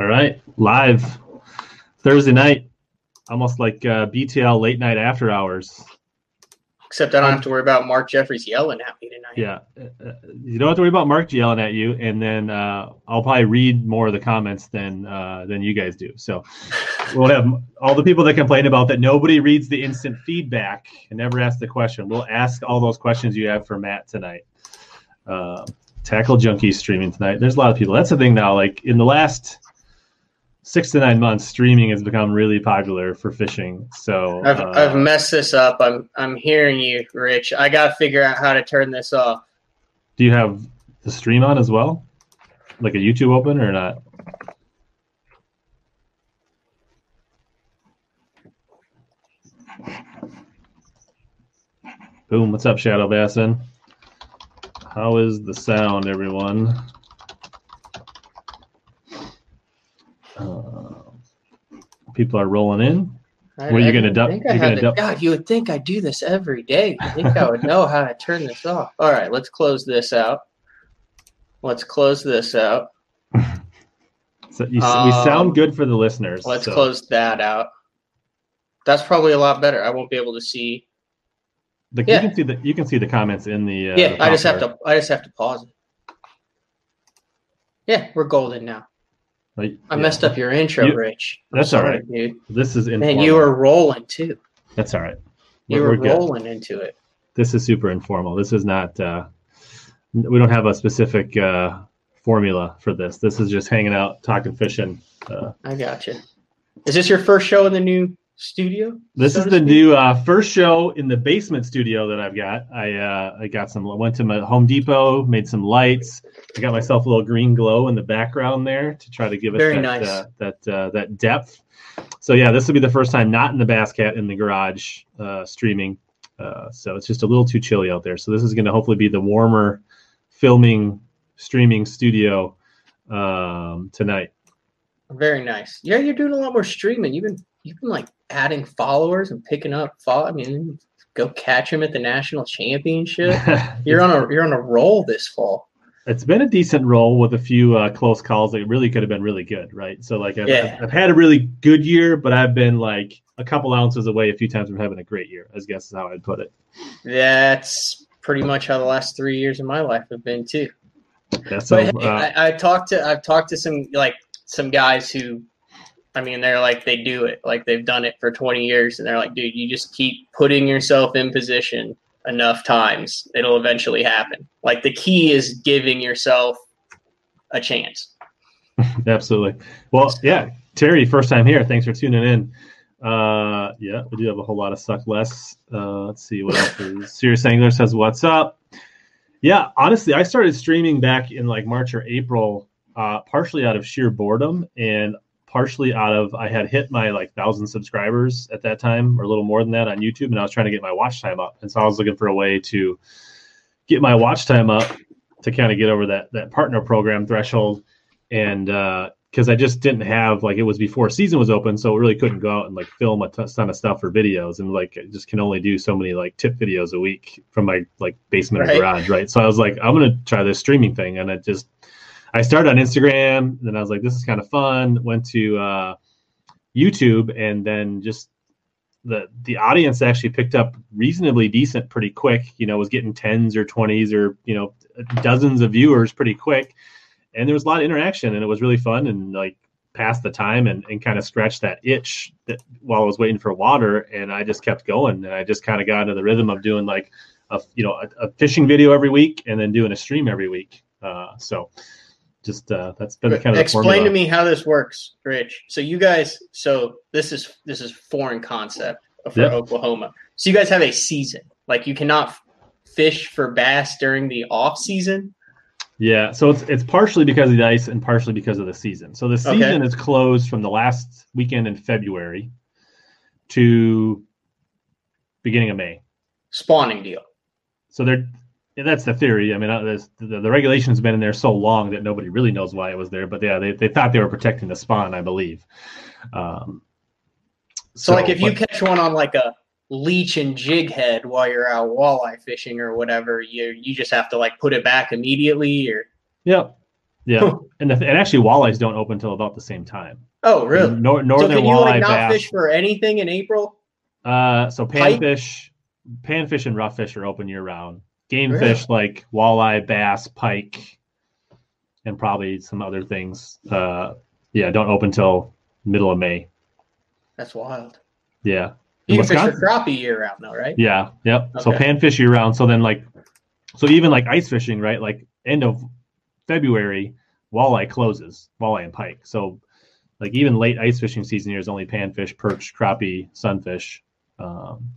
All right, live Thursday night, almost like uh, BTL late night after hours. Except I don't have to worry about Mark Jeffries yelling at me tonight. Yeah, uh, uh, you don't have to worry about Mark yelling at you, and then uh, I'll probably read more of the comments than uh, than you guys do. So we'll have all the people that complain about that nobody reads the instant feedback and never ask the question. We'll ask all those questions you have for Matt tonight. Uh, Tackle Junkies streaming tonight. There's a lot of people. That's the thing now. Like in the last six to nine months, streaming has become really popular for fishing. So I've, uh, I've messed this up. I'm I'm hearing you, Rich. I got to figure out how to turn this off. do you have the stream on as well, like a YouTube open or not? Boom! What's up, Shadow Bassin? How is the sound, everyone? People are rolling in. I, Were you I gonna didn't du- think I you're gonna to- du- God, you would think I do this every day. You think I would know how to turn this off? All right, let's close this out. Let's close this out. So you, we Um, sound good for the listeners. Let's so- close that out. That's probably a lot better. I won't be able to see. The, Yeah. You can see the you can see the comments in the. Uh, yeah, the I just have to. I just have to pause it. Yeah, we're golden now. I yeah. messed up your intro, You- Rich. I'm That's all sorry, right. dude. This is Man, informal. you were rolling too. That's all right. You We're- were we're good. rolling into it. This is super informal. This is not. Uh, we don't have a specific uh, formula for this. This is just hanging out, talking fishing. Uh, I got you. Is this your first show in the new studio? this so is the speak? new uh, first show in the basement studio that I've got. I uh, I got some. Went to my Home Depot, made some lights. I got myself a little green glow in the background there to try to give it Very that nice. uh, that uh, that depth. So yeah, this will be the first time not in the basket in the garage uh, streaming. Uh, so it's just a little too chilly out there. So this is going to hopefully be the warmer filming streaming studio um, tonight. Very nice. Yeah, you're doing a lot more streaming. You've been you've been like adding followers and picking up follow. I mean, go catch him at the national championship. You're on a you're on a roll this fall. it's been a decent roll with a few uh, close calls that really could have been really good, right? So like I've, Yeah. I've had a really good year, but I've been like a couple ounces away a few times from having a great year. I guess is how I'd put it. That's pretty much how the last three years of my life have been too. That's so. But Uh, I, I talked to I've talked to some like some guys who, I mean, they're like they do it like they've done it for 20 years, and they're like, dude, you just keep putting yourself in position enough times, it'll eventually happen. Like the key is giving yourself a chance. Absolutely. Well, yeah, Terry, first time here. Thanks for tuning in. Uh, yeah, we do have a whole lot of suck less. Uh, let's see what else is. Serious Angler says, "What's up?" Yeah, honestly, I started streaming back in like March or April, uh, partially out of sheer boredom and partially out of I had hit my like thousand subscribers at that time or a little more than that on YouTube, and I was trying to get my watch time up, and so I was looking for a way to get my watch time up to kind of get over that that partner program threshold and uh, because I just didn't have like it was before season was open, so it really couldn't go out and like film a ton of stuff for videos, and like I just can only do so many like tip videos a week from my like basement Right. or garage, right? So I was like, I'm gonna try this streaming thing, and it just I started on Instagram, then I was like, this is kind of fun. Went to uh, YouTube, and then just the the audience actually picked up reasonably decent pretty quick. You know, was getting tens or twenties or you know dozens of viewers pretty quick, and there was a lot of interaction, and it was really fun and like passed the time and, and kind of scratched that itch that while I was waiting for water, and I just kept going, and I just kind of got into the rhythm of doing like a you know a, a fishing video every week and then doing a stream every week. Uh, so just uh, that's been kind of explain to me how this works, Rich. So you guys, so this is this is foreign concept for yep. Oklahoma. So you guys have a season, like you cannot fish for bass during the off season. Yeah, so it's it's partially because of the ice and partially because of the season. So the season okay. is closed from the last weekend in February to beginning of May. Spawning deal. So they're that's the theory. I mean, uh, the, the regulation's been in there so long that nobody really knows why it was there. But yeah, they, they thought they were protecting the spawn, I believe. Um, so, so, like, if but, you catch one on like a leech and jig head while you're out walleye fishing or whatever, you you just have to like put it back immediately, or yeah, yeah. and the, and actually, walleyes don't open until about the same time. Oh, really? Nor, northern so can you like not bass, fish for anything in April? Uh, so panfish, panfish and rough fish are open year round game really? fish like walleye, bass, pike, and probably some other things. Uh, yeah, don't open till middle of May. That's wild. Yeah. You can fish for crappie year round though, right? Yeah. Yep. Okay. So panfish year round. So then like, so even like ice fishing, right? Like end of February, walleye closes, walleye and pike. So like even late ice fishing season here is only panfish, perch, crappie, sunfish. Um,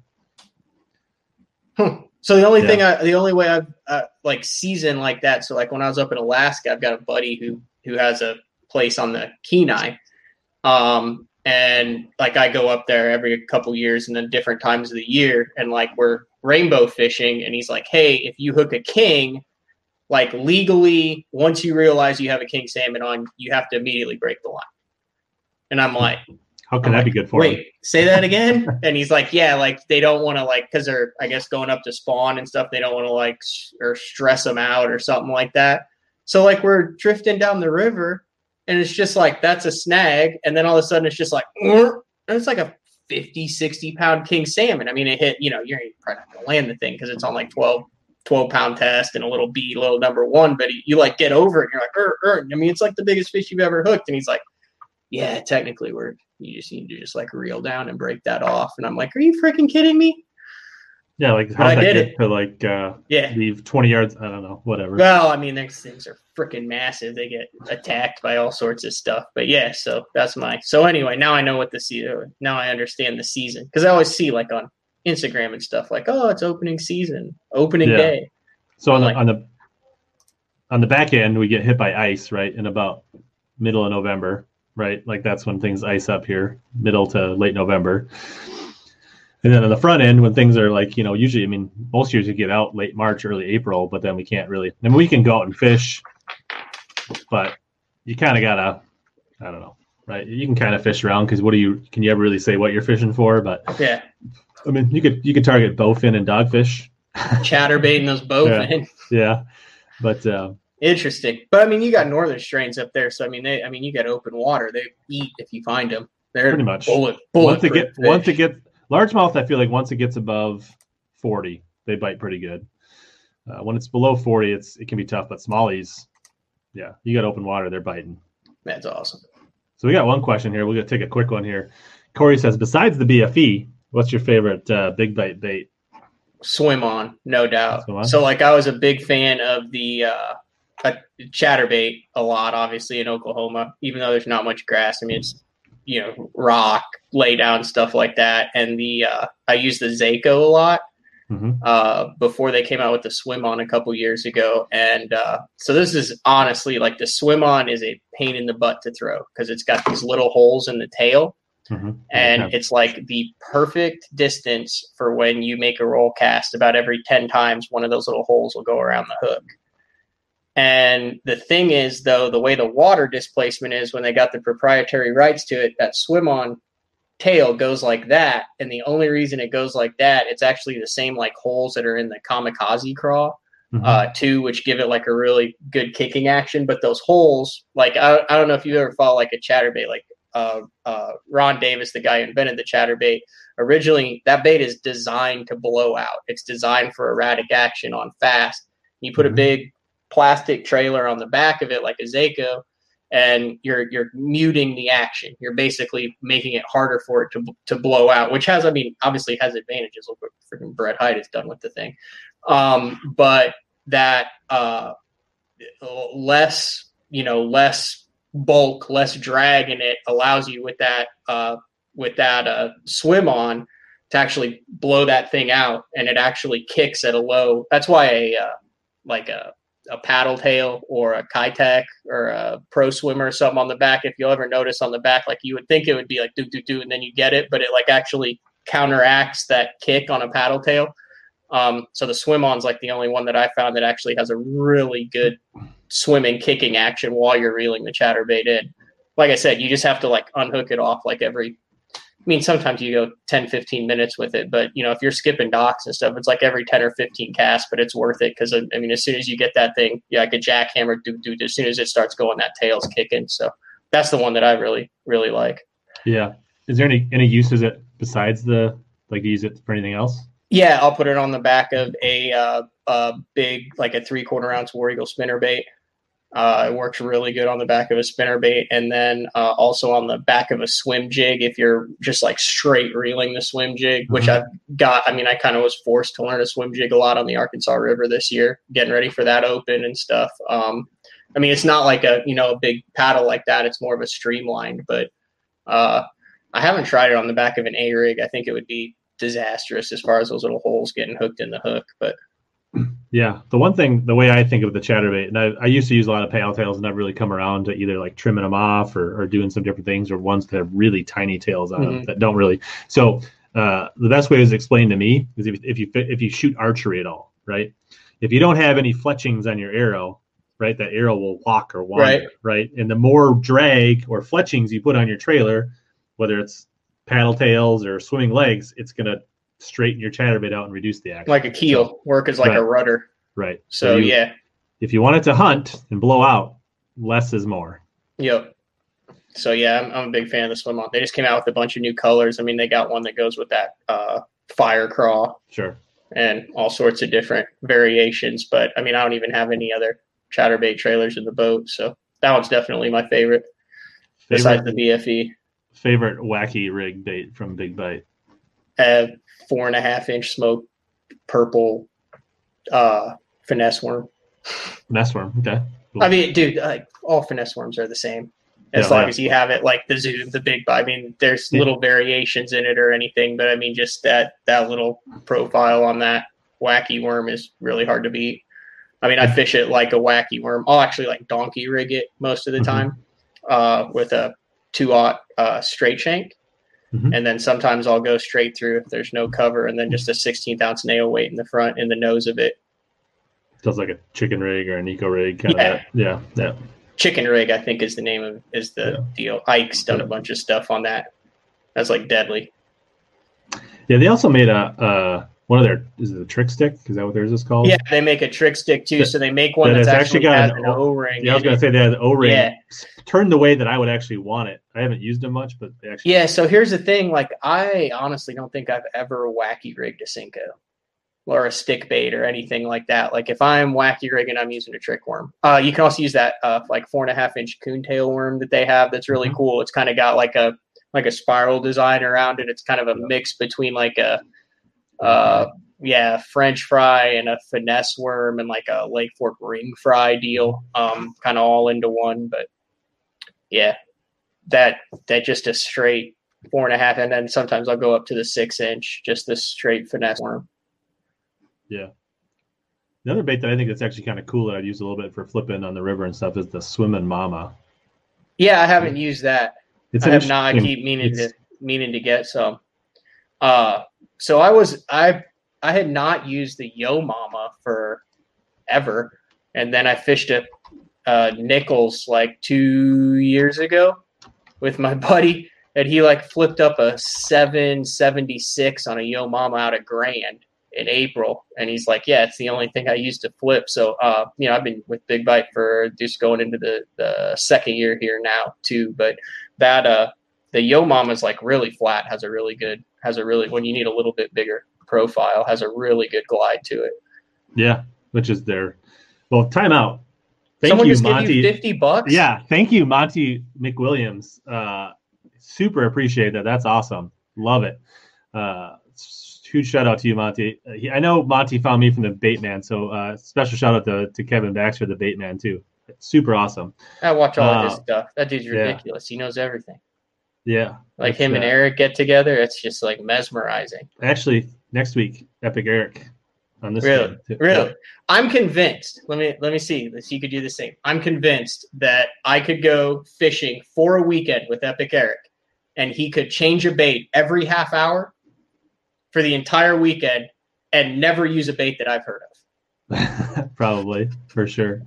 hmm. So the only yeah. thing I, the only way I've uh, like season like that. So like when I was up in Alaska, I've got a buddy who who has a place on the Kenai, um, and like I go up there every couple years and then different times of the year, and like we're rainbow fishing, and he's like, hey, if you hook a king, like legally, once you realize you have a king salmon on, you have to immediately break the line. And I'm like, how can I'm that like, be good for Wait, him? say that again. and he's like, yeah, like they don't want to like because they're I guess going up to spawn and stuff. They don't want to like or stress them out or something like that. So like we're drifting down the river, and it's just like that's a snag, and then all of a sudden it's just like, and it's like a 50, 60 pound king salmon. I mean, it hit, you know, you're probably not gonna land the thing because it's on like 12, 12 pound test and a little B, little number one, but you like get over it and you're like, er, er. I mean, it's like the biggest fish you've ever hooked. And he's like, yeah, technically we're you just need to just like reel down and break that off. And I'm like, are you freaking kidding me? Yeah, like how I did it to like uh yeah leave twenty yards. I don't know, whatever. Well, I mean, these things are freaking massive. They get attacked by all sorts of stuff. But yeah, so that's my. So anyway, now I know what the season. Now I understand the season because I always see like on Instagram and stuff like, oh, it's opening season, opening yeah. day. So on the, like, on the on the back end, we get hit by ice right in about middle of November right? Like that's when things ice up here, middle to late November. And then on the front end, when things are like, you know, usually, I mean, most years you get out late March, early April, but then we can't really, I mean, we can go out and fish, but you kind of gotta, I don't know, right? You can kind of fish around because what do you, can you ever really say what you're fishing for? But yeah, I mean, you could, you could target bowfin and dogfish. Chatterbait those bowfin. yeah. yeah. But, uh, Interesting, but I mean, you got northern strains up there, so I mean, they, I mean, you got open water. They eat if you find them. They're pretty much bullet. bullet once it get fish. once it gets largemouth, I feel like once it gets above forty, they bite pretty good. Uh, when it's below forty, it's it can be tough. But smallies, yeah, you got open water, they're biting. That's awesome. So we got one question here. We're gonna take a quick one here. Corey says, besides the BFE, what's your favorite uh, big bite bait? Swim on, no doubt. On? So like I was a big fan of the uh, a chatterbait a lot, obviously in Oklahoma, even though there's not much grass. I mean, it's you know rock, lay down stuff like that. And the uh, I use the Zako a lot mm-hmm. uh, before they came out with the swim on a couple years ago. And uh, so this is honestly like the swim on is a pain in the butt to throw because it's got these little holes in the tail. Mm-hmm. And yeah. it's like the perfect distance for when you make a roll cast. About every 10 times, one of those little holes will go around the hook. And the thing is, though, the way the water displacement is when they got the proprietary rights to it, that swim on tail goes like that. And the only reason it goes like that, it's actually the same like holes that are in the kamikaze craw, mm-hmm. uh, too, which give it like a really good kicking action. But those holes, like, I, I don't know if you ever follow like a chatterbait, like uh, uh, Ron Davis, the guy who invented the chatterbait, originally that bait is designed to blow out. It's designed for erratic action on fast. You put mm-hmm. a big plastic trailer on the back of it like a Zako, and you're you're muting the action. You're basically making it harder for it to to blow out, which has I mean obviously has advantages. Look what freaking Brett Hite has done with the thing, um, but that uh, less you know less bulk, less drag in it allows you with that uh, with that uh, swim on to actually blow that thing out, and it actually kicks at a low. That's why a uh, like a a paddle tail or a Keitech or a pro swimmer or something on the back. If you'll ever notice on the back, like you would think it would be like do do do, and then you get it, but it like actually counteracts that kick on a paddle tail. Um, so the swim on's like the only one that I found that actually has a really good swimming kicking action while you're reeling the chatterbait in. Like I said, you just have to like unhook it off like every I mean, sometimes you go 10, 15 minutes with it, but you know, if you're skipping docks and stuff, it's like every 10 or 15 casts, but it's worth it. Cause I mean, as soon as you get that thing, yeah, like a jackhammer, dude, dude, as soon as it starts going, that tail's kicking. So that's the one that I really, really like. Yeah. Is there any, any uses it besides the, like use it for anything else? Yeah. I'll put it on the back of a, uh, a big, like a three quarter ounce War Eagle spinner bait. Uh, it works really good on the back of a spinner bait, and then uh, also on the back of a swim jig. If you're just like straight reeling the swim jig, which mm-hmm. I've got. I mean, I kind of was forced to learn a swim jig a lot on the Arkansas River this year, getting ready for that open and stuff. Um, I mean, it's not like a you know a big paddle like that. It's more of a streamlined, but uh, I haven't tried it on the back of an A rig. I think it would be disastrous as far as those little holes getting hooked in the hook, but yeah, the one thing, the way I think of the chatterbait, and I, I used to use a lot of paddle tails, and I've really come around to either like trimming them off or, or doing some different things, or ones that have really tiny tails on mm-hmm. them that don't really. So uh, the best way is explained to me is if, if you if you shoot archery at all, right? If you don't have any fletchings on your arrow, right, that arrow will walk or wander, right? right? And the more drag or fletchings you put on your trailer, whether it's paddle tails or swimming legs, it's gonna straighten your chatterbait out and reduce the action. Like a keel, so, work as like right. a rudder. Right. So, so you, yeah. If you want it to hunt and blow out, less is more. Yep. So yeah, I'm, I'm a big fan of the swim on. They just came out with a bunch of new colors. I mean, they got one that goes with that uh, fire craw. Sure. And all sorts of different variations. But I mean, I don't even have any other chatterbait trailers in the boat. So that one's definitely my favorite, favorite besides the BFE. Favorite wacky rig bait from Big Bite? Uh, four and a half inch smoke purple uh, finesse worm. Finesse worm, okay. Cool. I mean, dude, like all finesse worms are the same as yeah, long yeah. as you have it like the zoo, the big. I mean, there's yeah. little variations in it or anything, but I mean, just that that little profile on that wacky worm is really hard to beat. I mean, I fish it like a wacky worm. I'll actually like donkey rig it most of the mm-hmm. time uh, with a two aught uh, straight shank. Mm-hmm. And then sometimes I'll go straight through if there's no cover, and then just a 16th ounce nail weight in the front in the nose of it. Does like a chicken rig or an eco rig kind yeah. of. Yeah, yeah. Chicken rig, I think, is the name of is the yeah. deal. Ike's done a bunch of stuff on that. That's like deadly. Yeah, they also made a uh, one of their is it a trick stick? Is that what theirs is called? Yeah, they make a trick stick too. So they make one that that's actually, got an, O ring. Yeah, I was gonna say they had an O ring. Yeah. Turned the way that I would actually want it. I haven't used them much, but they actually. Yeah. So here's the thing. Like, I honestly don't think I've ever wacky rigged a Senko or a stick bait or anything like that. Like if I'm wacky rigging, I'm using a trick worm. Uh, you can also use that uh, like four and a half inch coontail worm that they have. That's really mm-hmm. cool. It's kind of got like a like a spiral design around it. It's kind of a mix between like a uh, yeah, French fry and a finesse worm and like a Lake Fork ring fry deal, um, kind of all into one. But yeah, that that just a straight four and a half, and then sometimes I'll go up to the six inch, just the straight finesse worm. Yeah. The other bait that I think that's actually kind of cool that I'd use a little bit for flipping on the river and stuff is the swimming mama. Yeah, I haven't used that. It's I have not. I keep meaning to meaning to get some. Uh, so I was I I had not used the Yo Mama for ever, and then I fished at uh, Nichols like two years ago with my buddy, and he like flipped up a seven seventy six on a Yo Mama out at Grand in April, and he's like, "Yeah, it's the only thing I used to flip." So, uh, you know, I've been with Big Bite for just going into the the second year here now too, but that uh the Yo Mama is like really flat, has a really good, has a really when you need a little bit bigger profile has a really good glide to it. Yeah, which is there. Well, timeout. Thank Someone you, just Monty. give you fifty bucks. Yeah, thank you, Monty McWilliams. Uh, super appreciate that. That's awesome. Love it. Uh, huge shout out to you, Monty. Uh, he, I know Monty found me from the Bait Man, so uh, special shout out to, to Kevin Baxter, the Bait Man, too. Super awesome. I watch all of his Uh, stuff. That dude's yeah. ridiculous. He knows everything. Yeah. Like him and uh, Eric get together, it's just like mesmerizing. Actually, next week, Epic Eric on this. Really, really. I'm convinced. Let me let me see. Let's see. You could do the same. I'm convinced that I could go fishing for a weekend with Epic Eric, and he could change a bait every half hour for the entire weekend, and never use a bait that I've heard of. Probably for sure.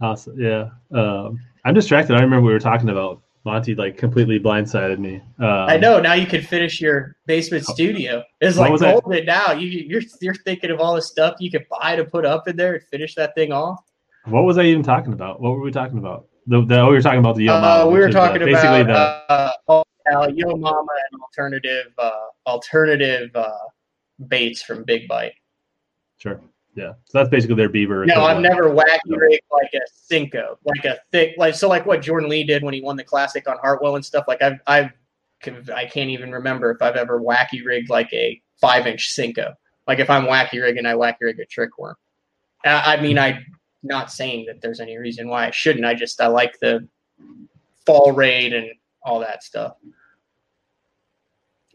Awesome. Yeah. Um, I'm distracted. I remember we were talking about Monty like completely blindsided me. Um, I know. Now you can finish your basement studio. It's like golden now. You you're you're thinking of all the stuff you could buy to put up in there and finish that thing off. What was I even talking about? What were we talking about? The, the oh, we were talking about the Yo Uh, Mama, we which were is, talking uh, basically about the uh, uh, uh, Yo Mama and alternative uh, alternative uh, baits from Big Bite. sure. Yeah. So that's basically their beaver. No, I've never wacky rigged like a Senko, like a thick, like so, like what Jordan Lee did when he won the classic on Hartwell and stuff. Like I've, I've, I can't even remember if I've ever wacky rigged like a five inch Senko. Like if I'm wacky rigging, I wacky rig a trick worm. I, I mean, I'm not saying that there's any reason why I shouldn't. I just I like the fall raid and all that stuff.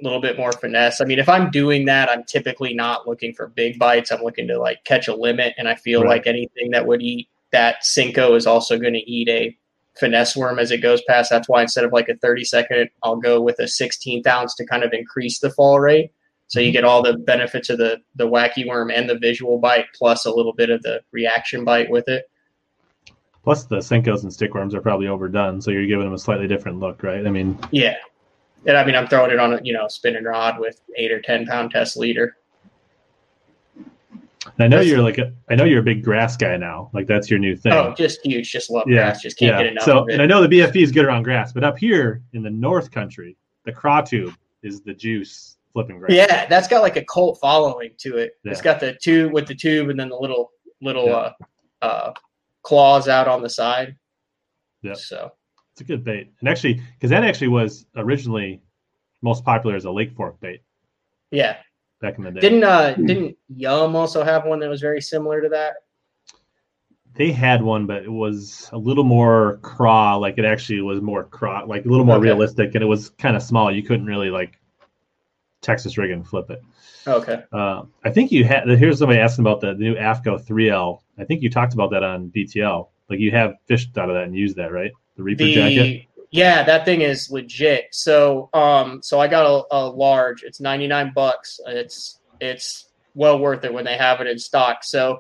A little bit more finesse. I mean, if I'm doing that, I'm typically not looking for big bites. I'm looking to like catch a limit, and I feel Right. like anything that would eat that Senko is also going to eat a finesse worm as it goes past. That's why instead of like a 30 second, I'll go with a 16th ounce to kind of increase the fall rate. So you mm-hmm. get all the benefits of the the wacky worm and the visual bite, plus a little bit of the reaction bite with it. Plus, the Senkos and stickworms are probably overdone, so you're giving them a slightly different look, right? I mean, Yeah. And I mean, I'm throwing it on a you know spinning rod with eight or ten pound test leader. I know That's- you're like a, I know you're a big grass guy now. Like that's your new thing. Oh, just huge. Just love Yeah, grass. Just can't get enough So, and I know the BFE is good around grass, but up here in the North Country, the craw tube is the juice flipping grass. Yeah, that's got like a cult following to it. It's got the tube with the tube and then the little little Yeah. uh, uh, claws out on the side. Yeah. So It's a good bait, and actually, because that actually was originally most popular as a Lake Fork bait yeah, back in the day. didn't uh didn't Yum also have one that was very similar to that? they had one, but it was a little more craw. Like it actually was more craw, like a little more Okay. realistic, and it was kind of small. You couldn't really like Texas rig and flip it. Okay. Uh, I think you had. Here's somebody asking about the, the new AFTCO 3L. I think you talked about that on BTL. Like you have fished out of that and used that, right? The Reaper jacket. Yeah, that thing is legit. So um so I got a, a large. It's 99 bucks. It's it's well worth it when they have it in stock. So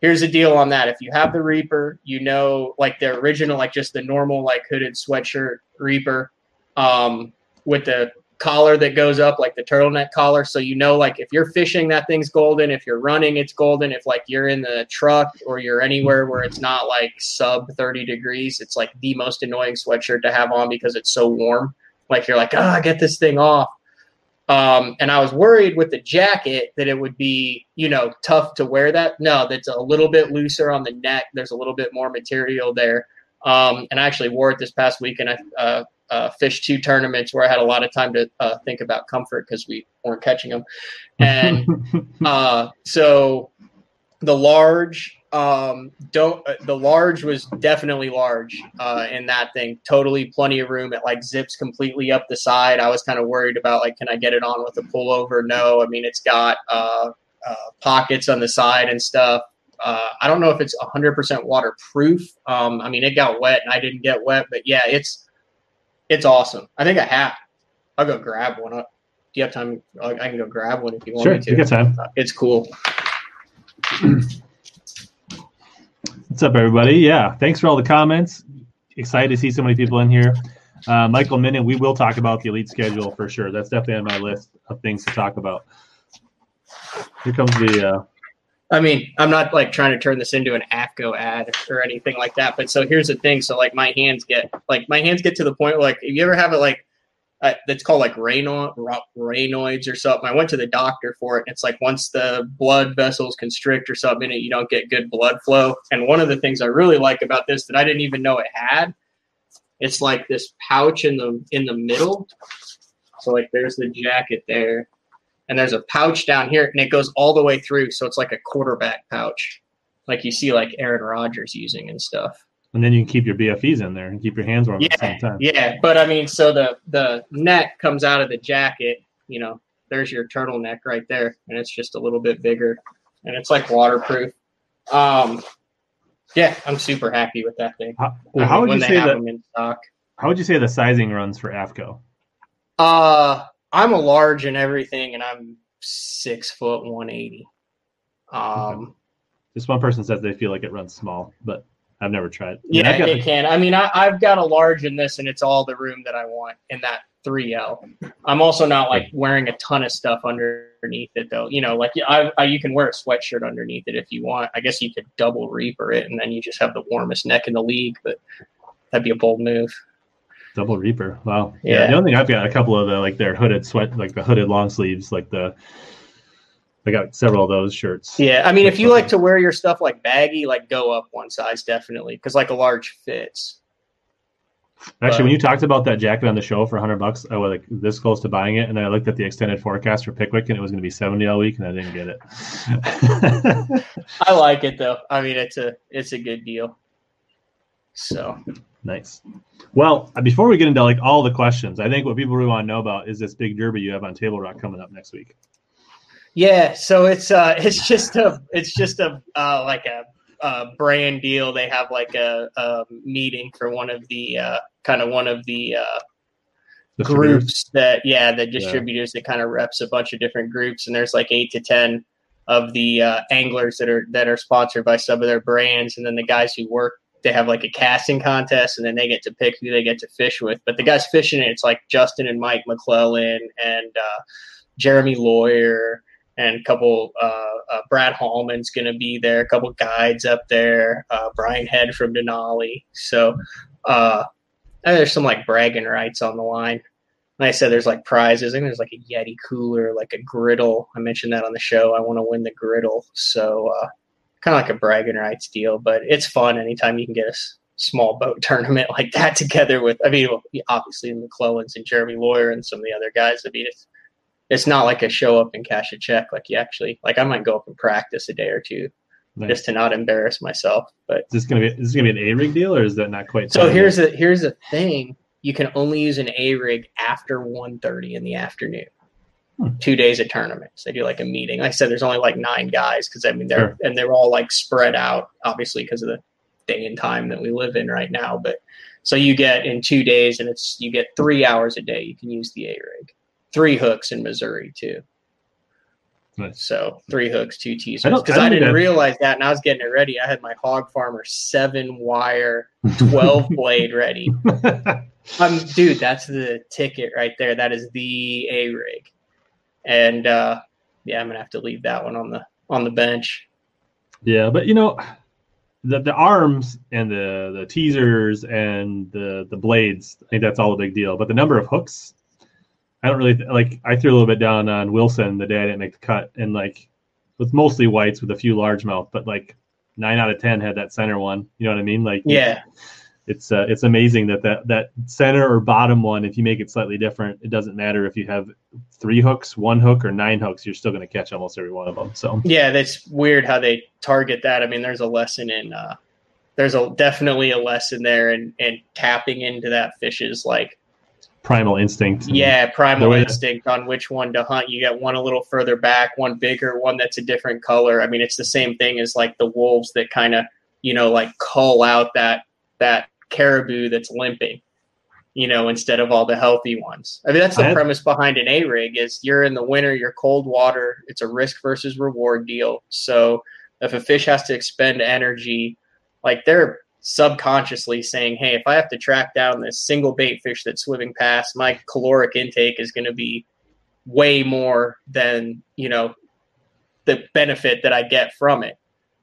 here's the deal on that. If you have the Reaper, you know like the original like just the normal like hooded sweatshirt Reaper um with the collar that goes up like the turtleneck collar. So you know like if you're fishing that thing's golden. If you're running it's golden. If like you're in the truck or you're anywhere where it's not like sub 30 degrees it's like the most annoying sweatshirt to have on because it's so warm. Like you're like ah get this thing off. Um, and i was worried with the jacket that it would be you know tough to wear that. No that's a little bit looser on the neck. There's a little bit more material there. Um, and i actually wore it this past week and i uh, uh, fished two tournaments where I had a lot of time to uh, think about comfort because we weren't catching them. And uh, so the large, um, don't uh, the large was definitely large uh, in that thing. Totally plenty of room. It like zips completely up the side. I was kind of worried about like, can I get it on with a pullover? No, I mean it's got uh, uh, pockets on the side and stuff. Uh, I don't know if it's 100% waterproof. Um, I mean, it got wet and I didn't get wet, but yeah, it's it's awesome. I think I have. I'll go grab one. Up. Do you have time? I I can go grab one if you want sure, me to. you got time. Uh, It's cool. What's up, everybody? Yeah, thanks for all the comments. Excited to see so many people in here. Uh, Michael Minute, we will talk about the elite schedule for sure. That's definitely on my list of things to talk about. Here comes the. Uh, I mean, I'm not like trying to turn this into an AFTCO ad or anything like that. But so here's the thing. So like my hands get like my hands get to the point where like if you ever have it like uh, that's called like Raynaud, Raynaud's or something. I went to the doctor for it. And it's like once the blood vessels constrict or something you don't get good blood flow. And one of the things I really like about this that I didn't even know it had, it's like this pouch in the in the middle. So like there's the jacket there, and there's a pouch down here, and it goes all the way through. So it's like a quarterback pouch, like you see like Aaron Rodgers using and stuff and then you can keep your BFEs in there and keep your hands warm yeah, at the same time. Yeah, but I mean, so the the neck comes out of the jacket. You know, there's your turtleneck right there, and it's just a little bit bigger, and it's like waterproof. Um, yeah, I'm super happy with that thing. How, well, how would you say that? How would you say the sizing runs for AFTCO? Uh, I'm a large and everything, and I'm six foot one eighty. Um, okay. one person says they feel like it runs small, but I've never tried. I mean, yeah, it the... can. I mean, I, have got a large in this, and it's all the room that I want in that 3L. I'm also not like wearing a ton of stuff underneath it, though. You know, like I, I, you can wear a sweatshirt underneath it if you want. I guess you could double reaper it, and then you just have the warmest neck in the league. But that'd be a bold move. Double reaper. Wow. Yeah. yeah. The only thing I've got a couple of the like their hooded sweat, like the hooded long sleeves, like the I got several of those shirts. Yeah, I mean, if you like to wear your stuff like baggy, like go up one size definitely, because like a large fits. Actually, but, when you talked about that jacket on the show for hundred bucks, I was like this close to buying it, and I looked at the extended forecast for Pickwick, and it was going to be seventy all week, and I didn't get it. I like it though. I mean, it's a it's a good deal. So nice. Well, before we get into like all the questions, I think what people really want to know about is this big derby you have on Table Rock coming up next week. Yeah, so it's uh it's just a it's just a uh, like a, a brand deal. They have like a, a meeting for one of the uh, kind of one of the uh, groups that yeah the distributors yeah. that kind of reps a bunch of different groups, and there's like eight to ten of the uh, anglers that are that are sponsored by some of their brands, and then the guys who work they have like a casting contest and then they get to pick who they get to fish with. But the guys fishing it, it's like Justin and Mike McClelland and uh, Jeremy Lawyer and a couple uh, uh, Brad Hallman's going to be there, a couple guides up there, uh, Brian Head from Denali. So uh, there's some like bragging rights on the line. And I said there's like prizes. I think there's like a Yeti cooler, like a griddle. I mentioned that on the show. I want to win the griddle. So uh, kind of like a bragging rights deal, but it's fun anytime you can get a small boat tournament like that together with, I mean, obviously the McClellands and Jeremy Lawyer and some of the other guys. I mean, it's, it's not like a show up and cash a check. Like you actually, like I might go up and practice a day or two nice. just to not embarrass myself. But is this gonna be is this gonna be an A rig deal or is that not quite? So here's the here's the thing: you can only use an A rig after 1.30 in the afternoon. Hmm. Two days of tournaments. They do like a meeting. Like I said, there's only like nine guys because I mean they're sure. and they're all like spread out, obviously because of the day and time that we live in right now. But so you get in two days, and it's you get three hours a day. You can use the A rig three hooks in Missouri too. Nice. So three hooks, two teasers. Because I, I, didn't realize that, and I was getting it ready. I had my hog farmer seven wire, twelve blade ready. um, dude, that's the ticket right there. That is the A rig, and uh, yeah, I'm gonna have to leave that one on the on the bench. Yeah, but you know, the the arms and the the teasers and the the blades, I think that's all a big deal. But the number of hooks I don't really like. I threw a little bit down on Wilson the day I didn't make the cut, and like with mostly whites with a few largemouth, but like nine out of ten had that center one. You know what I mean? Like yeah, it's uh, it's amazing that that that center or bottom one, if you make it slightly different, it doesn't matter if you have three hooks, one hook, or nine hooks. You're still going to catch almost every one of them. So yeah, that's weird how they target that. I mean, there's a lesson in. uh there's a definitely a lesson there and in tapping into that fish's like primal instinct. Yeah, primal instinct on which one to hunt. You get one a little further back, one bigger, one that's a different color. I mean, it's the same thing as like the wolves that kind of, you know, like cull out that that caribou that's limping, you know, instead of all the healthy ones. I mean, that's the had, premise behind an A rig is you're in the winter, you're cold water, it's a risk versus reward deal. So if a fish has to expend energy, like they're subconsciously saying, hey, if I have to track down this single bait fish that's swimming past, my caloric intake is going to be way more than, you know, the benefit that I get from it.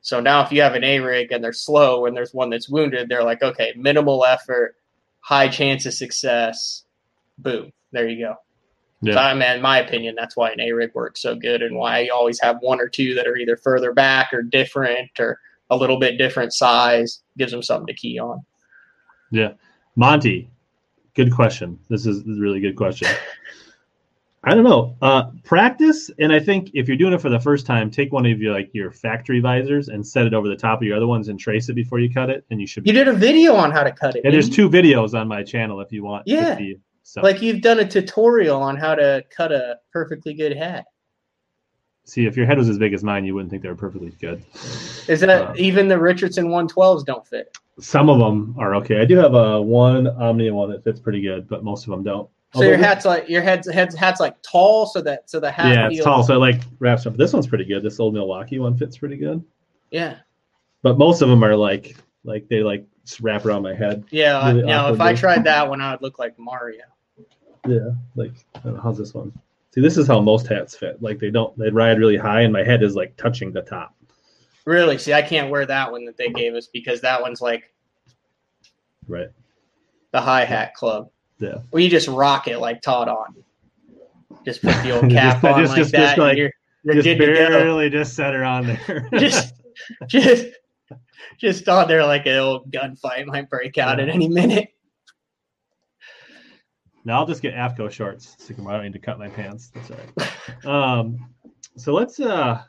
So now if you have an A rig and they're slow and there's one that's wounded, they're like, okay, minimal effort, high chance of success, boom. there you go. Yeah. So, I mean, in my opinion, that's why an A rig works so good, and why you always have one or two that are either further back or different or a little bit different size. Gives them something to key on. Yeah. Monty, good question. This is a really good question. I don't know. Uh, practice, and I think if you're doing it for the first time, take one of your like your factory visors and set it over the top of your other ones and trace it before you cut it, and you should. Be- You did a video on how to cut it. and there's two videos on my channel if you want. to Yeah. see. So like you've done a tutorial on how to cut a perfectly good hat. see if your head was as big as mine, you wouldn't think they were perfectly good. Is that Uh, even the Richardson 112s don't fit? Some of them are okay. I do have a one Omnia one that fits pretty good, but most of them don't. So your hat's like your head's head's hat's like tall, so that so the hat yeah, it's tall, so it like wraps up. This one's pretty good. This old Milwaukee one fits pretty good. Yeah, but most of them are like like they like wrap around my head. yeah. Uh, really now, if I tried that one, I would look like Mario. Yeah, like how's this one? See, this is how most hats fit. Like they don't they ride really high, and my head is like touching the top. Really? See, I can't wear that one that they gave us because that one's like Right. the hi hat club. Yeah. Well, you just rock it like Todd on. Just put the old Just- cap on just- like just- that. just like- you're you're just good to go. barely just set her on there. Just, just, just thought there like an old gunfight might break out at any minute. now I'll just get AFTCO shorts. So I don't need to cut my pants. That's all right. Um, so let's uh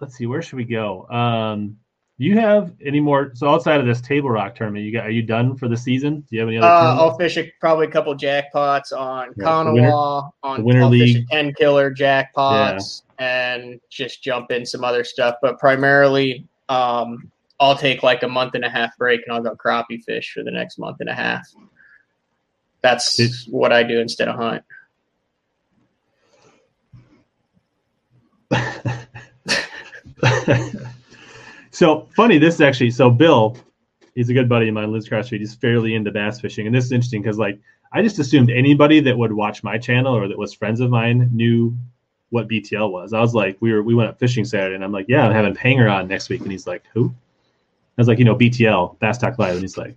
let's see where should we go. Um, do you have any more? So outside of this table rock tournament, you got are you done for the season? Do you have any other? Uh. I'll fish a, probably a couple jackpots on Yeah, the Konawa, on Winter I'll fish a League. Tenkiller jackpots, and just jump in some other stuff. But primarily, um, I'll take like a month and a half break, and I'll go crappie fish for the next month and a half. That's Did- what I do instead of hunt. so funny. This is actually so Bill, he's a good buddy of mine. Liz Cross Street. He's fairly into bass fishing, and this is interesting because like I just assumed anybody that would watch my channel or that was friends of mine knew what BTL was. I was like, we were we went up fishing Saturday, and I'm like, yeah, I'm having Hanger on next week, and he's like, who? I was like, you know, BTL, Bass Talk Live, and he's like,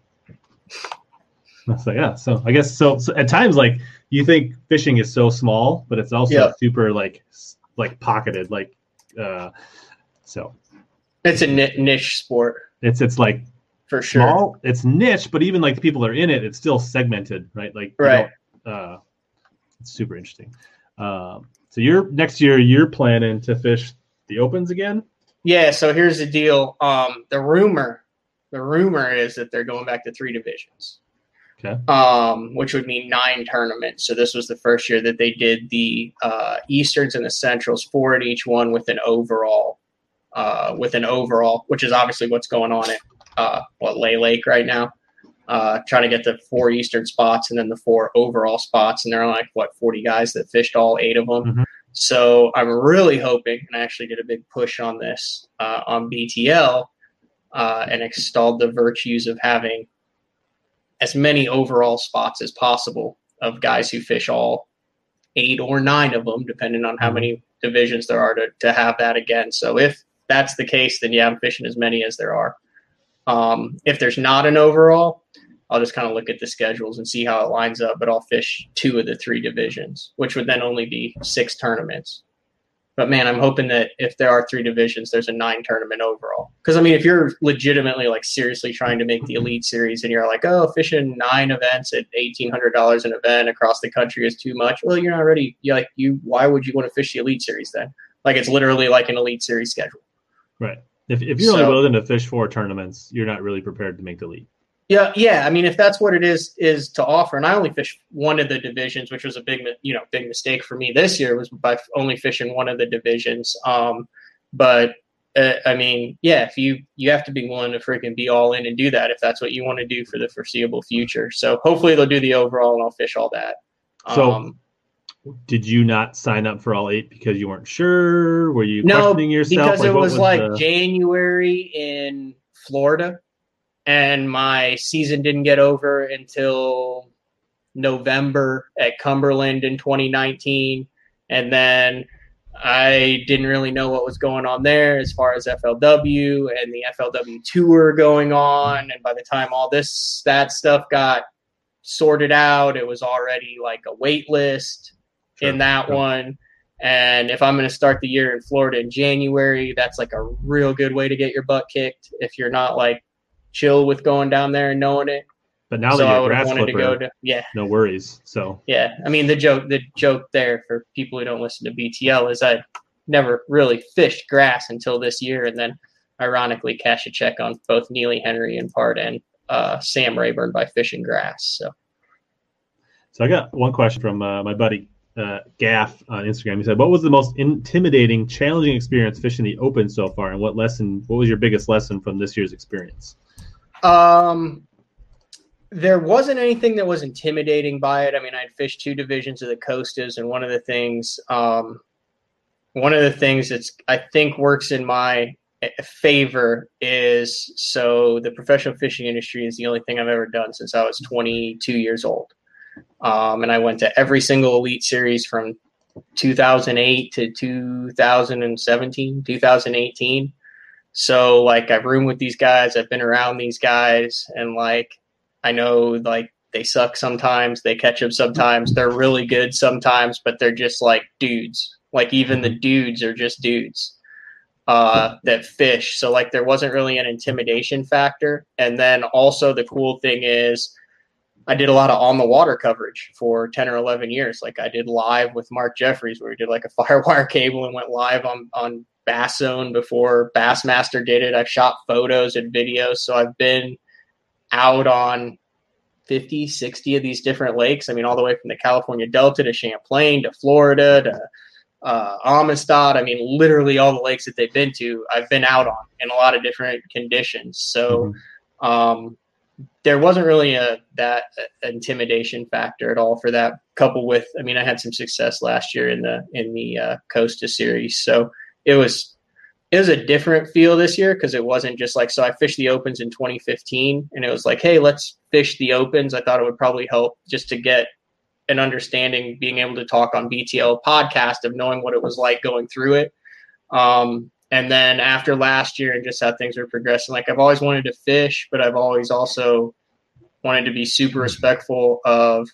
I was like, yeah. So I guess so, so at times like you think fishing is so small, but it's also Yeah. super like like pocketed, like uh, so It's a niche sport it's it's like for sure. small, it's niche, but even like the people that are in it, it's still segmented, right? Like Right. Uh, it's super interesting. Um, so you're next year, you're planning to fish the opens again. Yeah, so here's the deal. Um, the rumor, the rumor is that they're going back to three divisions. Okay. Um, which would mean nine tournaments. So this was the first year that they did the uh, Easterns and the Centrals, four in each one with an overall, uh, with an overall, which is obviously what's going on at uh, what Lay Lake right now. Uh, trying to get the four Eastern spots and then the four overall spots, and there are like what forty guys that fished all eight of them. Mhm. So I'm really hoping, and I actually did a big push on this uh, on BTL uh, and extolled the virtues of having as many overall spots as possible of guys who fish all eight or nine of them, depending on how Mhm. many divisions there are to, to have that again. So if that's the case, then yeah, I'm fishing as many as there are. Um, if there's not an overall, I'll just kind of look at the schedules and see how it lines up, but I'll fish two of the three divisions, which would then only be six tournaments. But man, I'm hoping that if there are three divisions, there's a nine tournament overall. Because I mean, if you're legitimately like seriously trying to make the elite series and you're like, oh, fishing nine events at eighteen hundred dollars an event across the country is too much. Well, you're not ready. You like you. Why would you want to fish the elite series then? Like it's literally like an elite series schedule. Right. If, if you're only willing to fish four tournaments, you're not really prepared to make the leap. Yeah, yeah. I mean, if that's what it is is to offer, and I only fished one of the divisions, which was a big, you know, big mistake for me this year was by only fishing one of the divisions. Um, but uh, I mean, yeah, if you you have to be willing to freaking be all in and do that if that's what you want to do for the foreseeable future. So hopefully they'll do the overall, and I'll fish all that. So- um, Did you not sign up for all eight because you weren't sure? Were you No, questioning yourself? because it what was, like the- January in Florida, and my season didn't get over until November at Cumberland in 2019, and then I didn't really know what was going on there as far as FLW and the FLW tour going on, and by the time all this that stuff got sorted out. It was already like a wait list Sure. in that Sure. one. And if I'm going to start the year in Florida in January, that's like a real good way to get your butt kicked if you're not like chill with going down there and knowing it. But now so that I you're a would have wanted flipper, to go to yeah, no worries. So yeah. I mean the joke the joke there for people who don't listen to BTL is I never really fished grass until this year and then ironically cash a check on both Neely Henry in part and uh, Sam Rayburn by fishing grass. So So I got one question from uh, my buddy uh, Gaff on Instagram. He said, "What was the most intimidating, challenging experience fishing the Open so far, and what lesson? What was your biggest lesson from this year's experience?" Um, there wasn't anything that was intimidating by it. I mean, I'd fished two divisions of the Costas, and one of the things, um, one of the things that's I think works in my eh, favor is so the professional fishing industry is the only thing I've ever done since I was 22 years old, um, and I went to every single elite series from 2008 to 2017, 2018. So like I've roomed with these guys, I've been around these guys, and like I know like they suck sometimes, they catch up sometimes, they're really good sometimes, but they're just like dudes. Like even the dudes are just dudes uh, that fish. So like there wasn't really an intimidation factor. And then also the cool thing is I did a lot of on the water coverage for 10 or 11 years. Like I did live with Mark Jeffries where we did like a firewire cable and went live on, on Bass Zone before Bassmaster did it. I've shot photos and videos. So I've been out on 50, 60 of these different lakes. I mean, all the way from the California Delta to Champlain to Florida to uh, Amistad. I mean, literally all the lakes that they've been to, I've been out on in a lot of different conditions. So, um, there wasn't really a that uh, intimidation factor at all for that. Couple with, I mean, I had some success last year in the in the uh, Costa series, so it was it was a different feel this year because it wasn't just like so. I fished the opens in 2015, and it was like, hey, let's fish the opens. I thought it would probably help just to get an understanding, being able to talk on BTL podcast of knowing what it was like going through it. Um, and then after last year and just how things were progressing, like I've always wanted to fish, but I've always also wanted to be super respectful of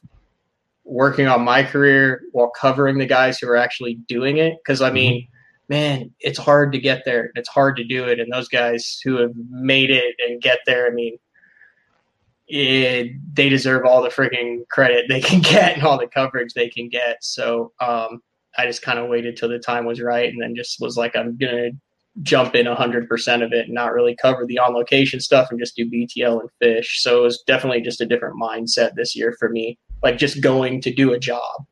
working on my career while covering the guys who are actually doing it. Cause I mean, man, it's hard to get there. It's hard to do it. And those guys who have made it and get there, I mean, it, they deserve all the freaking credit they can get and all the coverage they can get. So um, I just kind of waited till the time was right and then just was like, I'm going to jump in 100% of it and not really cover the on location stuff and just do BTL and fish. So it was definitely just a different mindset this year for me, like just going to do a job.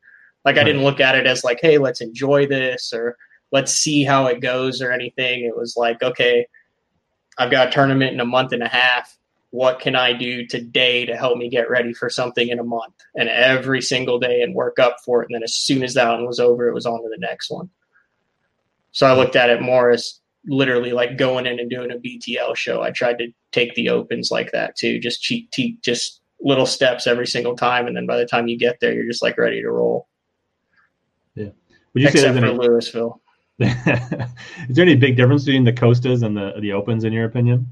Like I didn't look at it as like, hey, let's enjoy this or let's see how it goes or anything. It was like, okay, I've got a tournament in a month and a half. What can I do today to help me get ready for something in a month? And every single day and work up for it. And then as soon as that one was over, it was on to the next one. So I looked at it more as literally like going in and doing a BTL show. I tried to take the opens like that too, just cheat, cheat, just little steps every single time. And then by the time you get there, you're just like ready to roll. Yeah, Would you say Except there's for any, Louisville. is there any big difference between the Costas and the the Opens in your opinion?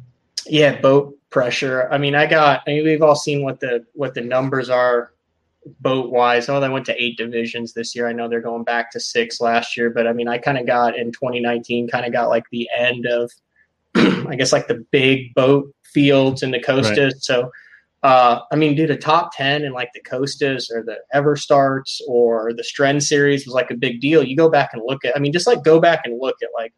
Yeah, boat pressure. I mean, I got. I mean, we've all seen what the what the numbers are boat wise. Oh, they went to eight divisions this year. I know they're going back to six last year, but I mean, I kind of got in 2019, kind of got like the end of, I guess, like the big boat fields in the Costas. Right. So, uh, I mean, dude, a top 10 in like the Costas or the Everstarts or the Stren series was like a big deal. You go back and look at, I mean, just like go back and look at like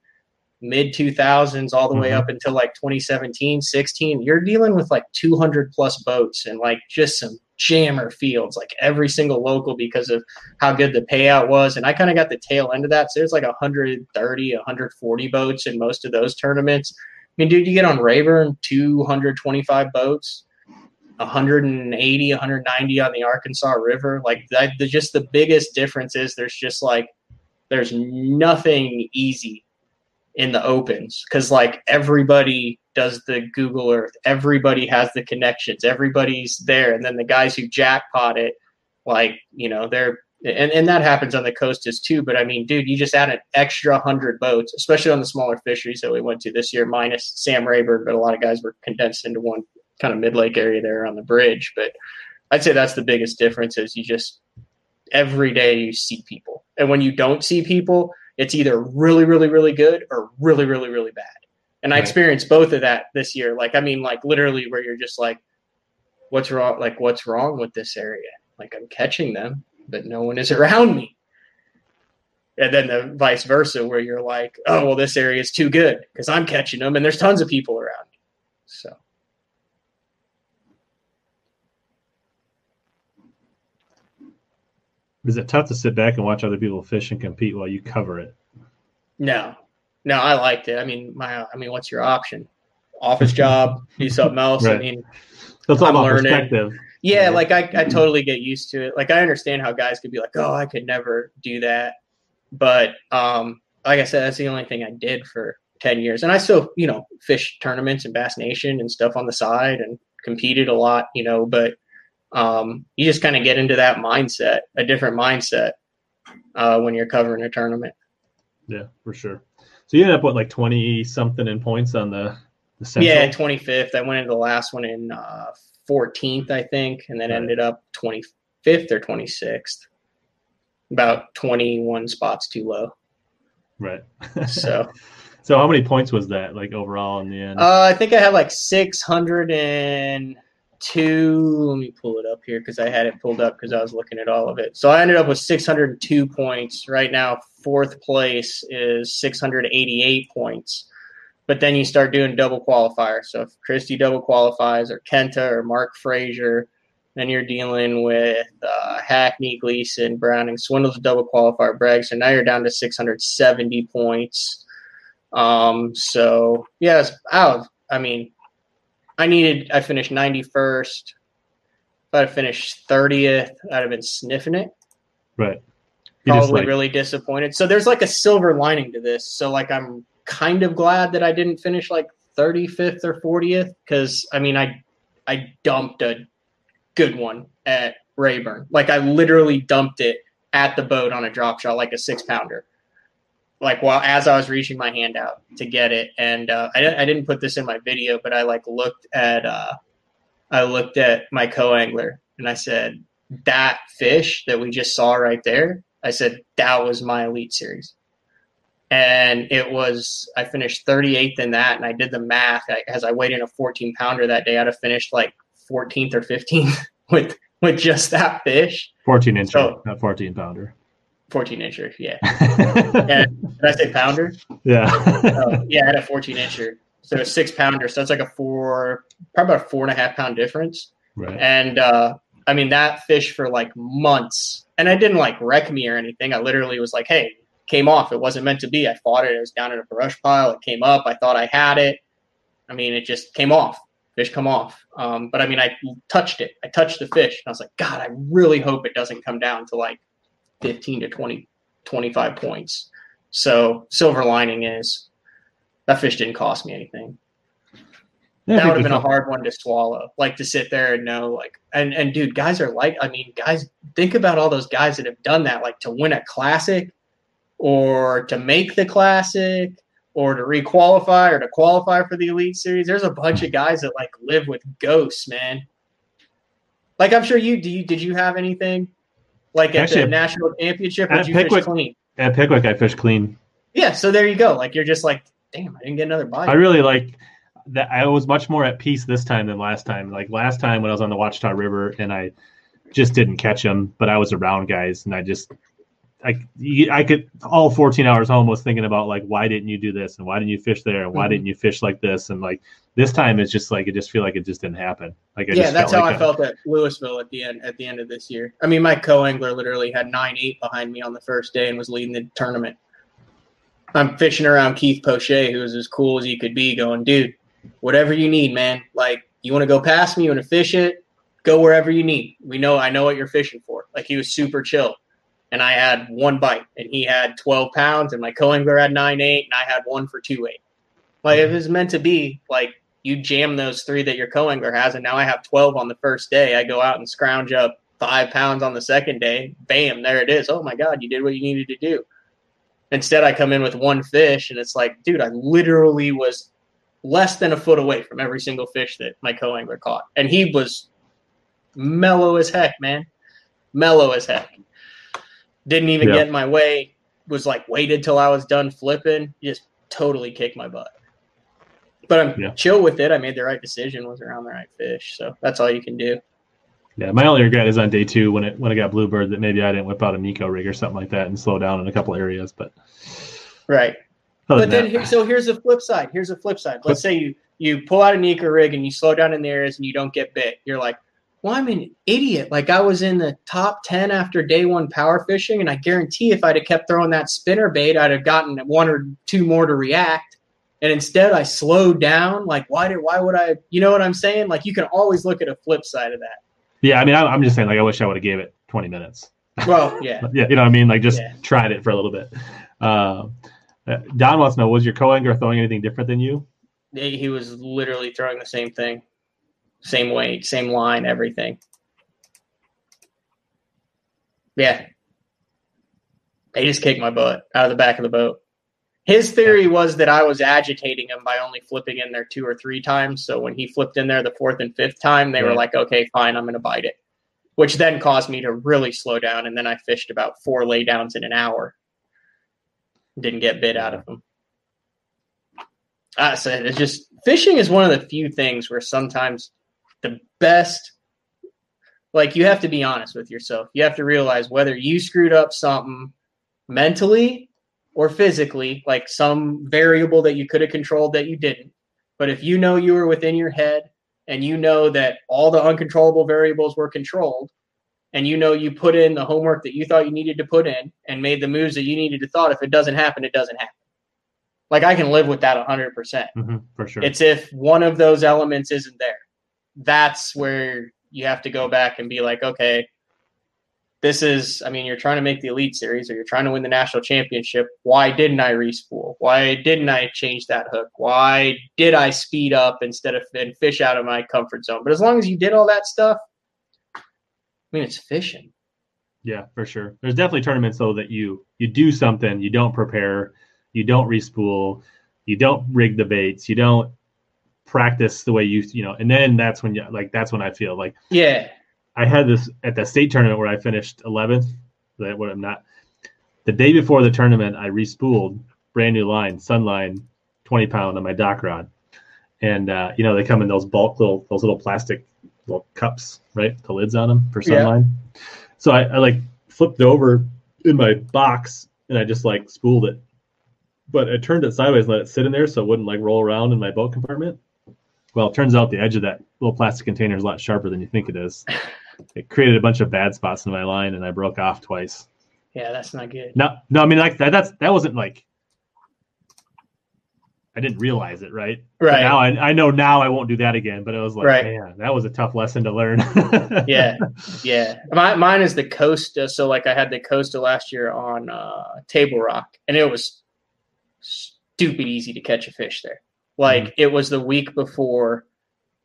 mid 2000s all the way Mhm. up until like 2017, 16. You're dealing with like 200 plus boats and like just some jammer fields, like every single local because of how good the payout was. And I kind of got the tail end of that. So there's like 130, 140 boats in most of those tournaments. I mean, dude, you get on Rayburn, 225 boats. 180 190 on the arkansas river like that the, just the biggest difference is there's just like there's nothing easy in the opens because like everybody does the google earth everybody has the connections everybody's there and then the guys who jackpot it like you know they're and, and that happens on the Costas too but i mean dude you just add an extra 100 boats especially on the smaller fisheries that we went to this year minus sam rayburn but a lot of guys were condensed into one kind of mid lake area there on the bridge. But I'd say that's the biggest difference is you just every day you see people. And when you don't see people, it's either really, really, really good or really, really, really bad. And I experienced both of that this year. Like, I mean, like literally where you're just like, what's wrong? Like, what's wrong with this area? Like, I'm catching them, but no one is around me. And then the vice versa, where you're like, oh, well, this area is too good because I'm catching them and there's tons of people around me. So. Is it tough to sit back and watch other people fish and compete while you cover it? No, no, I liked it. I mean, my, I mean, what's your option? Office job, do something else. right. I mean, that's all I'm about learning. perspective. Yeah, like I, I totally get used to it. Like I understand how guys could be like, oh, I could never do that. But um, like I said, that's the only thing I did for 10 years. And I still, you know, fish tournaments and Bass Nation and stuff on the side and competed a lot, you know, but um, you just kind of get into that mindset, a different mindset uh, when you're covering a tournament. Yeah, for sure. So you ended up with like 20 something in points on the, the central? Yeah, 25th. I went into the last one in uh, 14th, I think, and then right. ended up 25th or 26th. About 21 spots too low. Right. so So how many points was that like overall in the end? Uh, I think I had like 600 and two. Let me pull it up here because I had it pulled up because I was looking at all of it. So I ended up with 602 points. Right now, fourth place is 688 points. But then you start doing double qualifier. So if Christie double qualifies, or Kenta, or Mark Frazier, then you're dealing with uh, Hackney, Gleason, Browning, Swindle's double qualifier, Bragg. So now you're down to 670 points. Um, so yes, I, I mean, I needed. I finished ninety first. If I finished thirtieth, I'd have been sniffing it. Right. You Probably like, really disappointed. So there's like a silver lining to this. So like I'm kind of glad that I didn't finish like 35th or 40th because I mean I I dumped a good one at Rayburn. Like I literally dumped it at the boat on a drop shot like a six pounder like while as I was reaching my hand out to get it, and uh, I, I didn't put this in my video, but I like looked at uh, I looked at my co-angler and I said that fish that we just saw right there. I said that was my elite series, and it was I finished 38th in that, and I did the math I, as I weighed in a 14 pounder that day. I'd have finished like 14th or 15th with with just that fish. 14 inch, so, not 14 pounder. 14 incher, yeah. yeah. Did I say pounder? Yeah. uh, yeah, I had a 14 incher. So a six pounder. So that's like a four, probably about a four and a half pound difference. Right. And uh, I mean, that fish for like months. And I didn't like wreck me or anything. I literally was like, hey, came off. It wasn't meant to be. I fought it. It was down in a brush pile. It came up. I thought I had it. I mean, it just came off. Fish come off. Um, but I mean, I touched it. I touched the fish. And I was like, God, I really hope it doesn't come down to like 15 to 20, 25 points. So silver lining is that fish didn't cost me anything. Yeah, that would have been a hard one to swallow. Like to sit there and know, like, and and dude, guys are like, I mean, guys, think about all those guys that have done that, like to win a classic, or to make the classic, or to requalify, or to qualify for the elite series. There's a bunch of guys that like live with ghosts, man. Like I'm sure you do. You, did you have anything like at Actually, the national championship, at you Pickwick, clean? At Pickwick, I fish clean. Yeah, so there you go. Like you're just like, damn, I didn't get another bite. I really like that. I was much more at peace this time than last time. Like last time when I was on the Ouachita River and I just didn't catch them, but I was around guys and I just I, I could all 14 hours home was thinking about like why didn't you do this and why didn't you fish there and why mm-hmm. didn't you fish like this and like this time it's just like it just feel like it just didn't happen. Like I yeah that's how like I a, felt at Louisville at the end at the end of this year. I mean my co-angler literally had nine eight behind me on the first day and was leading the tournament. I'm fishing around Keith Poche who's as cool as he could be going dude whatever you need man. Like you want to go past me you want to fish it? Go wherever you need. We know I know what you're fishing for. Like he was super chill. And I had one bite, and he had 12 pounds, and my co-angler had nine eight, and I had one for two eight. Like if was meant to be, like you jam those three that your co-angler has, and now I have 12 on the first day. I go out and scrounge up five pounds on the second day. Bam, there it is. Oh my god, you did what you needed to do. Instead, I come in with one fish, and it's like, dude, I literally was less than a foot away from every single fish that my co-angler caught, and he was mellow as heck, man. Mellow as heck. Didn't even Yeah. get in my way. Was like waited till I was done flipping. Just totally kicked my butt. But I'm Yeah. chill with it. I made the right decision. Was around the right fish. So that's all you can do. Yeah, my only regret is on day two when it when I got bluebird that maybe I didn't whip out a Neko rig or something like that and slow down in a couple areas. But Right. But then, here, so here's the flip side. Here's the flip side. Let's say you you pull out a Neko rig and you slow down in the areas and you don't get bit. You're like, well, I'm an idiot. Like I was in the top ten after day one power fishing, and I guarantee if I'd have kept throwing that spinner bait, I'd have gotten one or two more to react. And instead, I slowed down. Like, why did? Why would I? You know what I'm saying? Like, you can always look at a flip side of that. yeah, I mean, I, I'm just saying, like, I wish I would have gave it 20 minutes. Well, yeah. Yeah, you know what I mean? Like, just Yeah. tried it for a little bit. Uh, uh, Don wants to know: Was your co-angler throwing anything different than you? He he was literally throwing the same thing, same weight, same line, everything. Yeah. He just kicked my butt out of the back of the boat. His theory was that I was agitating him by only flipping in there two or three times. So when he flipped in there the fourth and fifth time, they were like, okay, fine, I'm going to bite it, which then caused me to really slow down. And then I fished about four laydowns in an hour. Didn't get bit out of them. I said it's just fishing is one of the few things where sometimes the best like you have to be honest with yourself. You have to realize whether you screwed up something mentally or physically, like some variable that you could have controlled that you didn't. But if you know you were within your head and you know that all the uncontrollable variables were controlled and you know you put in the homework that you thought you needed to put in and made the moves that you needed to thought if it doesn't happen it doesn't happen like i can live with that 100% hmm for sure. it's if one of those elements isn't there that's where you have to go back and be like okay this is i mean you're trying to make the elite series or you're trying to win the national championship. Why didn't i respool? Why didn't i change that hook? Why did i speed up instead of and fish out of my comfort zone? But as long as you did all that stuff i mean it's fishing. Yeah, for sure. There's definitely tournaments though that you you do something, you don't prepare, you don't respool, you don't rig the baits, you don't practice the way you you know, and then that's when you like that's when I feel like yeah I had this at the state tournament where I finished 11th. That what I'm not. The day before the tournament, I respooled brand new line, Sunline, 20 pound on my dock rod, and uh, you know they come in those bulk little those little plastic little cups, right? The lids on them for Yeah. Sunline. So I, I like flipped it over in my box and I just like spooled it, but I turned it sideways, and let it sit in there so it wouldn't like roll around in my boat compartment. Well, it turns out the edge of that little plastic container is a lot sharper than you think it is. It created a bunch of bad spots in my line, and I broke off twice. yeah that's not good No, no, I mean like that. That's that wasn't like I didn't realize it, right? Right now I, I know now I won't do that again. But it was like, Right. man, that was a tough lesson to learn. yeah, yeah. My, mine is the Costa. So like I had the Costa last year on uh, Table Rock, and it was stupid easy to catch a fish there. Like it was the week before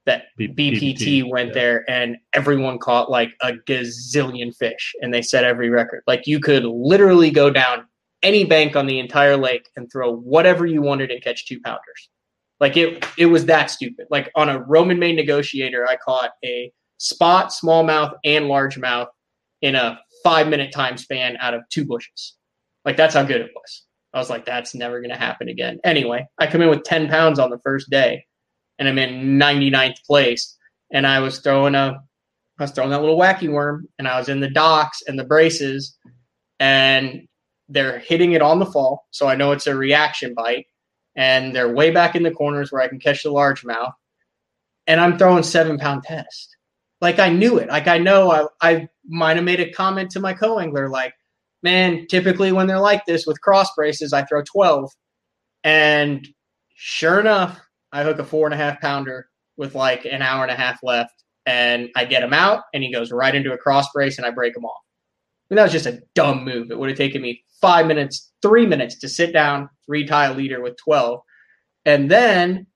that B- BPT, went yeah. there, and everyone caught like a gazillion fish, and they set every record. Like you could literally go down any bank on the entire lake and throw whatever you wanted and catch two pounders. Like it, it was that stupid. Like on a Roman Made negotiator, I caught a spot, smallmouth, and largemouth in a five minute time span out of two bushes. Like that's how good it was. I was like, that's never going to happen again. Anyway, I come in with 10 pounds on the first day and I'm in 99th place. And I was throwing a, I was throwing that little wacky worm and I was in the docks and the braces and they're hitting it on the fall. So I know it's a reaction bite and they're way back in the corners where I can catch the largemouth. And I'm throwing seven pound test. Like I knew it. Like I know I, I might have made a comment to my co angler, like, man, typically when they're like this with cross braces, I throw 12. And sure enough, I hook a four and a half pounder with like an hour and a half left. And I get him out and he goes right into a cross brace and I break him off. I mean, that was just a dumb move. It would have taken me five minutes, three minutes to sit down, retie a leader with 12. And then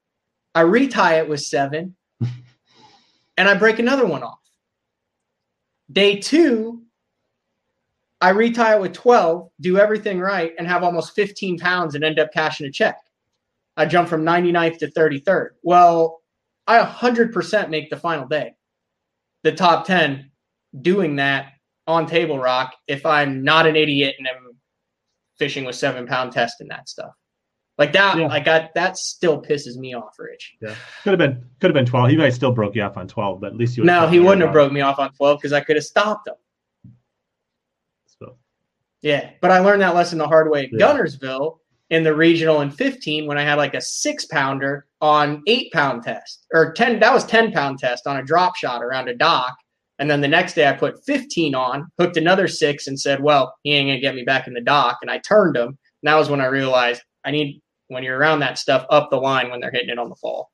I retie it with seven and I break another one off. Day two, I retie it with 12, do everything right, and have almost 15 pounds and end up cashing a check. I jump from 99th to 33rd. Well, I 100% make the final day. the top 10 doing that on table rock if I'm not an idiot and I'm fishing with seven pound test and that stuff. Like that, Yeah. like I, that still pisses me off, Rich. Yeah, could have been could have been twelve. He might still broke you off on twelve, but at least you. No, he wouldn't have broke me off on 12 because I could have stopped him. So, Yeah, but I learned that lesson the hard way at Yeah. Guntersville in the regional in 15 when I had like a six pounder on eight pound test or 10. That was 10 pound test on a drop shot around a dock. And then the next day I put 15 on, hooked another six, and said, "Well, he ain't gonna get me back in the dock." And I turned him. And that was when I realized I need when you're around that stuff up the line when they're hitting it on the fall.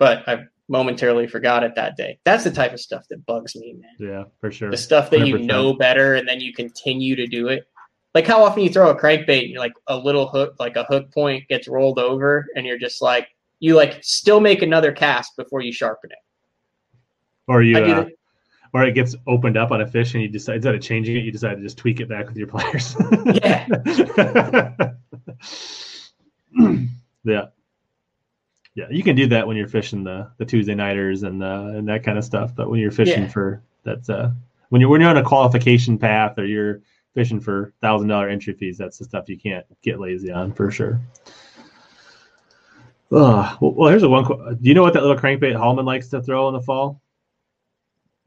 But I momentarily forgot it that day. That's the type of stuff that bugs me, man yeah, for sure. the stuff that you 100%. know better and then you continue to do it like how often you throw a crankbait and you're like a little hook like a hook point gets rolled over and you're just like you like still make another cast before you sharpen it Or you, uh, or it gets opened up on a fish, and you decide instead of changing it, you decide to just tweak it back with your pliers. Yeah. yeah. Yeah, you can do that when you're fishing the, the Tuesday nighters and uh, and that kind of stuff. But when you're fishing Yeah. for that's uh when you're when you're on a qualification path or you're fishing for thousand dollar entry fees, that's the stuff you can't get lazy on for sure. Uh, well, here's a one. Do you know what that little crankbait Hallman likes to throw in the fall?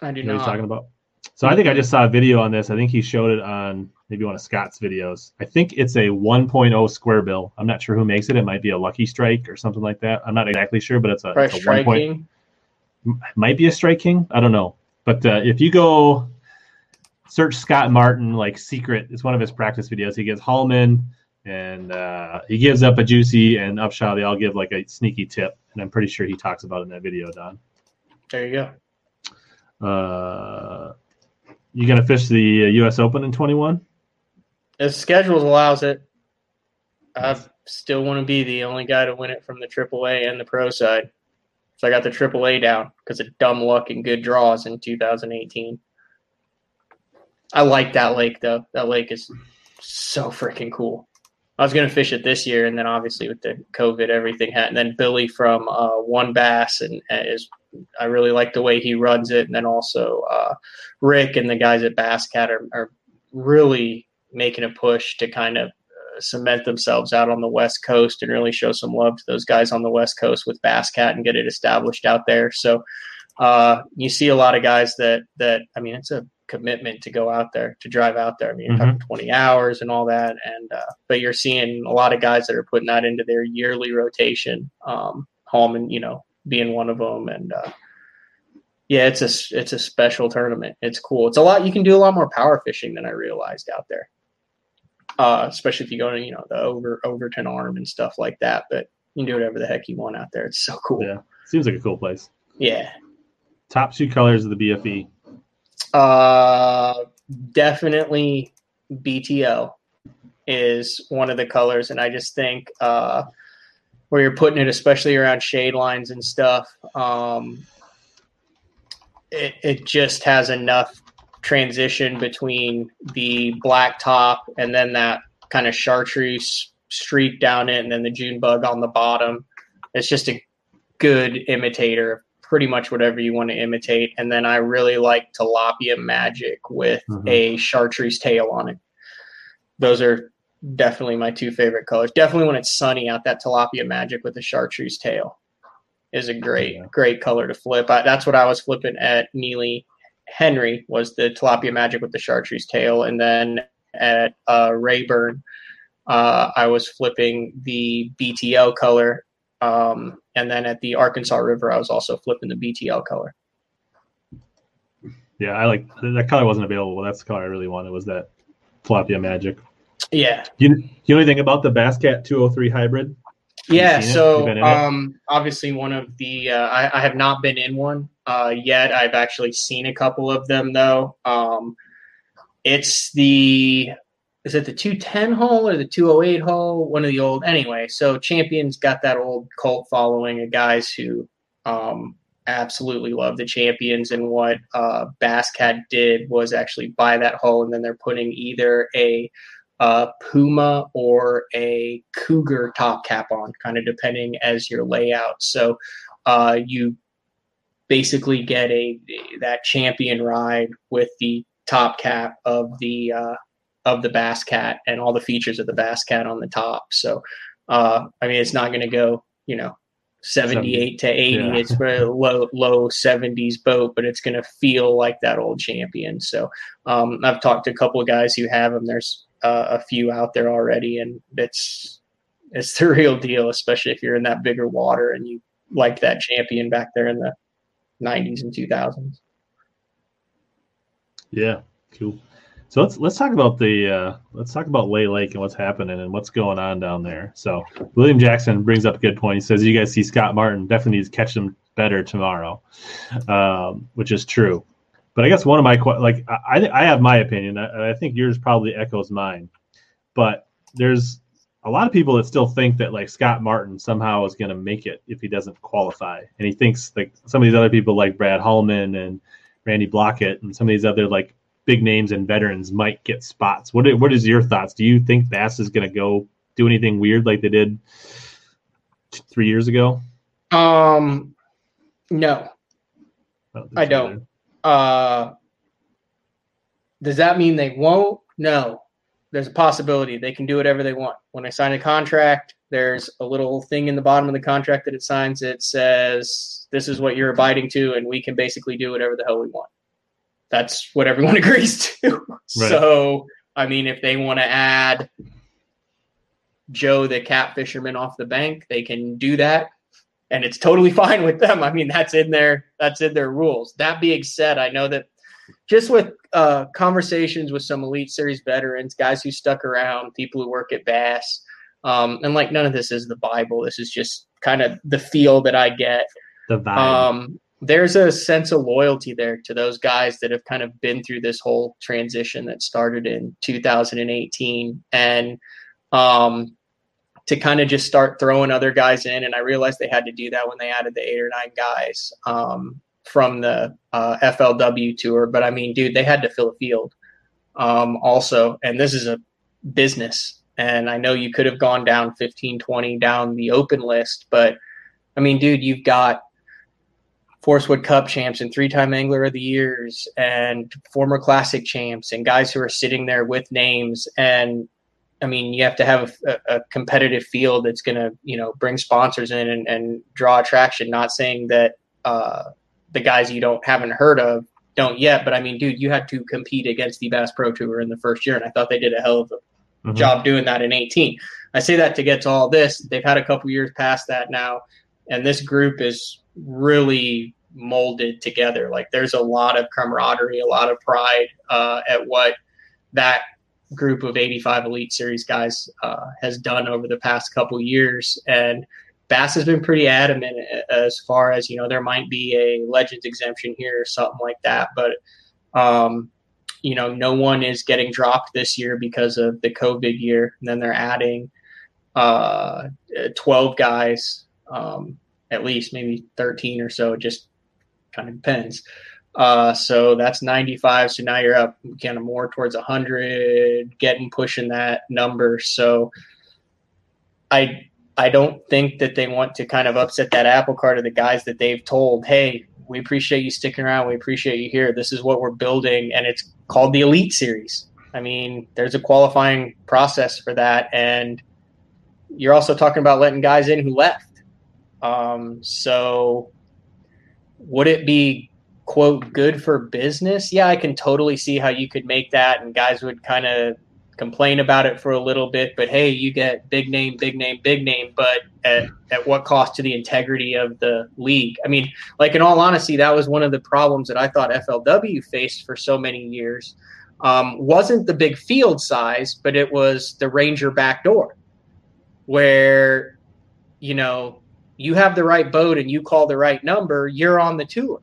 i do You know what he's not talking about? So I think I just saw a video on this. I think he showed it on maybe one of Scott's videos. I think it's a 1.0 square bill. I'm not sure who makes it. It might be a Lucky Strike or something like that. I'm not exactly sure, but it's a, it's a 1. Point, might be a Strike King. I don't know. But uh, if you go search Scott Martin, like secret, it's one of his practice videos. He gives Hallman and uh, he gives up a juicy and Upshaw. They all give like a sneaky tip. And I'm pretty sure he talks about it in that video, Don. there you go Uh, you gonna fish the uh, U.S. Open in 21? if schedules allows it i still want to be the only guy to win it from the AAA and the pro side so i got the AAA down because of dumb luck and good draws in 2018 I like that lake though. That lake is so freaking cool. I was gonna fish it this year, and then obviously with the COVID, everything happened. And then Billy from uh, WON Bass, and is I really like the way he runs it. And then also uh, Rick and the guys at Bass Cat are, are really making a push to kind of uh, cement themselves out on the West Coast and really show some love to those guys on the West Coast with Bass Cat and get it established out there. So uh, you see a lot of guys that that I mean, it's a commitment to go out there to drive out there. I mean, you're talking 20 hours and all that, and uh, but you're seeing a lot of guys that are putting that into their yearly rotation. Um, Hallman, you know, being one of them, and uh, yeah, it's a it's a special tournament. It's cool. It's a lot. You can do a lot more power fishing than I realized out there, uh, especially if you go to you know the over Overton Arm and stuff like that. But you can do whatever the heck you want out there. It's so cool. Yeah, seems like a cool place. yeah. Top two colors of the BFE. Uh, definitely BTL is one of the colors, and I just think uh, where you're putting it, especially around shade lines and stuff, um, it it just has enough transition between the black top and then that kind of chartreuse streak down it, and then the June bug on the bottom. It's just a good imitator pretty much whatever you want to imitate. And then I really like tilapia magic with Mhm. a chartreuse tail on it. Those are definitely my two favorite colors. Definitely when it's sunny out, that tilapia magic with the chartreuse tail is a great, Yeah. great color to flip. I, that's what I was flipping at Neely Henry was the tilapia magic with the chartreuse tail. And then at uh, Rayburn, uh, I was flipping the BTL color um, and then at the Arkansas River, I was also flipping the BTL color. Yeah, I like that color wasn't available. That's the color I really wanted was that tilapia magic. Yeah, You, you know anything about the Basscat 203 hybrid? yeah. it? You So been in it? um, obviously, one of the uh, I, I have not been in one uh, yet. I've actually seen a couple of them though. Um, it's the is it the 210 hull or the 208 hull? One of the old anyway. So Champions got that old cult following of guys who um, absolutely love the Champions. And what uh, Basscat did was actually buy that hull, and then they're putting either a uh, Puma or a Cougar top cap on, kind of depending as your layout. So uh, you basically get a that champion ride with the top cap of the uh, of the Bass Cat and all the features of the Bass Cat on the top. So, uh, I mean, it's not going to go, you know, 78 to 80. Yeah. It's a low, low 70s boat, but it's going to feel like that old champion. So, um, I've talked to a couple of guys who have them. There's uh, a few out there already, and it's it's the real deal, especially if you're in that bigger water and you like that champion back there in the 90s and 2000s. Yeah, cool. So let's let's talk about the uh, let's talk about Lay Lake and what's happening and what's going on down there. So William Jackson brings up a good point. He says you guys see Scott Martin definitely needs to catch him better tomorrow, um, which is true. But I guess one of my like I I have my opinion. I, I think yours probably echoes mine. But there's a lot of people that still think that like Scott Martin somehow is going to make it if he doesn't qualify, and he thinks like some of these other people like Brad Hallman and Randy Blaukat and some of these other like big names and veterans might get spots. What what is your thoughts? Do you think Bass is going to go do anything weird like they did three years ago? Um, no, I don't. I don't. Uh, does that mean they won't? No. There's a possibility they can do whatever they want. When they sign a contract, there's a little thing in the bottom of the contract that it signs. It says, "This is what you're abiding to, and we can basically do whatever the hell we want." That's what everyone agrees to. Right. So, I mean, if they want to add Joe the cat fisherman off the bank, they can do that, and it's totally fine with them. I mean, that's in their that's in their rules. That being said, I know that just with uh, conversations with some elite series veterans, guys who stuck around, people who work at Bass, um, and like none of this is the Bible. This is just kind of the feel that I get. The vibe. Um, there's a sense of loyalty there to those guys that have kind of been through this whole transition that started in 2018 and um, to kind of just start throwing other guys in and i realized they had to do that when they added the eight or nine guys um, from the uh, flw tour. But i mean dude they had to fill a field um, also. And this is a business. And i know you could have gone down 15 20 down the open list but i mean dude you've got Forrest Wood Cup champs and three-time Angler of the Years and former Classic champs and guys who are sitting there with names. And I mean, you have to have a, a competitive field that's going to, you know, bring sponsors in and, and draw attraction. Not saying that uh, the guys you don't haven't heard of don't yet, but I mean, dude, you had to compete against the Bass Pro Tour in the first year, and I thought they did a hell of a mm-hmm. job doing that in 18. I say that to get to all this. They've had a couple years past that now, and this group is really molded together. Like there's a lot of camaraderie, a lot of pride uh, at what that group of 85 Elite Series guys uh, has done over the past couple years. And Bass has been pretty adamant as far as, you know, there might be a Legends exemption here or something like that. But, um, you know, no one is getting dropped this year because of the COVID year. And then they're adding uh, 12 guys um, at least maybe 13 or so. It just kind of depends. Uh, so that's 95. So now you're up kind of more towards 100, getting pushing that number. So I I don't think that they want to kind of upset that apple cart of the guys that they've told, hey, we appreciate you sticking around. We appreciate you here. This is what we're building, and it's called the Elite Series. I mean, there's a qualifying process for that, and you're also talking about letting guys in who left. Um, so would it be quote good for business? Yeah, I can totally see how you could make that, and guys would kind of complain about it for a little bit. But hey, you get big name, big name, big name, but at, at what cost to the integrity of the league? I mean, like in all honesty, that was one of the problems that I thought FLW faced for so many years. Um, wasn't the big field size, but it was the Ranger backdoor, where you know you have the right boat and you call the right number, you're on the tour.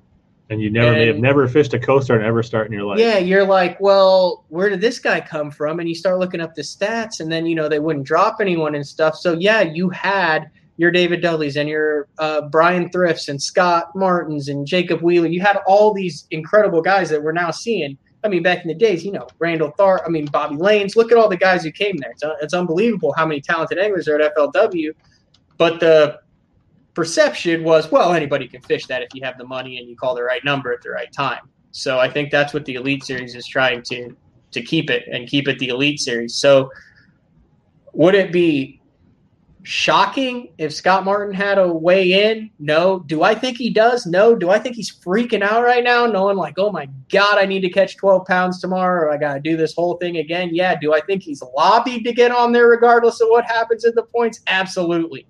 And you never and, may have never fished a Costa and ever start in your life. Yeah, you're like, well, where did this guy come from? And you start looking up the stats, and then you know they wouldn't drop anyone and stuff. So yeah, you had your David Dudleys and your uh, Bryan Thrifts and Scott Martins and Jacob Wheeler. You had all these incredible guys that we're now seeing. I mean, back in the days, you know, Randall Tharp, I mean, Bobby Lanes. Look at all the guys who came there. It's, it's unbelievable how many talented anglers are at FLW. But the perception was, well, anybody can fish that if you have the money and you call the right number at the right time. So I think that's what the Elite Series is trying to to keep it and keep it the Elite Series. So would it be shocking if Scott Martin had a weigh in? No. Do I think he does? No. Do I think he's freaking out right now, knowing like, oh my God, I need to catch 12 pounds tomorrow or I got to do this whole thing again? Yeah. Do I think he's lobbied to get on there regardless of what happens in the points? Absolutely.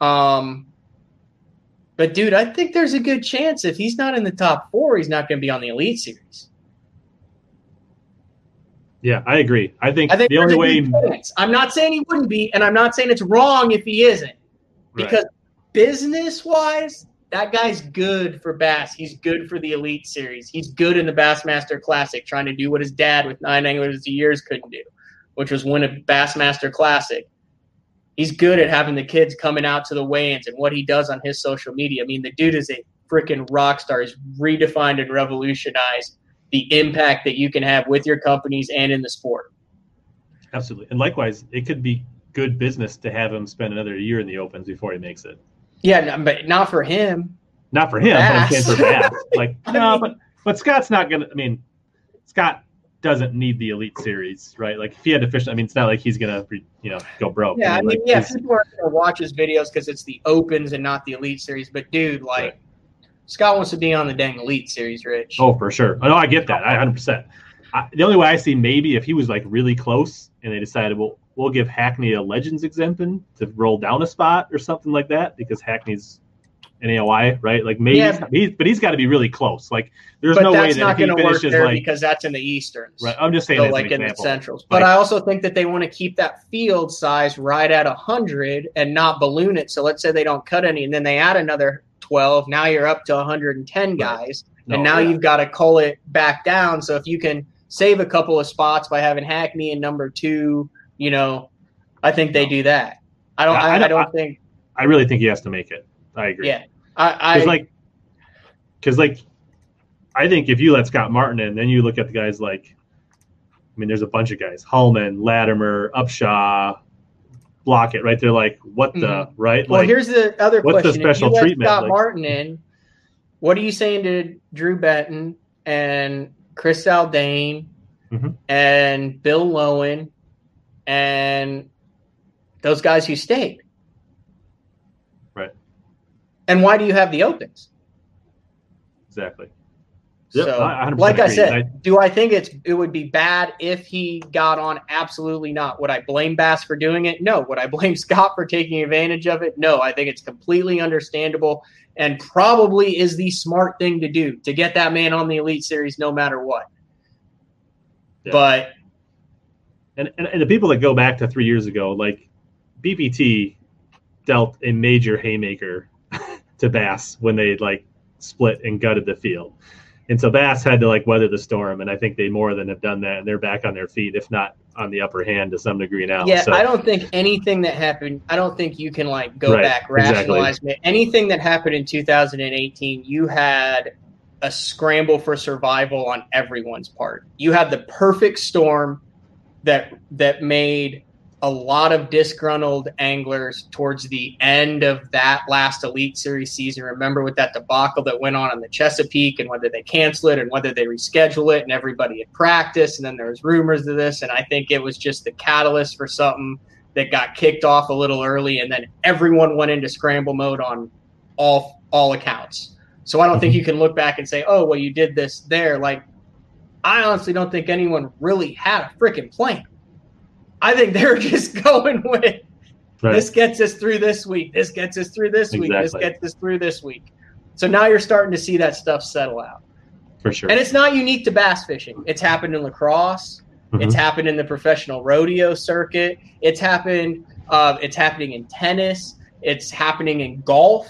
Um, but dude, I think there's a good chance if he's not in the top four, he's not going to be on the Elite Series. Yeah, I agree. I think, I think the only way. I'm not saying he wouldn't be, and I'm not saying it's wrong if he isn't, because right. business wise, that guy's good for Bass. He's good for the Elite Series. He's good in the Bassmaster Classic, trying to do what his dad with nine anglers a years couldn't do, which was win a Bassmaster Classic. He's good at having the kids coming out to the weigh-ins and what he does on his social media. I mean, the dude is a freaking rock star. He's redefined and revolutionized the impact that you can have with your companies and in the sport. Absolutely. And likewise, it could be good business to have him spend another year in the opens before he makes it. Yeah, but not for him. Not for him, Bass. but for Bass. Like, no, but but Scott's not gonna I mean, Scott doesn't need the elite series, right? Like if he had to fish, I mean, it's not like he's gonna, you know, go broke. Yeah, I mean, like, yeah, people are gonna watch his videos because it's the opens and not the elite series. But dude, like, right. Scott wants to be on the dang elite series, Rich. Oh, for sure. Oh, no, I get that. I 100. percent The only way I see maybe if he was like really close and they decided, well, we'll give Hackney a Legends exemption to roll down a spot or something like that because Hackney's an AOY, right? Like maybe, yeah. he's, but he's got to be really close. Like there's no way that he finishes like because that's in the Easterns, right? I'm just saying, so like in the Centrals. But like, I also think that they want to keep that field size right at hundred and not balloon it. So let's say they don't cut any, and then they add another 12. Now you're up to 110 guys, right. no, and now yeah. you've got to cull it back down. So if you can save a couple of spots by having Hackney in number two, you know, I think they do that. I don't. I, I, I don't I, think. I really think he has to make it. I agree. Yeah, I, I like because like I think if you let Scott Martin in, then you look at the guys like. I mean, there's a bunch of guys: Hallman, Latimer, Upshaw, Blaukat, right? They're like, what the mm-hmm. right? Well, like, here's the other what's question: the special treatment? Scott like, Martin in. What are you saying to Drew Benton and Chris Zaldain mm-hmm. and Bill Lowen and those guys who stayed? Right. And why do you have the opens? Exactly. Yep, so, I like I said, I, do I think it's it would be bad if he got on? Absolutely not. Would I blame Bass for doing it? No. Would I blame Scott for taking advantage of it? No. I think it's completely understandable and probably is the smart thing to do to get that man on the Elite Series no matter what. Yeah. But and, and and the people that go back to three years ago, like BPT dealt a major haymaker to Bass when they like split and gutted the field and so Bass had to like weather the storm, and I think they more than have done that, and they're back on their feet, if not on the upper hand to some degree now. Yeah, so, I don't think anything that happened. I don't think you can like go right, back rationalize exactly. anything that happened in 2018. You had a scramble for survival on everyone's part. You had the perfect storm that that made a lot of disgruntled anglers towards the end of that last Elite Series season. Remember with that debacle that went on in the Chesapeake and whether they cancel it and whether they reschedule it and everybody had practiced and then there was rumors of this and I think it was just the catalyst for something that got kicked off a little early and then everyone went into scramble mode on all all accounts. So I don't think you can look back and say, "Oh, well you did this there." Like I honestly don't think anyone really had a freaking plan. I think they're just going with right. this gets us through this week. This gets us through this exactly. week. This gets us through this week. So now you're starting to see that stuff settle out. For sure. And it's not unique to bass fishing. It's happened in lacrosse. Mm-hmm. It's happened in the professional rodeo circuit. It's happened. Uh, it's happening in tennis. It's happening in golf.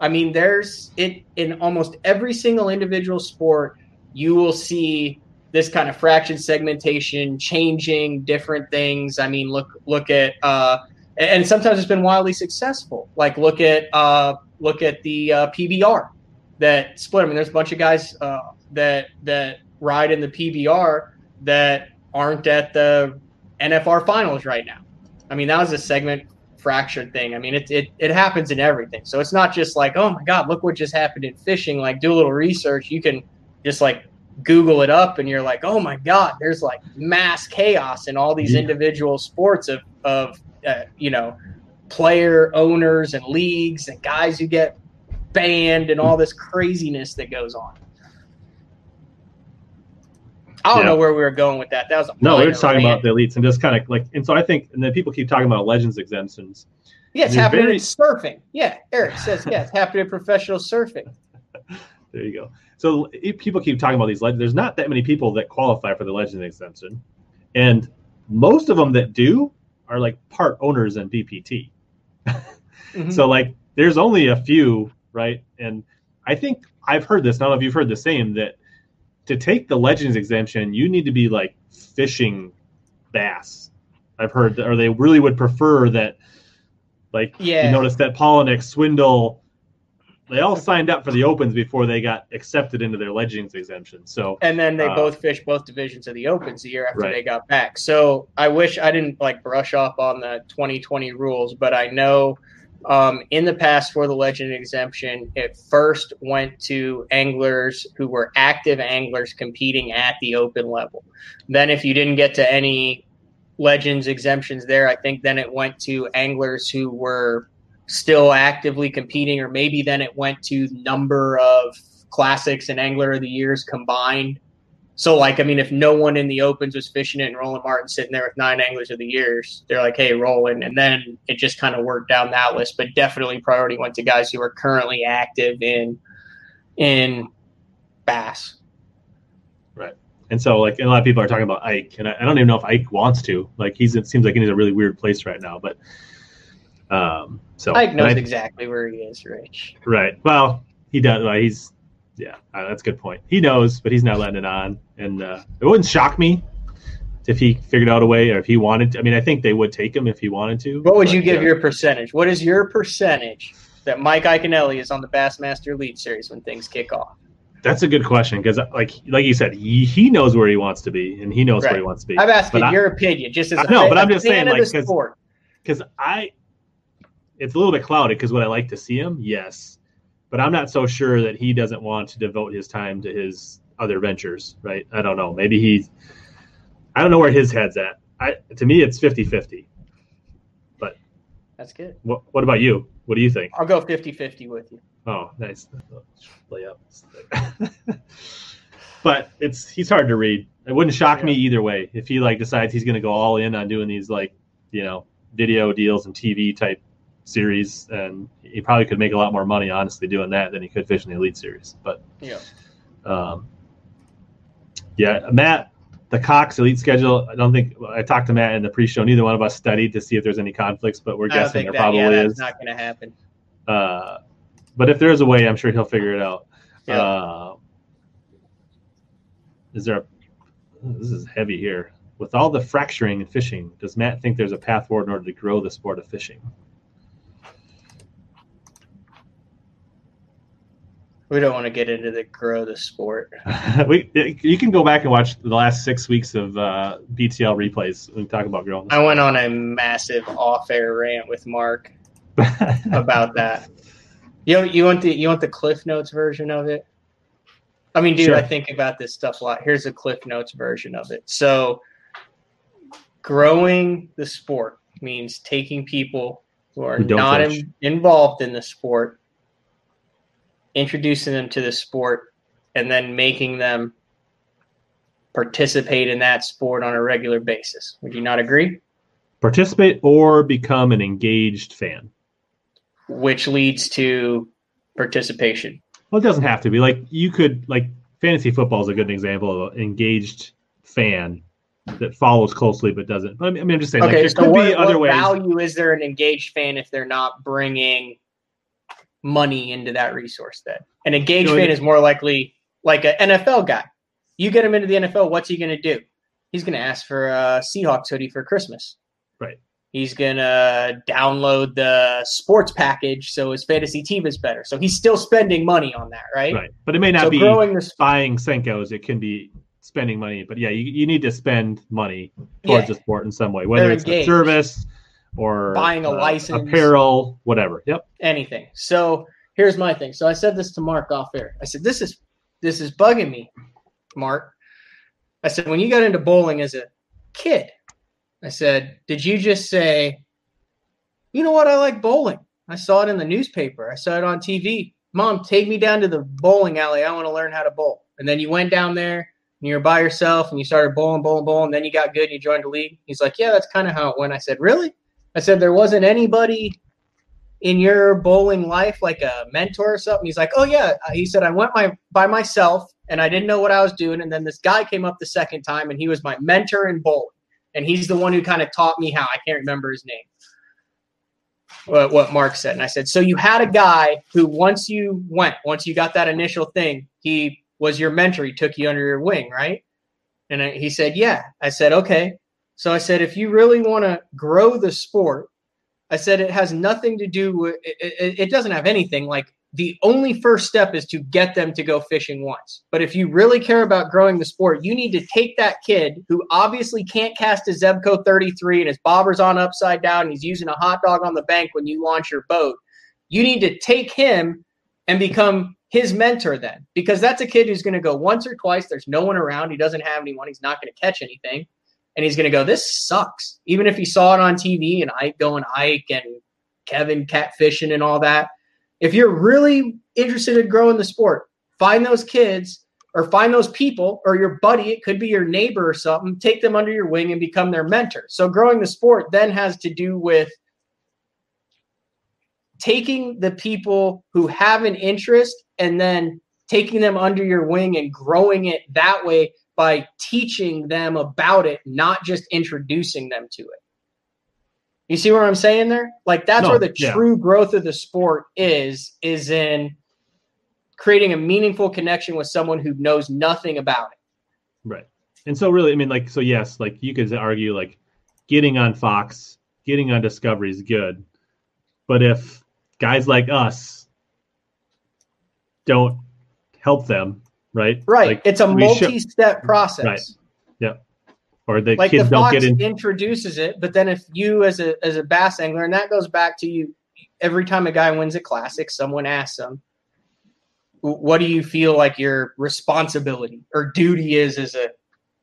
I mean, there's it in almost every single individual sport. You will see this kind of fraction segmentation, changing different things. I mean, look look at uh, and sometimes it's been wildly successful. Like look at uh, look at the uh, PBR that split. I mean, there's a bunch of guys uh, that that ride in the PBR that aren't at the NFR finals right now. I mean, that was a segment fracture thing. I mean, it, it it happens in everything. So it's not just like, oh my god, look what just happened in fishing. Like, do a little research. You can just like Google it up, and you're like, oh my god, there's like mass chaos in all these Yeah. individual sports of of uh, you know player owners and leagues and guys who get banned and all this craziness that goes on. I don't Yeah. know where we were going with that. That was a No, we were just talking rant. about the elites and just kind of like, and so I think, and then people keep talking about legends exemptions. Yeah, it's happening very- in surfing. Yeah, Eric says yeah, it's happening in professional surfing. There you go. So if people keep talking about these legends. There's not that many people that qualify for the legend exemption, and most of them that do are like part owners in BPT. Mhm. So like, there's only a few, right? And I think I've heard this. I don't know if you've heard the same that to take the legends exemption, you need to be like fishing bass. I've heard, that, or they really would prefer that. Like Yeah. you notice that Palaniuk, Swindle, they all signed up for the opens before they got accepted into their legends exemption. So and then they Uh, both fished both divisions of the Opens the year after Right. they got back. So I wish I didn't like brush off on the 2020 rules, but I know um, in the past for the legend exemption, it first went to anglers who were active anglers competing at the open level. Then, if you didn't get to any legends exemptions there, I think then it went to anglers who were still actively competing, or maybe then it went to number of classics and angler of the years combined. So, like, I mean, if no one in the opens was fishing it and Roland Martin sitting there with nine anglers of the years, they're like, hey, Roland. And then it just kind of worked down that list. But definitely priority went to guys who are currently active in in bass. Right. And so like and a lot of people are talking about Ike, and I, I don't even know if Ike wants to. Like he's it seems like he's in a really weird place right now. But um, so Ike knows I- exactly where he is, Rich. right. Well, he does. Well, he's yeah. Uh, that's a good point. He knows, but he's not letting it on. And uh, it wouldn't shock me if he figured out a way, or if he wanted. to. I mean, I think they would take him if he wanted to. What would but, you give uh, your percentage? What is your percentage that Mike Iaconelli is on the Bassmaster Elite Series when things kick off? That's a good question because, like, like you said, he, he knows where he wants to be, and he knows where he wants to be. I'm asking But I- your opinion, just as a I fan, but I'm just saying, like, the 'cause- sport. because I, it's a little bit clouded because would I like to see him? Yes, but I'm not so sure that he doesn't want to devote his time to his other ventures. Right? I don't know. Maybe he's I don't know where his head's at. I to me it's 50-50. But That's good. What What about you? What do you think? I'll go 50-50 with you. Oh, nice layup. but it's he's hard to read. It wouldn't shock me either way if he like decides he's going to go all in on doing these like you know video deals and TV type series, and he probably could make a lot more money honestly doing that than he could fishing the Elite Series. But Yeah. um, yeah, Matt, the Cox Elite schedule. I don't think I talked to Matt in the pre-show. Neither one of us studied to see if there's any conflicts, but we're guessing there that, probably yeah, is. not going to happen. Uh, but if there's a way, I'm sure he'll figure it out. Yeah. Uh, is there a? This is heavy here. With all the fracturing and fishing, does Matt think there's a path forward in order to grow the sport of fishing? We don't want to get into the grow the sport. we, you can go back and watch the last six weeks of uh, BTL replays. We talk about growing. I went on a massive off-air rant with Mark about that. You you want the you want the Cliff Notes version of it? I mean, dude, Sure. I think about this stuff a lot. Here's a Cliff Notes version of it. So, growing the sport means taking people who are Who don't in, involved in the sport, introducing them to the sport, and then making them participate in that sport on a regular basis. Would you not agree? Participate or become an engaged fan. Which leads to participation. Well, it doesn't have to be. Like you could like fantasy football is a good example of an engaged fan that follows closely but doesn't. I mean, I mean, I'm just saying. like, Okay, there so could what, be other what ways. value is there an engaged fan if they're not bringing money into that resource? Then an engaged fan is more likely like an NFL guy. You get him into the NFL, what's he going to do? He's going to ask for a Seahawks hoodie for Christmas. Right. He's going to download the sports package so his fantasy team is better. So he's still spending money on that, right? Right, but it may not So be growing the buying Senkos. It can be spending money. But yeah, you, you need to spend money towards Yeah. the sport in some way, whether They're it's a service or Buying a uh, license. apparel, whatever. Yep. anything. So here's my thing. So I said this to Mark off air. I said, This is this is bugging me, Mark. I said, when you got into bowling as a kid, I said, Did you just say, you know what, I like bowling? I saw it in the newspaper. I saw it on TV. Mom, take me down to the bowling alley. I want to learn how to bowl. And then you went down there and you were by yourself and you started bowling, bowling, bowling. And then you got good and you joined the league. He's like, Yeah, that's kind of how it went. I said, Really? I said, There wasn't anybody in your bowling life like a mentor or something? He's like, oh yeah. Uh, he said I went my by myself and I didn't know what I was doing, and then this guy came up the second time and he was my mentor in bowling, and he's the one who kind of taught me how. I can't remember his name. What, what Mark said, and I said, so you had a guy who once you went, once you got that initial thing, he was your mentor. He took you under your wing, right? And I, he said, yeah. I said, okay. So I said, if you really want to grow the sport, I said it has nothing to do with it, it, doesn't have anything like the only first step is to get them to go fishing once. But if you really care about growing the sport, you need to take that kid who obviously can't cast a Zebco 33 and his bobber's on upside down and he's using a hot dog on the bank when you launch your boat. You need to take him and become his mentor then because that's a kid who's going to go once or twice. There's no one around. He doesn't have anyone. He's not going to catch anything and he's going to go, this sucks. Even if he saw it on TV and Ike going Ike and Kevin catfishing and all that. If you're really interested in growing the sport, find those kids or find those people or your buddy, it could be your neighbor or something, take them under your wing and become their mentor. So growing the sport then has to do with taking the people who have an interest and then taking them under your wing and growing it that way by teaching them about it, not just introducing them to it. You see what I'm saying there? Like that's No, where the yeah. true growth of the sport is is in creating a meaningful connection with someone who knows nothing about it. Right. And so really, I mean, like, so yes, like you could argue like getting on Fox, getting on Discovery is good. But if guys like us don't help them, right? Right. Like, it's a multi-step process. Right. Yeah. Or the Like kids the don't get in. introduces it, but then if you as a as a bass angler, and that goes back to you every time a guy wins a classic, someone asks them, what do you feel like your responsibility or duty is as a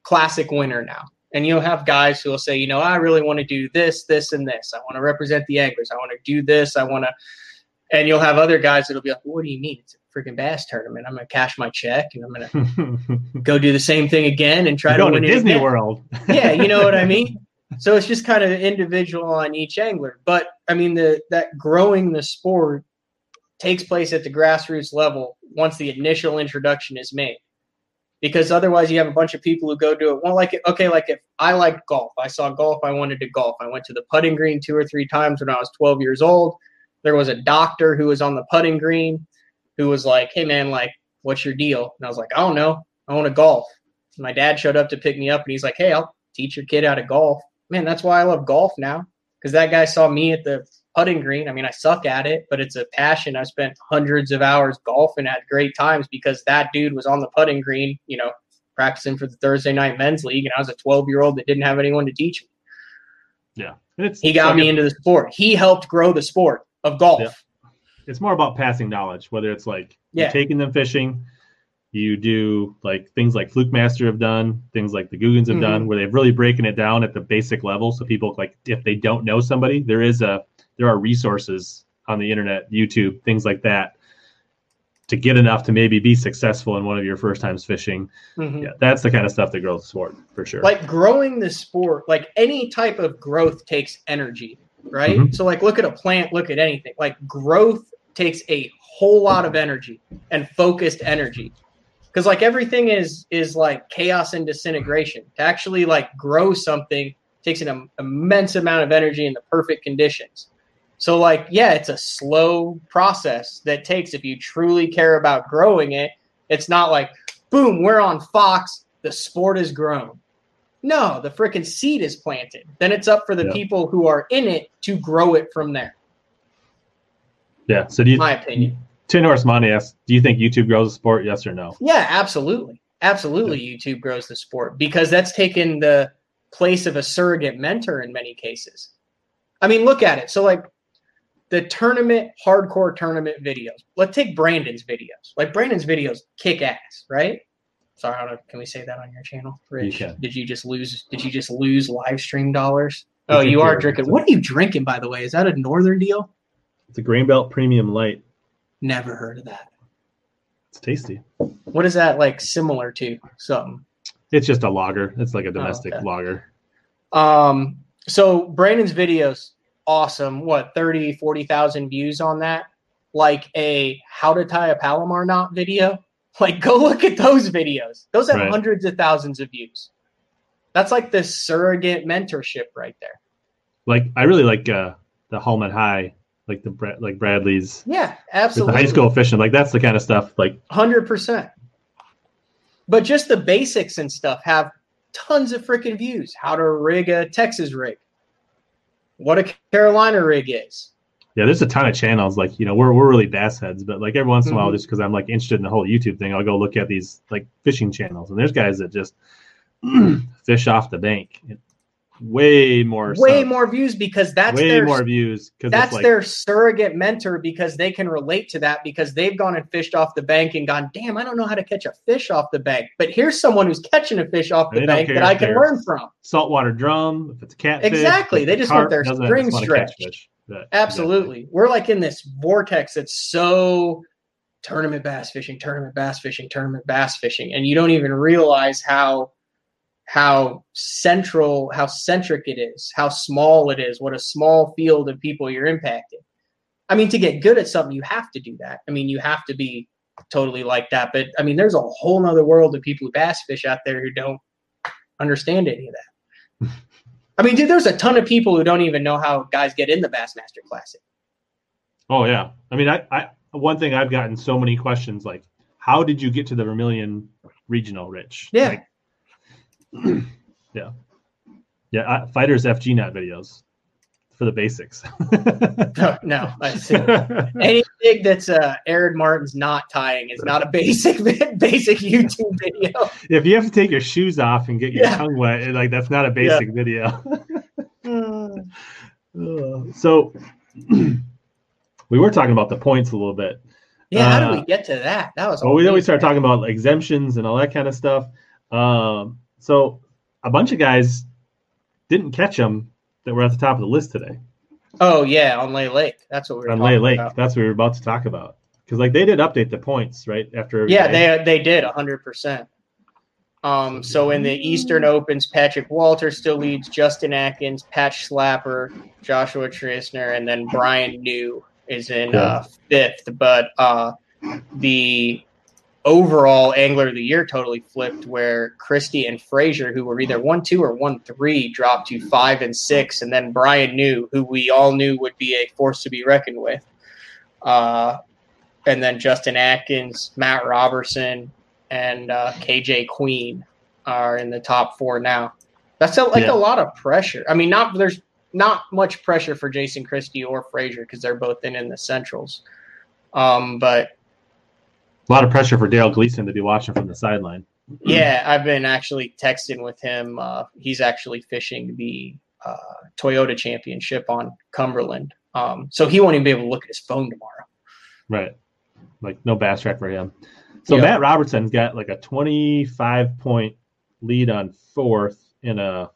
classic winner now? And you'll have guys who will say, you know, I really want to do this, this, and this. I want to represent the anglers. I want to do this. I want to. And you'll have other guys that'll be like, what do you mean? It's a freaking bass tournament. I'm to cash my check and I'm to go do the same thing again and try to going win to Disney again World. yeah, you know what I mean. So it's just kind of individual on each angler. But I mean, the that growing the sport takes place at the grassroots level once the initial introduction is made. Because otherwise, you have a bunch of people who go do it. Well, like it. okay, like if I like golf, I saw golf, I wanted to golf. I went to the putting green two or three times when I was 12 years old. There was a doctor who was on the putting green who was like, "Hey man, like, what's your deal?" And I was like, "I don't know. I want to golf." my dad showed up to pick me up and he's like, Hey, I'll teach your kid how to golf. Man, that's why I love golf now. Because that guy saw me at the putting green. I mean, I suck at it, but it's a passion. I spent hundreds of hours golfing at great times because that dude was on the putting green, you know, practicing for the Thursday night men's league. And I was a 12 year old that didn't have anyone to teach me. yeah. It's, He got like me a- into the sport. He helped grow the sport of golf. Yeah. It's more about passing knowledge, whether it's like Yeah. you're taking them fishing, you do like things like Flukemaster have done, things like the Googans have Mhm. done, where they've really breaking it down at the basic level. So people like if they don't know somebody, there is a there are resources on the internet, YouTube, things like that, to get enough to maybe be successful in one of your first times fishing. Mhm. Yeah, that's the kind of stuff that grows the sport for sure. like growing the sport like any type of growth takes energy right Mhm. so like look at a plant look at anything like growth takes a whole lot of energy and focused energy because like everything is is like chaos and disintegration to actually like grow something takes an im- immense amount of energy in the perfect conditions so like yeah it's a slow process that takes if you truly care about growing it it's not like boom we're on fox the sport is grown no, the freaking seed is planted. Then it's up for the Yeah. people who are in it to grow it from there. Yeah. So do you My opinion. Tin Horse asks, do you think YouTube grows the sport? Yes or no? Yeah, absolutely. Absolutely, YouTube grows the sport because that's taken the place of a surrogate mentor in many cases. I mean, look at it. So like the tournament, hardcore tournament videos. Let's take Brandon's videos. Like Brandon's videos kick ass, right? Sorry, I don't know. Can we say that on your channel, Rich? You. Did you just lose? Did you just lose live stream dollars? Oh, you are drinking. What are you drinking, by the way? Is that a Northern deal? It's a Grain Belt Premium Light. Never heard of that. It's tasty. What is that like similar to? Something. It's just a lager. It's like a domestic okay. lager. Um, so Brandon's videos, awesome. What, 30, 40,000 views on that? Like a how to tie a Palomar knot video. Like, go look at those videos. Those have Right. hundreds of thousands of views. That's like the surrogate mentorship right there. Like I really like uh the Hallman High, like the like Bradley's Yeah, with the absolutely. high school fishing. Like that's the kind of stuff. Like Hundred percent. But just the basics and stuff have tons of freaking views. How to rig a Texas rig. What a Carolina rig is. yeah, there's a ton of channels. Like you know, we're we're really bass heads, but like every once in a while, Mhm. just because I'm like interested in the whole YouTube thing, I'll go look at these like fishing channels, and there's guys that just fish off the bank. Way more, Way subs, more views because that's way their more views because that's like, their surrogate mentor because they can relate to that because they've gone and fished off the bank and gone, damn, I don't know how to catch a fish off the bank. But here's someone who's catching a fish off the bank that I can learn from. saltwater drum. If it's a catfish, Exactly. They just want their string just wanna catch stretched. Absolutely. We're like in this vortex that's so tournament bass fishing, tournament bass fishing, tournament bass fishing, and you don't even realize how how central, how centric it is, how small it is, what a small field of people you're impacting. I mean, to get good at something, you have to do that. I mean, you have to be totally like that. But I mean, there's a whole nother world of people who bass fish out there who don't understand any of that. I mean, dude, there's a ton of people who don't even know how guys get in the Bassmaster Classic. Oh yeah. I mean, I, I one thing I've gotten so many questions like, how did you get to the Vermilion Regional, Rich? Yeah. Like, yeah. Yeah. I, fighters FG net videos for the basics. no, I see. anything that's uh, Aaron Martin's not tying is not a basic basic YouTube video. if you have to take your shoes off and get your Yeah. tongue wet, like that's not a basic video. Uh, so we were talking about the points a little bit. yeah, how do we get to that? That was Well, we then we started talking about exemptions and all that kind of stuff. Um, so a bunch of guys didn't catch them that were at the top of the list today Oh yeah, on Lay Lake. That's what we were on Lay Lake. about. That's what we were about to talk about because like they did update the points right after. every Yeah, day. they they did hundred percent. Um, so in the Eastern Opens, Patrick Walter still leads, Justin Atkins, Pat Schlapper, Joshua Trisner, and then Bryan New is in uh, fifth. But uh, the overall angler of the year totally flipped, where Christie and Frazier, who were either one two or one three, dropped to five and six, and then Bryan New, who we all knew would be a force to be reckoned with. Uh, and then Justin Atkins, Matt Robertson, and uh, KJ Queen are in the top four now. That's a, like Yeah. a lot of pressure. I mean, not there's not much pressure for Jason Christie or Frazier because they're both in in the Centrals. Um, but a lot of pressure for Dale Gleason to be watching from the sideline. yeah, I've been actually texting with him. Uh, he's actually fishing the uh, Toyota Championship on Cumberland, um, so he won't even be able to look at his phone tomorrow. Right. Like no bass track for him. So Yeah. Matt Robertson's got like a 25 point lead on fourth in a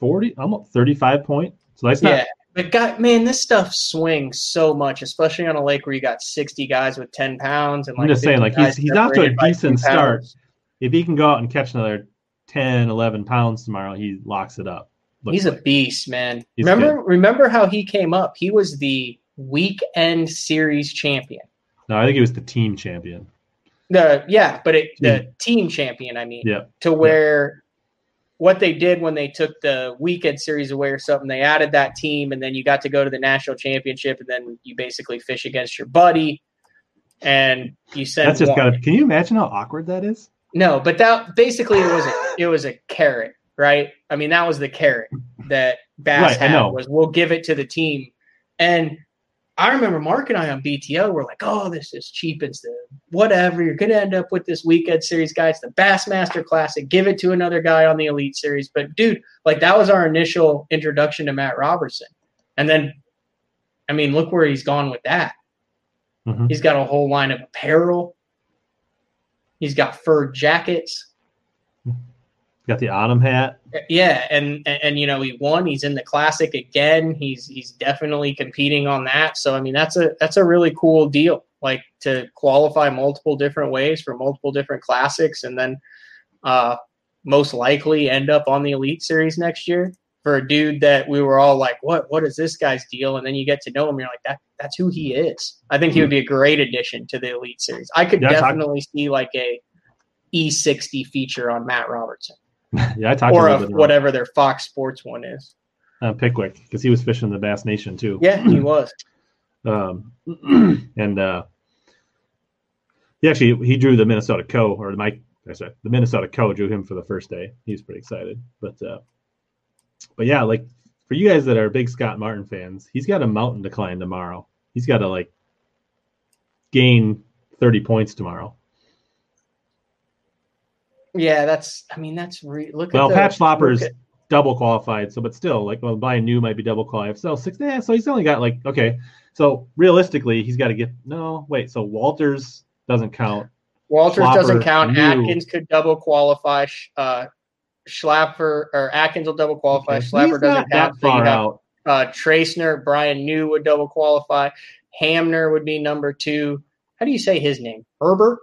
40, almost 35 point. So that's not yeah, but God, man, this stuff swings so much, especially on a lake where you got sixty guys with ten pounds. And I'm just saying, like, he's- he's off to a decent start. if he can go out and catch another 10, 11 pounds tomorrow, he locks it up. He's a beast, man. He's remember, remember how he came up? He was the weekend series champion. No, I think he was the team champion. The yeah, but it, the team champion. I mean, Yeah. to where what they did when they took the weekend series away or something, they added that team, and then you got to go to the national championship, and then you basically fish against your buddy, and you send. That's just one. got to. Can you imagine how awkward that is? No, but that basically it was a, it was a carrot, right? I mean, that was the carrot that Bass Right, had was we'll give it to the team. And I remember Mark and I on BTL were like, "Oh, this is cheap. It's the whatever. You're going to end up with this weekend series guy. It's the Bassmaster Classic. Give it to another guy on the Elite Series." But dude, like that was our initial introduction to Matt Robertson. And then, I mean, look where he's gone with that. Mhm. He's got a whole line of apparel. He's got fur jackets. Got the autumn hat. Yeah, and, and and you know he won. He's in the classic again. He's he's definitely competing on that. So I mean that's a that's a really cool deal. Like to qualify multiple different ways for multiple different classics, and then uh, most likely end up on the Elite Series next year. For a dude that we were all like, what what is this guy's deal? And then you get to know him, you're like, that that's who he is. I think he would be a great addition to the Elite Series. I could definitely see like a E60 feature on Matt Robertson yeah, I talked or to a, whatever their Fox Sports one is. uh, Pickwick because he was fishing the Bass Nation too. Yeah, he was. Um, and uh, he actually he drew the Minnesota Co. or Mike. I sorry, the Minnesota Co. drew him for the first day. He's pretty excited, but uh, but yeah, like for you guys that are big Scott Martin fans, he's got a mountain to climb tomorrow. He's got to like gain thirty points tomorrow. Yeah, that's. I mean, that's re- look. Well, at the, Pat Schlopper's look at- double qualified, so but still, like well, Bryan New might be double qualified. So six, yeah, so he's only got like okay. So realistically, he's got to get no wait. So Walters doesn't count. Walters doesn't count. New. Atkins could double qualify. Uh, Schlapper or Atkins will double qualify. Okay, Schlapper he's doesn't count. So far have out. uh, Tracner, Bryan New would double qualify. Hamner would be number two. How do you say his name? Herbert?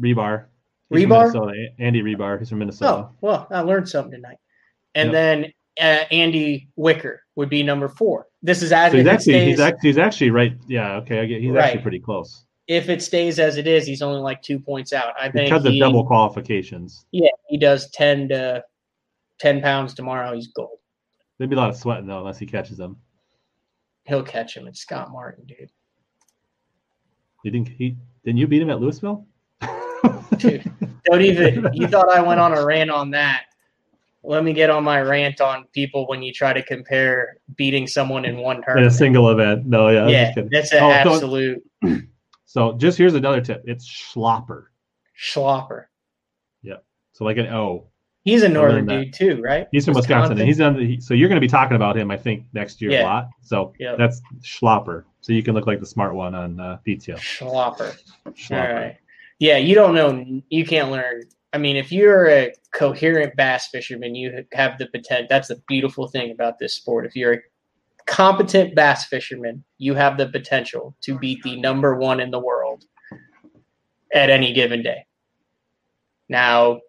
Rebar. He's Rebar? Minnesota. Andy Rebar. He's from Minnesota. Oh, well, I learned something tonight. And Yep. then uh, Andy Wicker would be number four. This is as so he's actually stays, he's actually he's actually right. Yeah, okay. I get, he's actually pretty close if it stays as it is, he's only like two points out. I think because he, of double qualifications. Yeah, he does ten to ten pounds tomorrow. He's gold. There'd be a lot of sweating though, unless he catches them. He'll catch him. It's Scott Martin, dude. You think he didn't you beat him at Louisville? Dude, don't even. You thought I went on a rant on that? Let me get on my rant on people when you try to compare beating someone in one turn. in a single event. No, yeah. Yeah, that's an Oh, so- absolute So just here's another tip. It's Schlopper. schlopper. Yeah. So like an O. He's a northern dude too, right? He's from Wisconsin, and he's on the. So you're going to be talking about him, I think, next year a lot. So Yep. that's Schlopper. So you can look like the smart one on uh, PTO. Schlopper. Schlopper. All right. Yeah, you don't know. You can't learn. I mean, if you're a coherent bass fisherman, you have the potential. That's the beautiful thing about this sport. If you're a competent bass fisherman, you have the potential to beat the number one in the world at any given day. Now,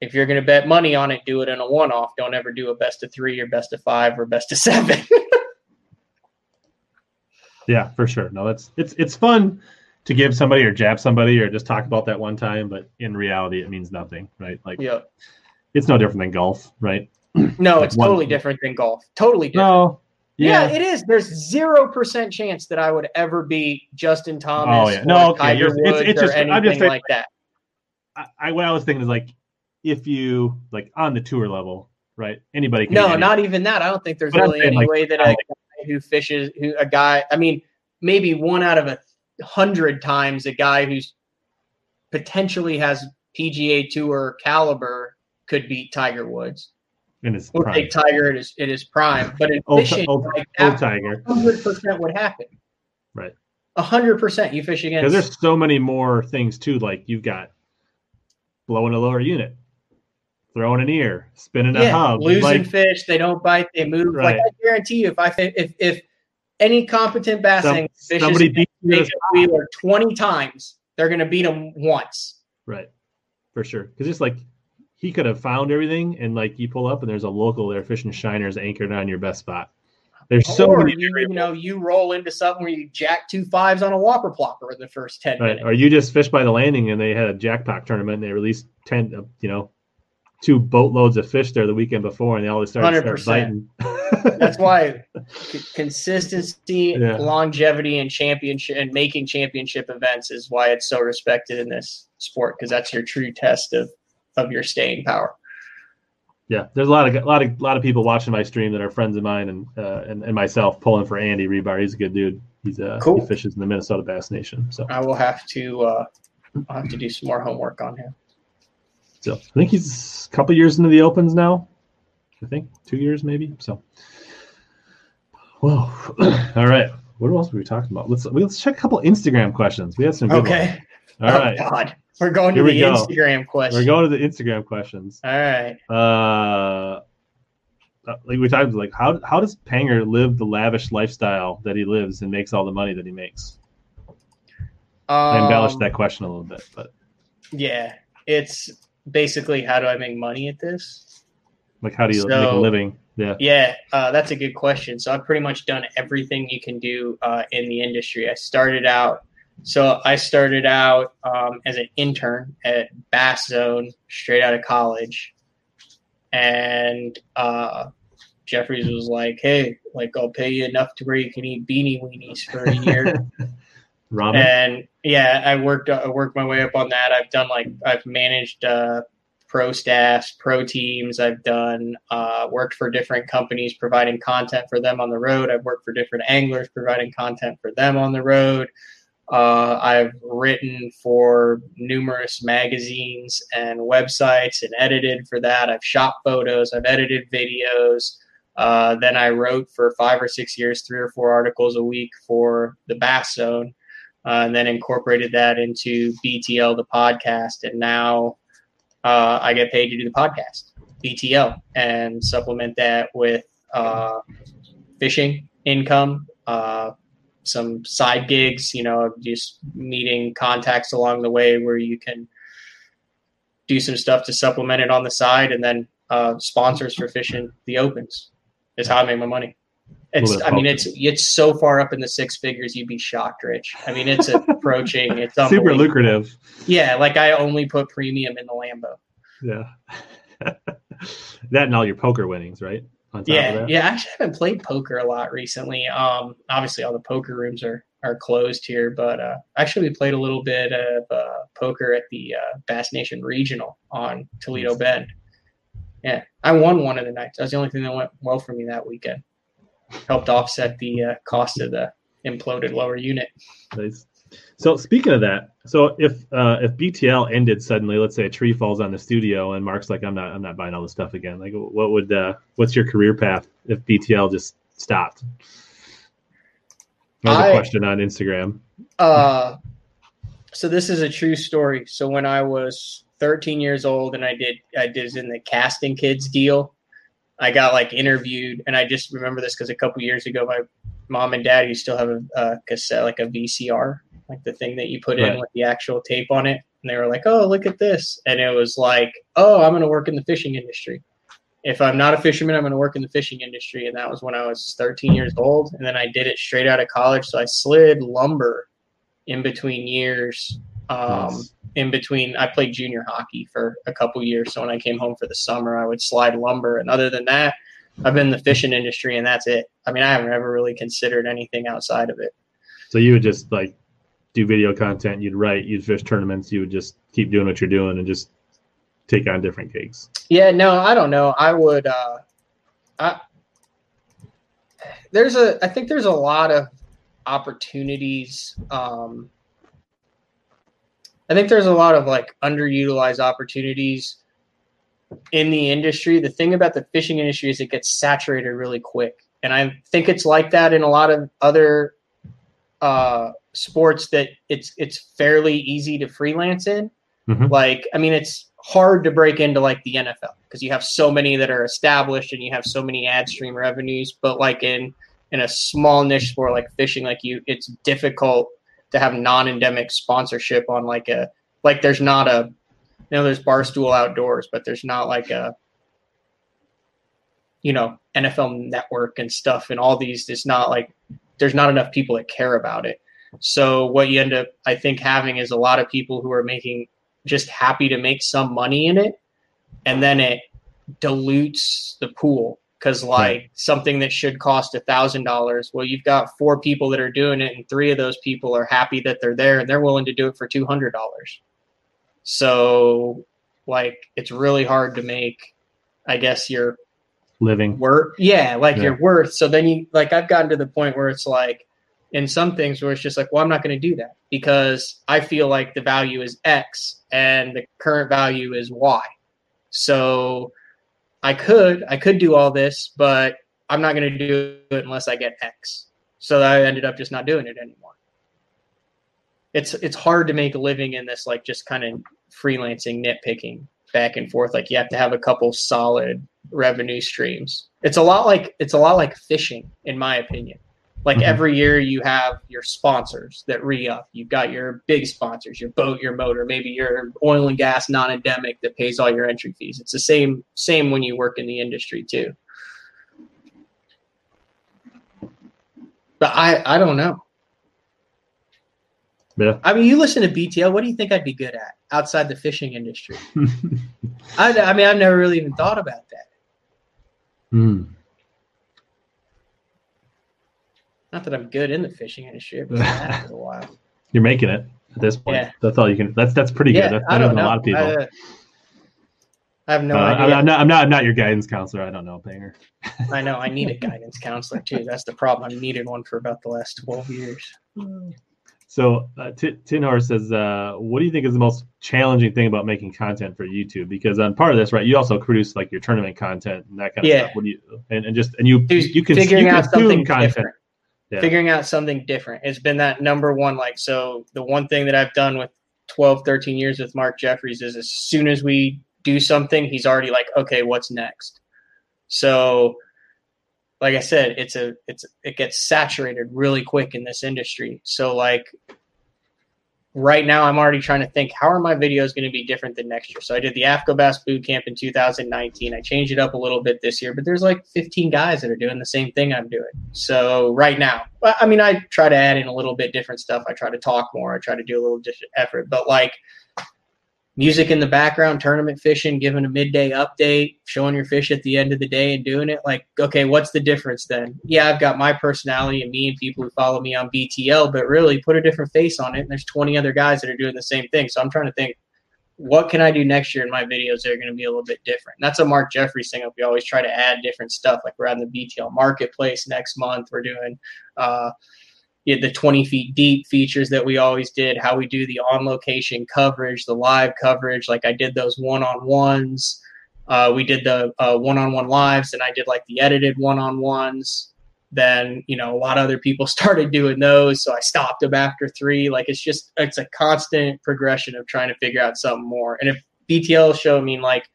if you're going to bet money on it, do it in a one off. Don't ever do a best of three or best of five or best of seven. Yeah, for sure. No, that's it's it's fun to give somebody or jab somebody or just talk about that one time, but in reality, it means nothing, right? Like yeah. it's no different than golf, right? No, it's one- totally different than golf. Totally different. No. Yeah. Yeah. it is. There's zero percent chance that I would ever be Justin Thomas Oh, yeah. or No, okay. Tiger It's- it's- Woods or just- I'm anything just saying- like that. I, I what I was thinking is like if you like on the tour level, right? Anybody can. No, not even that. I don't think there's But really saying, any like, way that a like- guy who fishes, who a guy, I mean, maybe one out of a hundred times a guy who's potentially has PGA Tour caliber could beat Tiger Woods. in his We'll prime. take Tiger at his, at his prime, but in Old, fishing, old, like old Tiger. hundred percent would happen. Right. A hundred percent, you fish Because against. there's so many more things too. Like you've got blowing a lower unit, throwing an ear, spinning a hub, losing like fish, they don't bite, they move. Right. Like I guarantee you, if I if if any competent bass some- angler somebody beat. Jacob Wheeler twenty times, they're going to beat him once. Right, for sure. Because it's like he could have found everything, and like you pull up, and there's a local there fishing shiners anchored on your best spot. There's so many you, you know you roll into something where you jack two fives on a whopper plopper in the first ten right? minutes. Or you just fish by the landing, and they had a jackpot tournament, and they released ten, uh, you know, two boatloads of fish there the weekend before, and they all started start 100%. biting. That's why c- consistency, Yeah. longevity, and championship and making championship events is why it's so respected in this sport because that's your true test of of your staying power. Yeah, there's a lot of a lot of lot of people watching my stream that are friends of mine and uh, and, and myself pulling for Andy Rebar. He's a good dude. He's uh, Cool. he fishes in the Minnesota Bass Nation. So, I will have to uh, I'll have to do some more homework on him. so I think he's a couple years into the opens now. I think two years maybe. So Whoa. All right. What else were we talking about? Let's let's check a couple Instagram questions. We had some good Okay. ones. All oh right. God, we're going to Here we the. Instagram question. We're going to the Instagram questions. All right. Uh, uh, like we talked, like how how does Panger live the lavish lifestyle that he lives and makes all the money that he makes? I embellished Um, that question a little bit, but Yeah, it's basically how do I make money at this? Like how do you make a living? Yeah. Yeah, uh, that's a good question. So I've pretty much done everything you can do uh, in the industry. I started out, so I started out um, as an intern at Bass Zone, straight out of college, and uh, Jeffries was like, "Hey, like I'll pay you enough to where you can eat beanie weenies for a year." Ramen. and yeah, I worked I worked my way up on that. I've done like I've managed uh, pro staffs, pro teams. I've done uh, worked for different companies providing content for them on the road. I've worked for different anglers providing content for them on the road. Uh, I've written for numerous magazines and websites and edited for that. I've shot photos. I've edited videos. Uh, then I wrote for five or six years, three or four articles a week for the Bass Zone uh, and then incorporated that into BTL, the podcast. And now uh, I get paid to do the podcast, BTL, and supplement that with uh, fishing income, uh, some side gigs, you know, just meeting contacts along the way where you can do some stuff to supplement it on the side, and then uh, sponsors for fishing the opens is how I make my money. It's, I mean, it's it's so far up in the six figures, you'd be shocked, Rich. I mean, it's approaching. It's Super lucrative. Yeah, like I only put premium in the Lambo. Yeah. that and all your poker winnings, right? On top of Yeah, that? yeah. I actually haven't played poker a lot recently. Um, obviously all the poker rooms are are closed here, but uh, actually we played a little bit of uh, poker at the uh, Bass Nation Regional on Toledo Bend. Yeah, I won one of the nights. That was the only thing that went well for me that weekend. Helped offset the uh, cost of the imploded lower unit. Nice. So speaking of that, so if uh, if BTL ended suddenly, let's say a tree falls on the studio and Mark's like, I'm not I'm not buying all this stuff again. Like, what would uh, what's your career path if BTL just stopped? That was a I- question on Instagram. Uh, so this is a true story. So when I was 13 years old and I did I did in the casting kids deal, I got like interviewed, and I just remember this because a couple years ago, my mom and dad used to still have a, a cassette, like a VCR, like the thing that you put in with the actual tape on it, and they were like, "Oh, look at this," and it was like, "Oh, I'm going to work in the fishing industry." If I'm not a fisherman, I'm going to work in the fishing industry, and that was when I was 13 years old, and then I did it straight out of college. So I slid lumber in between years. Um, Nice. In between I played junior hockey for a couple years. So when I came home for the summer, I would slide lumber. And other than that, I've been in the fishing industry and that's it. I mean, I haven't ever really considered anything outside of it. So you would just like do video content, you'd write, you'd fish tournaments, you would just keep doing what you're doing and just take on different gigs. Yeah, no, I don't know. I would uh I there's a I think there's a lot of opportunities um I think there's a lot of like underutilized opportunities in the industry. The thing about the fishing industry is it gets saturated really quick. And I think it's like that in a lot of other uh sports that it's it's fairly easy to freelance in. Mhm. Like I mean it's hard to break into like the NFL because you have so many that are established and you have so many ad stream revenues, but like in in a small niche sport like fishing like you it's difficult to have non-endemic sponsorship on like a like there's not a you know there's barstool outdoors but there's not like a you know NFL network and stuff and all these it's not like there's not enough people that care about it. So what you end up I think having is a lot of people who are making just happy to make some money in it and then it dilutes the pool because like something that should cost a thousand dollars well you've got four people that are doing it and three of those people are happy that they're there and they're willing to do it for two hundred dollars so like it's really hard to make i guess your Living. worth yeah like Yeah. your worth so then you like i've gotten to the point where it's like in some things where it's just like well i'm not going to do that because i feel like the value is x and the current value is y so i could i could do all this but I'm not going to do it unless I get X. So I ended up just not doing it anymore. It's it's hard to make a living in this like just kind of freelancing nitpicking back and forth. Like you have to have a couple solid revenue streams. It's a lot like it's a lot like fishing, in my opinion. Like mm-hmm. every year you have your sponsors that re up. You've got your big sponsors, your boat, your motor, maybe your oil and gas non endemic that pays all your entry fees. It's the same same when you work in the industry too. But I I don't know. Yeah. I mean, you listen to BTL. What do you think I'd be good at outside the fishing industry? I, I mean, I've never really even thought about that. Hmm. Not that I'm good in the fishing industry. I've been at it for a while. You're making it at this point. Yeah. That's all you can. That's that's pretty Yeah, good. That's I better don't than a know. lot of people. I, uh, I have no Uh, idea. I'm, not, I'm not. I'm not your guidance counselor. I don't know, Banger. I know I need a guidance counselor too. That's the problem. I've needed one for about the last twelve years. So, uh, T- Tin says, uh, "What do you think is the most challenging thing about making content for YouTube? Because on part of this, right, you also produce like your tournament content and that kind of Yeah. stuff. What do you and, and just and you Dude, you can figuring you out consume something content. different. Yeah. Figuring out something different. It's been that number one. Like so, the one thing that I've done with 12, 13 years with Mark Jeffries is as soon as we do something, he's already like, okay, what's next? So, like I said, it's a it's it gets saturated really quick in this industry. So like right now I'm already trying to think how are my videos going to be different than next year. So I did the AFTCO Bass boot camp in 2019. I changed it up a little bit this year, but there's like 15 guys that are doing the same thing I'm doing. So right now, I mean, I try to add in a little bit different stuff. I try to talk more. I try to do a little different effort, but like music in the background, tournament fishing, giving a midday update, showing your fish at the end of the day and doing it. Like, okay, what's the difference then? Yeah, I've got my personality and me and people who follow me on BTL, but really put a different face on it. And there's 20 other guys that are doing the same thing. So I'm trying to think, what can I do next year in my videos that are going to be a little bit different? And that's a Mark Jeffries thing. We always try to add different stuff. Like we're on the BTL marketplace next month. We're doing, uh, the 20 feet deep features that we always did, how we do the on location coverage, the live coverage. Like I did those one on ones. Uh, we did the one on one lives, and I did like the edited one on ones. Then, you know, a lot of other people started doing those. So I stopped them after three. Like it's just, it's a constant progression of trying to figure out something more. And if BTL show, I mean, like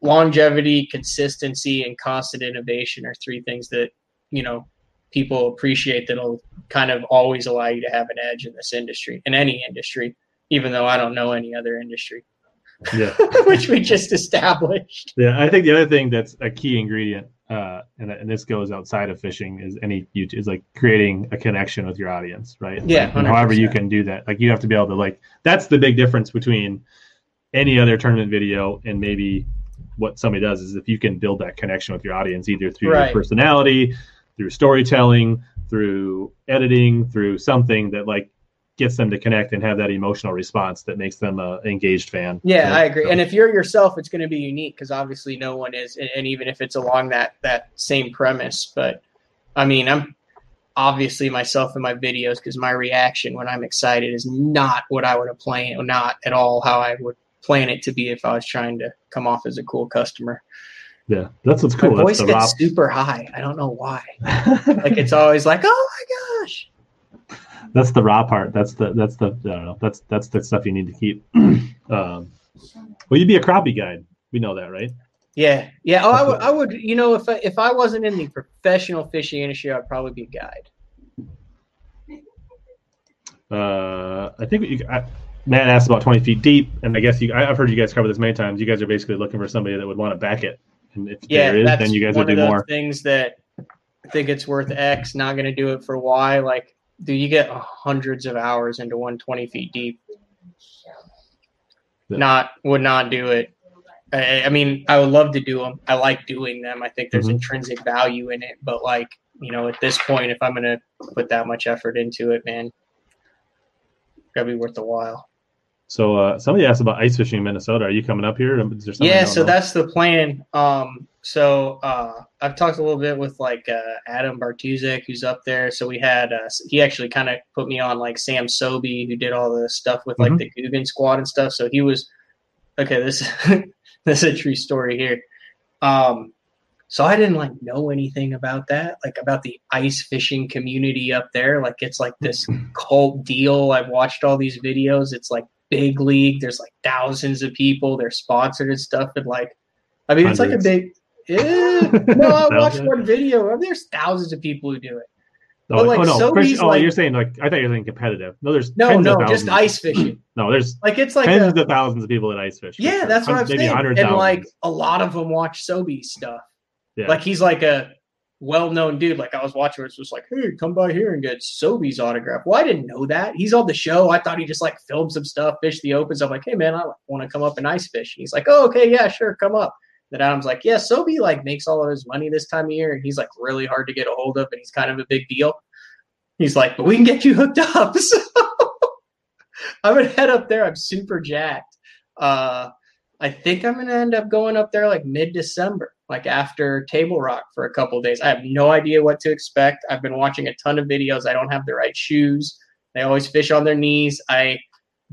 longevity, consistency, and constant innovation are three things that, you know, people appreciate that'll kind of always allow you to have an edge in this industry, in any industry, even though I don't know any other industry, Yeah, which we just established. yeah. I think the other thing that's a key ingredient, uh, and and this goes outside of fishing, is any YouTube is like creating a connection with your audience, right? Yeah, Like, and however you can do that, like you have to be able to like. That's the big difference between any other tournament video and maybe what somebody does is if you can build that connection with your audience either through Right. your personality through storytelling through editing through something that like gets them to connect and have that emotional response that makes them a engaged fan Yeah, right? I agree. So- And if you're yourself, it's going to be unique because obviously no one is, and, and even if it's along that that same premise. But I mean, I'm obviously myself in my videos because my reaction when I'm excited is not what I would have planned, not at all how I would plan it to be if I was trying to come off as a cool customer. Yeah that's what's cool that's voice gets super high. I don't know why. Like it's always like, oh my gosh. that's the raw part that's the that's the i don't know that's that's the stuff you need to keep um well you'd be a crappie guide we know that right Yeah, yeah. Oh, I would, I would. You know, if I, if I wasn't in the professional fishing industry, I'd probably be a guide. uh i think you I, matt asked about 20 feet deep and i guess you I, i've heard you guys cover this many times you guys are basically looking for somebody that would want to back it and if Yeah, there is then you guys one would do more things that I think it's worth X. Not going to do it for Y. Like, do you get hundreds of hours into 120 feet deep? Yeah. Not would not do it. I, I mean, I would love to do them. I like doing them. I think there's Mhm. intrinsic value in it. But like, you know, at this point, if I'm going to put that much effort into it, man, gotta be worth the while. So uh somebody asked about ice fishing in minnesota are you coming up here is there yeah so know? that's the plan um so uh i've talked a little bit with like uh adam bartuzek who's up there so we had uh he actually kind of put me on like sam sobe who did all the stuff with like Mhm. the googan squad and stuff so he was okay this this is a true story here um So I didn't like know anything about that, like about the ice fishing community up there. Like it's like this cult deal. I've watched all these videos. It's like big league. There's like thousands of people. They're sponsored and stuff. And like, I mean, it's like a big. No, I watched one video. I mean, there's thousands of people who do it. Oh, But, like, oh no, Chris- oh, like- you're saying like I thought you were saying competitive. No, there's No, no, just ice fishing. No, there's Like it's like tens a, of thousands of people that ice fish. yeah, sure. that's what I'm saying. And like a lot of them watch Sobe stuff. yeah. Like he's like a well-known dude. Like I was watching, it's just like, hey, come by here and get Sobe's autograph. Well, I didn't know that. He's on the show. I thought he just like filmed some stuff, fish the opens. I'm like, hey man, I want to come up and ice fish. And he's like, oh okay, yeah, sure, come up. Then Adam's like, yeah, Sobe like makes all of his money this time of year, and he's like really hard to get a hold of, and he's kind of a big deal. He's like, but we can get you hooked up. So I'm gonna head up there. I'm super jacked. Uh, I think I'm gonna end up going up there like mid December, like after Table Rock for a couple days. I have no idea what to expect. I've been watching a ton of videos. I don't have the right shoes. They always fish on their knees. I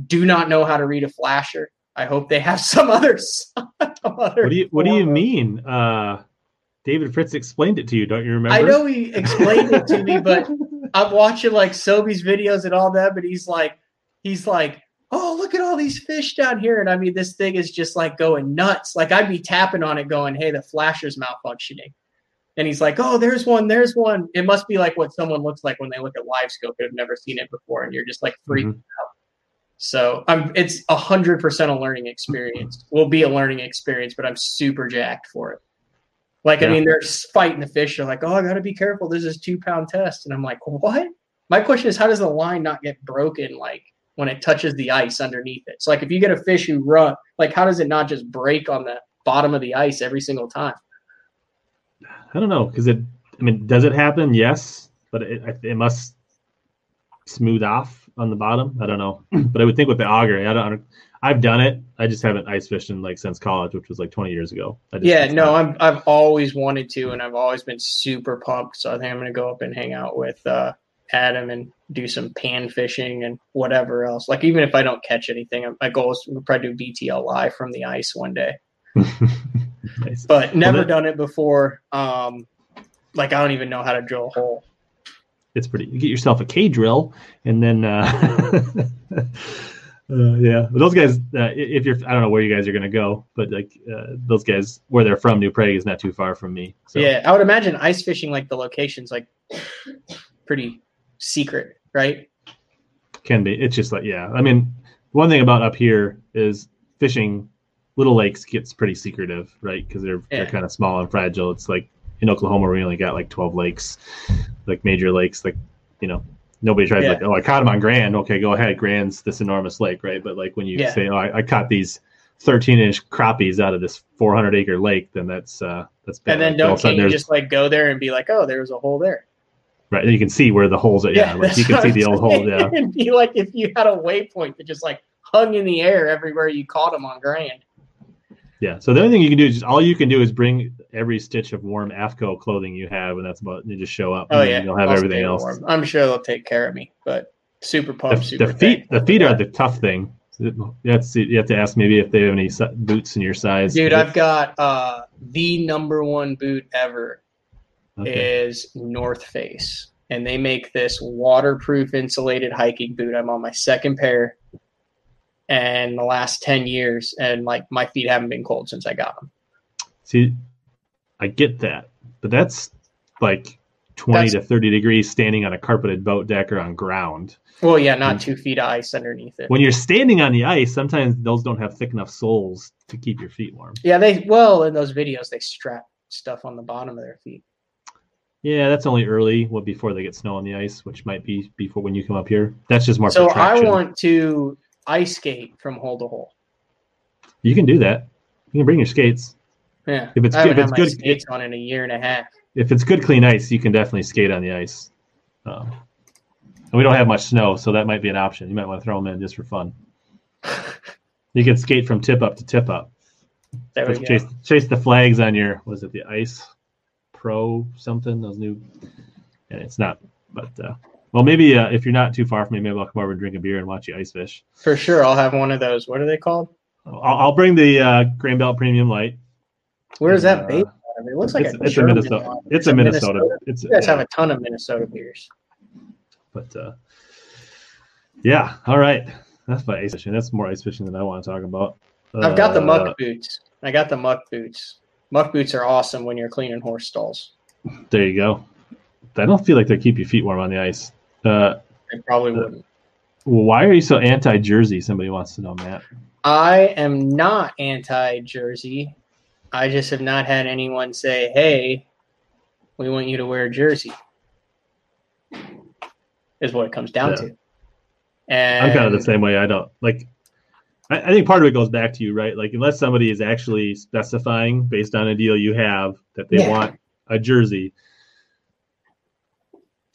do not know how to read a flasher. I hope they have some other. Some other what do you What do you mean? Uh, David Fritz explained it to you. Don't you remember? I know he explained it to me, but I'm watching like Sobe's videos and all that, but he's like, he's like, oh, look at these fish down here. And I mean, this thing is just like going nuts. Like I'd be tapping on it going, hey, the flasher's malfunctioning. And he's like, oh, there's one, there's one. It must be like what someone looks like when they look at live scope and have never seen it before. And you're just like freaking Mhm. out. So I'm it's a hundred percent a learning experience. Will be a learning experience, but I'm super jacked for it. Like, I mean, they're fighting the fish. They're like, oh, I got to be careful. This is two pound test. And I'm like, what? My question is, how does the line not get broken like when it touches the ice underneath it? So, like, if you get a fish who run, like, how does it not just break on the bottom of the ice every single time? I don't know because it. I mean, does it happen? Yes, but it it must smooth off on the bottom. I don't know, but I would think with the auger, I don't. I've done it. I just haven't ice fished in like since college, which was like 20 years ago. I just, Yeah, no, I'm, I've always wanted to, and I've always been super pumped. So I think I'm going to go up and hang out with uh, Adam and do some pan fishing and whatever else. Like, even if I don't catch anything, my goal is to probably do BTL live from the ice one day. But never done it before. Um, like I don't even know how to drill a hole. it's pretty. You get yourself a K drill, and then uh, uh, yeah, but those guys. Uh, if you're, I don't know where you guys are gonna go, but like uh, those guys, where they're from, New Prague is not too far from me. So Yeah, I would imagine ice fishing like the locations like pretty secret, right? can be. It's just like yeah. I mean, one thing about up here is fishing little lakes gets pretty secretive, right? Because they're they're kind of small and fragile. It's like in Oklahoma, we only got like 12 lakes, like major lakes, like you know. Nobody tries Yeah. like, oh, I caught them on Grand. Okay, go ahead. Grand's this enormous lake, right? But like when you Yeah. say, oh, I, I caught these 13 inch crappies out of this 400 acre lake, then that's uh that's bad. And then Like, don't can you just like go there and be like, oh, there was a hole there. Right. And you can see where the holes are. Yeah, like you can see the old hole. Yeah, It'd be like if you had a waypoint that just like hung in the air everywhere you caught them on Grand. Yeah. So the only thing you can do is just, all you can do is bring every stitch of warm AFTCO clothing you have, and that's about you just show up. Oh yeah, you'll have I'll everything else. warm. I'm sure they'll take care of me, but super The, pumped. super the feet, thankful the feet are the tough thing. You have to you have to ask maybe if they have any boots in your size. dude. I've got uh, the number one boot ever Okay. is North Face, and they make this waterproof insulated hiking boot. I'm on my second pair, and the last ten years, and like my feet haven't been cold since I got them. See, I get that, but that's like twenty That's- to thirty degrees standing on a carpeted boat deck or on ground. Well, yeah, not Mm. two feet of ice underneath it. When you're standing on the ice, sometimes those don't have thick enough soles to keep your feet warm. Yeah, they well in those videos they strap stuff on the bottom of their feet. Yeah, that's only early, well, before they get snow on the ice, which might be before when you come up here. That's just more. So I want to ice skate from hole to hole. You can do that. You can bring your skates. Yeah, If it's I good- haven't if had it's good- skates on in a year and a half. If it's good, clean ice, you can definitely skate on the ice. Um, and we don't have much snow, so that might be an option. You might want to throw them in just for fun. You can skate from tip up to tip up. There we go. chase, chase the flags on your was it the ice pro something those new and it's not but uh well maybe uh, if you're not too far from me maybe i'll come over and drink a beer and watch you ice fish For sure, I'll have one of those. What are they called? i'll, I'll bring the uh grain belt premium light Where's Uh, that bait It looks like it's, a it's a Minnesota. lager. It's a Minnesota. It's You guys yeah, have a ton of Minnesota beers. but uh, yeah. All right. That's my ice fishing. That's more ice fishing than I want to talk about. I've got the Uh, muck boots. I got the muck boots. Muck boots are awesome when you're cleaning horse stalls. There you go. I don't feel like they keep your feet warm on the ice. Uh, They probably Uh, wouldn't. well, why are you so anti Jersey? Somebody wants to know, Matt. I am not anti Jersey. I just have not had anyone say, "Hey, we want you to wear a jersey." Is what it comes down Yeah. to. And I'm kind of the same way. I don't like. I, I think part of it goes back to you, right? Like, unless somebody is actually specifying based on a deal you have that they Yeah. want a jersey,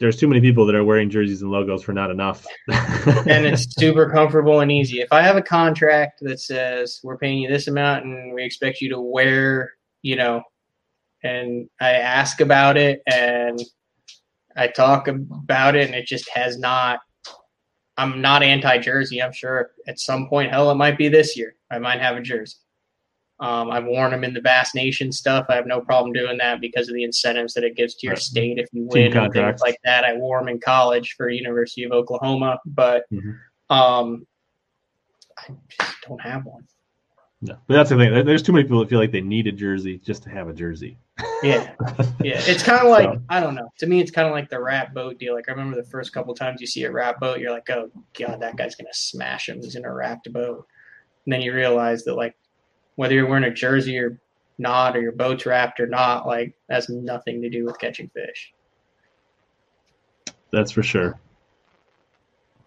there's too many people that are wearing jerseys and logos for not enough. and it's super comfortable and easy. If I have a contract that says we're paying you this amount and we expect you to wear, you know, and I ask about it and I talk about it and it just has not I'm not anti jersey. I'm sure at some point, hell, it might be this year. I might have a jersey. Um, I've worn them in the Bass Nation stuff. I have no problem doing that because of the incentives that it gives to your Right. state if you win and things like that. I wore them in college for University of Oklahoma, but Mhm. um, I just don't have one. No, but that's the thing. There's too many people that feel like they need a jersey just to have a jersey. Yeah, yeah. It's kind of like So- I don't know. To me, it's kind of like the rat boat deal. Like I remember the first couple times you see a rat boat, you're like, oh god, that guy's gonna smash him. He's in a wrapped boat. And then you realize that like whether you're wearing a jersey or not, or your boat's wrapped or not, like has nothing to do with catching fish. That's for sure.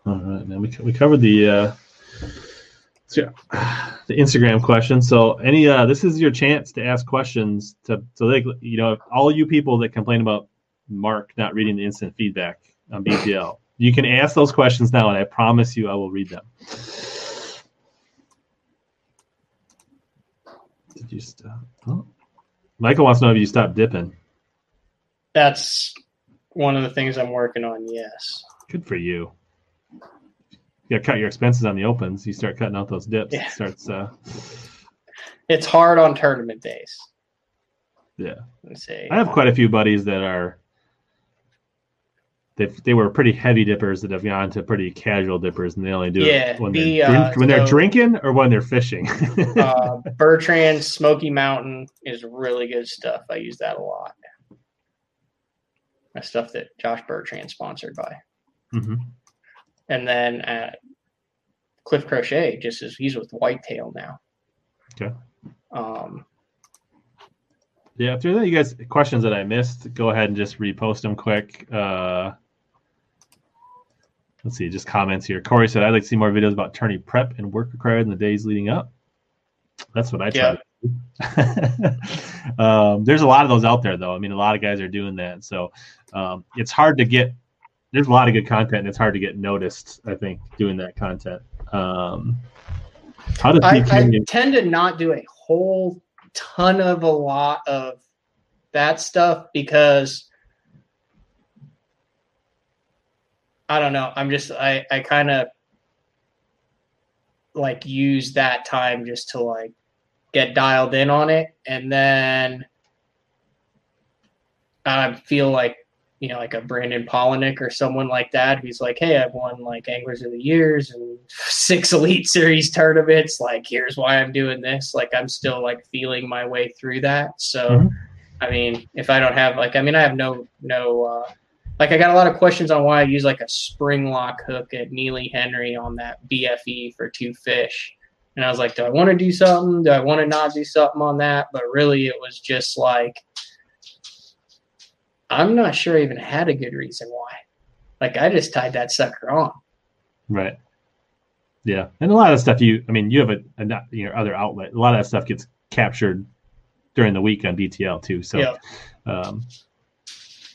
All right, now we we covered the uh, so, the Instagram question. So any uh, this is your chance to ask questions to so like you know all you people that complain about Mark not reading the instant feedback on BTL, you can ask those questions now, and I promise you I will read them. Did you stop? Oh. Michael wants to know if you stopped dipping. That's one of the things I'm working on. Yes. Good for you. You cut your expenses on the opens. You start cutting out those dips. Yeah. It starts. Uh, It's hard on tournament days. yeah, Let's see. I have quite a few buddies that are. They they were pretty heavy dippers that have gone to pretty casual dippers, and they only do Yeah, it when the, they're drink, uh, when they're drinking or when they're fishing. uh, Bertrand Smoky Mountain is really good stuff. I use that a lot. That's stuff that Josh Bertrand sponsored by. Mhm. And then at Cliff Crochet, just as he's with Whitetail now. Okay. Um, Yeah, if there's any guys questions that I missed, go ahead and just repost them quick. Uh, let's see, just comments here. Corey said, "I'd like to see more videos about tourney prep and work required in the days leading up." That's what I try. to do. um, there's a lot of those out there, though. I mean, a lot of guys are doing that, so um, it's hard to get. There's a lot of good content, and it's hard to get noticed. I think doing that content. Um, how does I, I tend to not do a whole ton of a lot of that stuff because I don't know. I'm just I I kind of like use that time just to like get dialed in on it and then I feel like you know like a Brandon Palaniuk or someone like that who's like hey I've won like anglers of the years and six elite series tournaments like here's why I'm doing this like I'm still like feeling my way through that so Mhm. I mean if I don't have like I mean I have no no uh like I got a lot of questions on why I use like a spring lock hook at Neely Henry on that BFE for two fish. And I was like, do I want to do something? Do I want to not do something on that? But really, it was just like, I'm not sure I even had a good reason why. Like, I just tied that sucker on. Right. Yeah, and a lot of stuff you, I mean, you have a, a you know other outlet. A lot of that stuff gets captured during the week on BTL too. So, Yeah. um,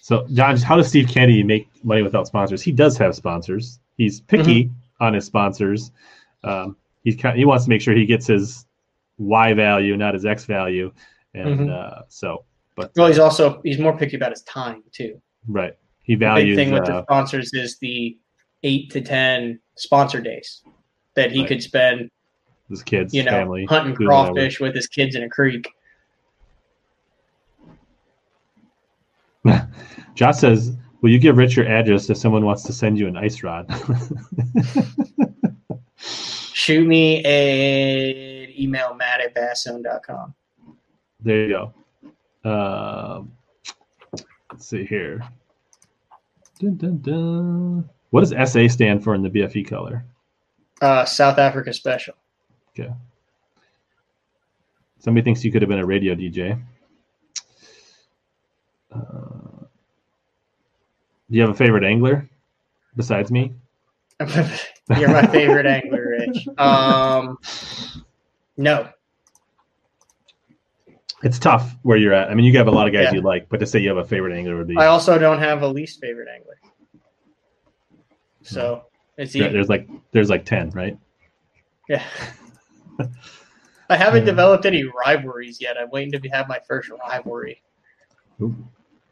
so John, how does Steve Kennedy make money without sponsors? He does have sponsors. He's picky Mm-hmm. on his sponsors. Um, he's kind, he wants to make sure he gets his Y value, not his X value, and Mhm. uh, so. But Well, he's also he's more picky about his time too. right, he values. The big thing with uh, the sponsors is the eight to ten sponsor days that he Right. could spend his kids, you know, family, hunting crawfish with his kids in a creek. Josh says, "Will you give Rich your address if someone wants to send you an ice rod?" Shoot me a email matt at basszone.com. there you go. Um let's see here. Dun, dun, dun. What does SA stand for in the BFE color? Uh, South Africa special. Okay. Somebody thinks you could have been a radio DJ. Uh, do you have a favorite angler besides me? You're my favorite angler, Rich. Um, no, It's tough where you're at. I mean, you have a lot of guys Yeah. you like, but to say you have a favorite angler would be I also don't have a least favorite angler. So it's even. there's like there's like ten, right? Yeah. I haven't developed any rivalries yet. I'm waiting to have my first rivalry. Ooh,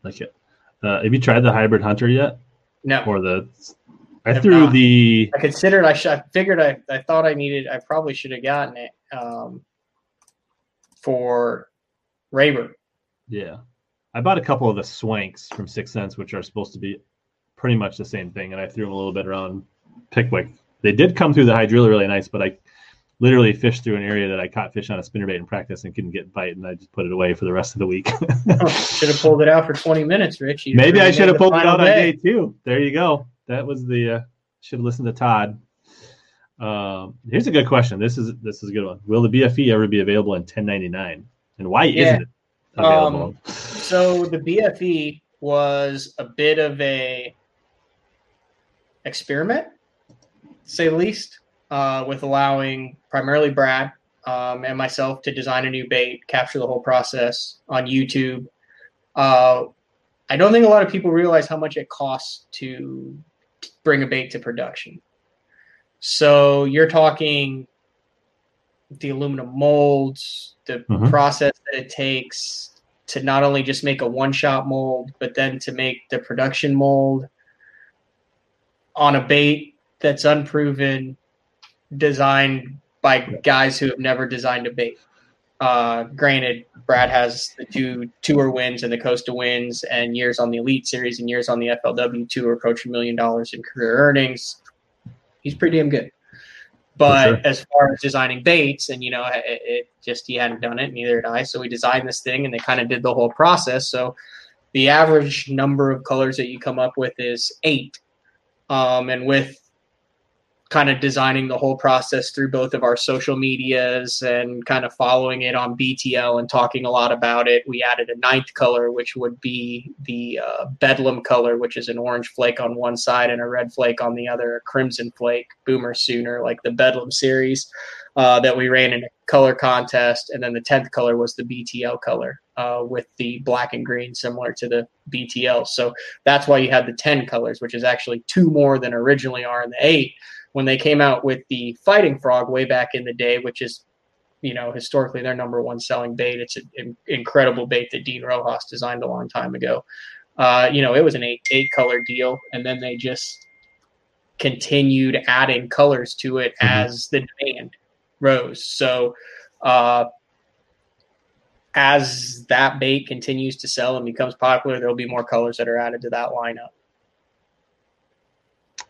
like it. Uh, have you tried the hybrid hunter yet, No, or the? I Have threw not. the. I considered. I, sh- I figured. I, I thought I needed. I probably should have gotten it um, for Rayburn. Yeah, I bought a couple of the swanks from Six Sense, which are supposed to be pretty much the same thing, and I threw them a little bit around Pickwick. They did come through the hydrilla really nice, but I literally fished through an area that I caught fish on a spinnerbait in practice and couldn't get bite, and I just put it away for the rest of the week. should have pulled it out for 20 minutes, Rich. You'd Maybe I should have pulled it out on day. day two. There you go. That was the uh, should have listened to Todd. Um, here's a good question. This is this is a good one. Will the BFE ever be available in 1099? And why Yeah. isn't it available? Um, So the BFE was a bit of a experiment, say the least, uh, with allowing primarily Brad um, and myself to design a new bait, capture the whole process on YouTube. Uh, I don't think a lot of people realize how much it costs to bring a bait to production. So you're talking the aluminum molds, the Mhm. process that it takes to not only just make a one shot mold, but then to make the production mold on a bait that's unproven, designed by guys who have never designed a bait. Uh, granted, Brad has the two tour wins and the Costa wins, and years on the Elite Series and years on the FLW Tour, approaching a million dollars in career earnings. He's pretty damn good. But sure. as far as designing baits, and you know, it, it just he hadn't done it, neither had I. So we designed this thing, and they kind of did the whole process. So the average number of colors that you come up with is eight, um, and with kind of designing the whole process through both of our social medias and kind of following it on BTL and talking a lot about it. We added a ninth color, which would be the uh, Bedlam color, which is an orange flake on one side and a red flake on the other, a crimson flake, Boomer Sooner, like the Bedlam series uh, that we ran in a color contest. And then the 10th color was the BTL color uh, with the black and green, similar to the BTL. So that's why you had the 10 colors, which is actually two more than originally are in the eight when they came out with the fighting frog way back in the day, which is, you know, historically their number one selling bait. It's an incredible bait that Dean Rojas designed a long time ago. Uh, you know, it was an eight eight color deal, and then they just continued adding colors to it Mhm. as the demand rose. So, uh, as that bait continues to sell and becomes popular, there'll be more colors that are added to that lineup.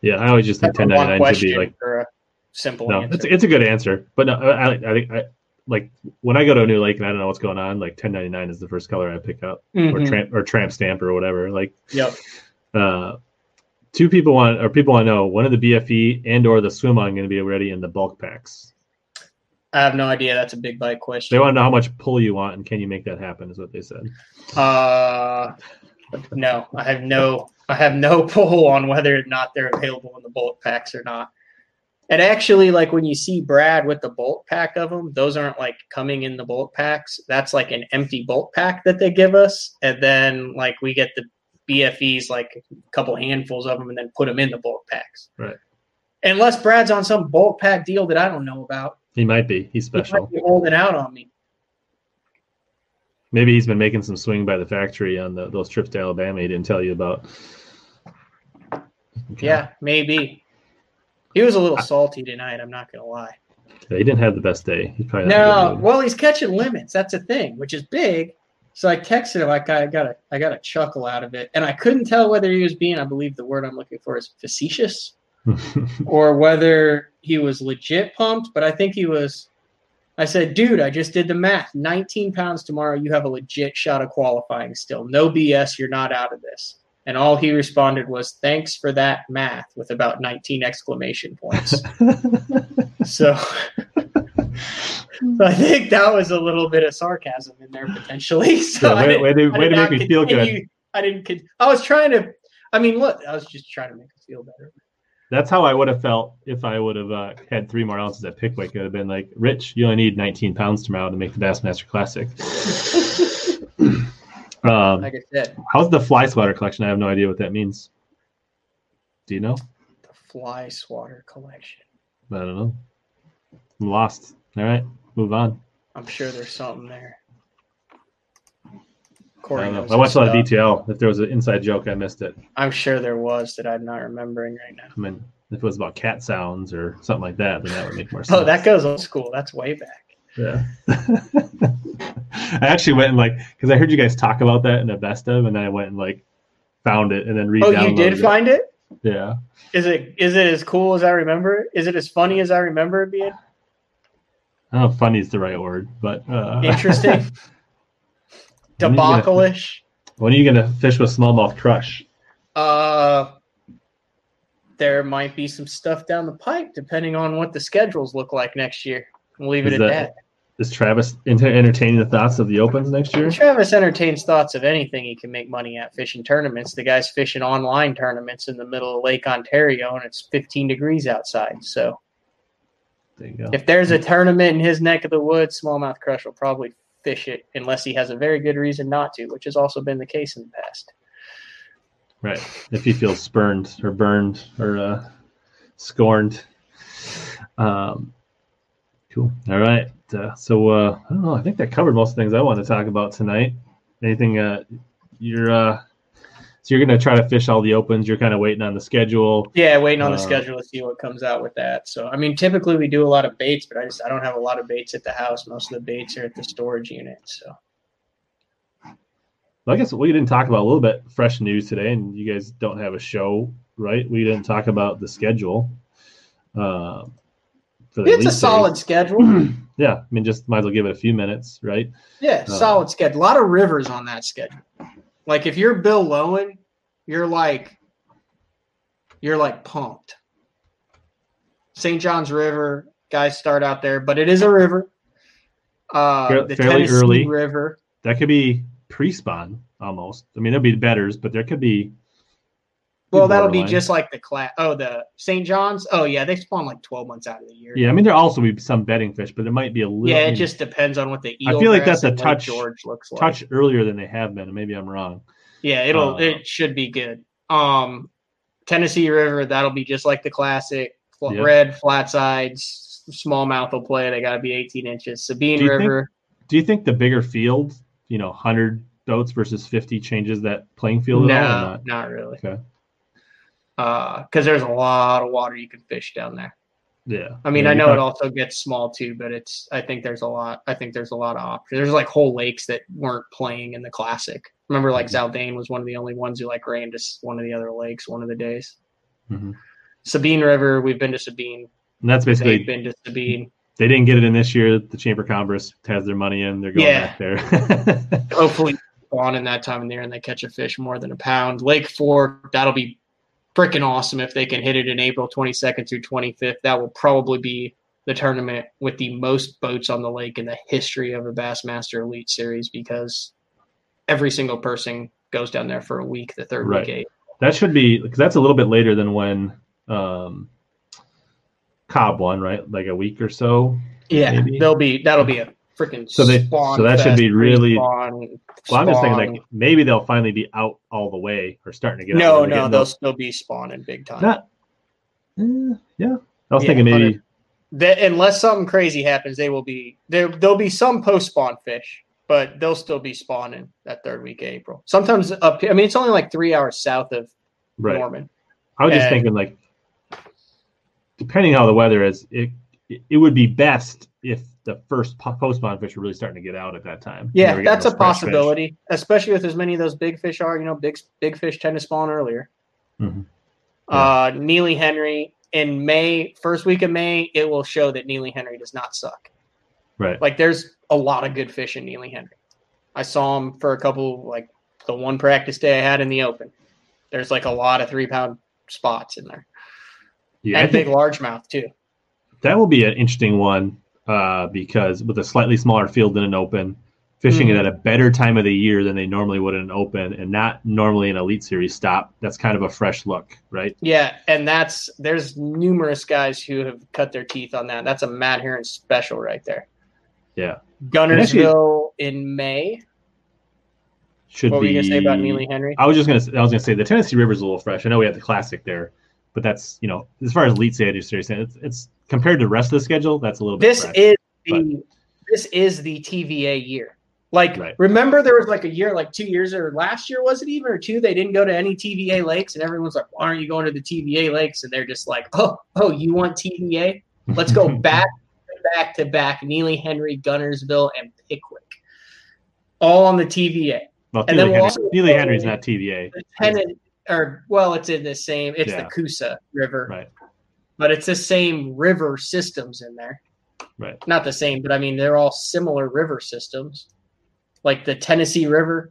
Yeah, I always just think a one 1099 should be like a simple no. answer. It's it's a good answer, but no, I, I think I like when I go to a new lake and I don't know what's going on. Like 1099 is the first color I pick up, or Mhm. tramp or tramp stamp or whatever. Like Yep. uh, two people want or people want to know when are the BFE and or the swim on going to be ready in the bulk packs. I have no idea. That's a big bite question. They want to know how much pull you want and can you make that happen? Is what they said. Uh, no, I have no, I have no pull on whether or not they're available in the bulk packs or not. And actually, like when you see Brad with the bulk pack of them, those aren't like coming in the bulk packs. That's like an empty bulk pack that they give us, and then like we get the BFEs, like a couple handfuls of them, and then put them in the bulk packs. Right. Unless Brad's on some bulk pack deal that I don't know about, He might be. He's he might special. be holding out on me. Maybe he's been making some swing by the factory on the, those trips to Alabama. He didn't tell you about. Okay. Yeah, maybe. He was a little salty tonight. I'm not gonna lie. Yeah, he didn't have the best day. He's probably No, well, he's catching limits. That's a thing, which is big. So I texted him. Like I got a I got a chuckle out of it, and I couldn't tell whether he was being. I believe the word I'm looking for is facetious, or whether he was legit pumped. But I think he was. I said, dude, I just did the math. 19 pounds tomorrow. You have a legit shot of qualifying still. No BS. You're not out of this. And all he responded was, thanks for that math with about 19 exclamation points. so I think that was a little bit of sarcasm in there potentially. So Yeah, way- way to- way to make me feel good. I didn't. I was trying to. I mean, look, I was just trying to make it feel better. That's how I would have felt if I would have uh, had three more ounces at Pickwick. It would have been like, Rich, you only need 19 pounds tomorrow to make the Bassmaster Classic. um, Like I said, how's the fly swatter collection? I have no idea what that means. Do you know? the fly swatter collection. I don't know. I'm lost. All right, move on. I'm sure there's something there. I, Corey knows I watched a lot of. BTL. If there was an inside joke, I missed it. I'm sure there was that I'm not remembering right now. I mean, if it was about cat sounds or something like that, then that would make more sense. Oh, that goes old school. That's way back. Yeah. I actually went and like because I heard you guys talk about that in the best of, and then I went and like found it and then re Oh, you did it. find it? Yeah. Is it is it as cool as I remember? it? Is it as funny as I remember it being? I don't know if funny is the right word, but uh, Interesting. When are you gonna- Debacle-ish. when are you gonna fish with smallmouth crush? Uh, there might be some stuff down the pipe depending on what the schedules look like next year. We'll leave it at that- that. Is Travis enter- entertaining the thoughts of the opens next year? Travis entertains thoughts of anything he can make money at fishing tournaments. The guy's fishing online tournaments in the middle of Lake Ontario, and it's 15 degrees outside. So There you go. if there's a tournament in his neck of the woods, smallmouth crush will probably fish it unless he has a very good reason not to, which has also been the case in the past. Right. If he feels spurned or burned or uh, scorned. Um, cool. All right. Uh, so uh, I don't know. I think that covered most things I wanted to talk about tonight. Anything uh, you're uh, so you're gonna try to fish all the opens. You're kind of waiting on the schedule. Yeah, waiting on the Uh, schedule to see what comes out with that. So, I mean, typically we do a lot of baits, but I just I don't have a lot of baits at the house. Most of the baits are at the storage unit. So, Well, I guess we didn't talk about a little bit fresh news today, and you guys don't have a show, right? We didn't talk about the schedule. Uh, the it's a solid schedule. Yeah, I mean, just might as well give it a few minutes, right? Yeah, Uh, solid schedule. A lot of rivers on that schedule. Like if you're Bill Lowen, you're like you're like pumped. St. John's River, guys start out there, but it is a river. Uh, the fairly Tennessee early. River. That could be pre-spawn almost. I mean, it'd be bedders, but there could be. Well, that'll be just like the class. Oh, the St. John's. Oh, yeah, they spawn like 12 months out of the year. Yeah, I mean, there also be some bedding fish, but it might be a little. Yeah, I it mean, just depends on what the I feel like that's a touch- George looks like. touch earlier than they have been. and Maybe I'm wrong. Yeah, it'll Uh, it should be good. Um, Tennessee River, that'll be just like the classic fl- Yep. red flat sides, smallmouth will play. They got to be 18 inches. Sabine Do you think- River, Do you think the bigger field, you know, hundred boats versus fifty, changes that playing field at all? Or no, not? not really. Okay. Because there's a lot of water you can fish down there. Yeah. I mean, Yeah, I know it also gets small too, but it's. I think there's a lot. I think there's a lot of options. There's like whole lakes that weren't playing in the classic. Remember, like Mm-hmm. Zaldain was one of the only ones who like ran to one of the other lakes one of the days. Mhm. Sabine River, we've been to Sabine. And that's basically They've been to Sabine. they didn't get it in this year. The Chamber of Commerce has their money in. They're going Yeah. back there. Hopefully, on in that time of the year and they catch a fish more than a pound. Lake Fork, that'll be freaking awesome if they can hit it in April 22nd through 25th. That will probably be the tournament with the most boats on the lake in the history of a Bassmaster Elite Series because every single person goes down there for a week, the third Right. week. That should be because that's a little bit later than when um, Cobb won, right? Like a week or so. Yeah, Maybe. they'll be that'll be a freaking So they- spawn so that should be really- pre-spawn, Well, I'm just thinking like maybe they'll finally be out all the way or starting to get no, no, they'll those- still be spawning big time. not. Eh, yeah, I was Yeah, thinking maybe. That unless something crazy happens, they will be there. There'll be some post spawn fish, but they'll still be spawning that third week of April. Sometimes up. I mean, it's only like three hours south of Right. Norman. I was just thinking like, depending how the weather is, it it would be best if the first post spawn fish were really starting to get out at that time. Yeah, They were getting that's a fresh fish. possibility, especially with as many of those big fish are. You know, big big fish tend to spawn earlier. Mhm. Uh, Neely Henry in May, first week of May, it will show that Neely Henry does not suck. Right. Like, there's a lot of good fish in Neely Henry. I saw him for a couple, like the one practice day I had in the open. There's like a lot of three pound spots in there, yeah, I and think big largemouth too. that will be an interesting one uh, because with a slightly smaller field than an open, fishing Mhm. it at a better time of the year than they normally would in an open, and not normally an elite series stop. That's kind of a fresh look, right? Yeah, and that's there's numerous guys who have cut their teeth on that. That's a Matt Herron special right there. Yeah, Guntersville in May. should What were be. you gonna say about Neely Henry? I was just gonna. I was gonna say the Tennessee River's is a little fresh. I know we have the classic there, but that's you know as far as elite series, it's, it's compared to the rest of the schedule. That's a little bit. This fresh. is the this is the TVA year. Like Right. remember there was like a year, like two years or last year was it even or two? They didn't go to any TVA lakes, and everyone's like, "Why aren't you going to the TVA lakes?" And they're just like, "Oh, oh, you want TVA? Let's go back back to back Neely Henry, Guntersville, and Pickwick, all on the TVA." Well, and Neely, then we'll Henry, Neely Henry's not TVA. the tenant or well it's in the same it's Yeah. the Coosa River Right. But it's the same river systems in there Right. not the same but I mean they're all similar river systems like the Tennessee River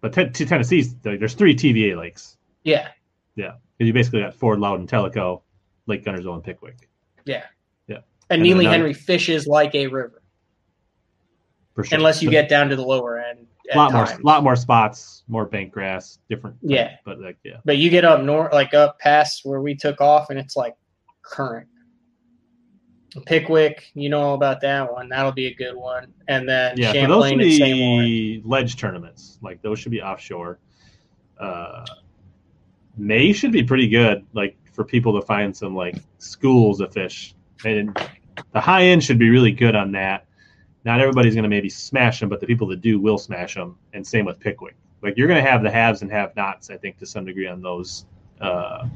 But to Tennessee's, like, there's three TVA lakes. yeah 'Cause You basically got Fort, Loudon, Tellico, Lake Guntersville, and Pickwick. yeah Yeah. and, And Neely another- uh, Henry fishes like a river sure. unless you But get down to the lower end a lot more, lot more spots, more bank grass, different. Yeah. But like, yeah, but you get up north like up past where we took off and it's like current Pickwick, you know all about that one. That'll be a good one. And then yeah. So those should Champlain and be ledge tournaments. Like those should be offshore. Uh, May should be pretty good. Like for people to find some like schools of fish, and the high end should be really good on that. Not everybody's going to maybe smash them, but the people that do will smash them. And same with Pickwick. Like you're going to have the haves and have-nots, I think, to some degree on those uh,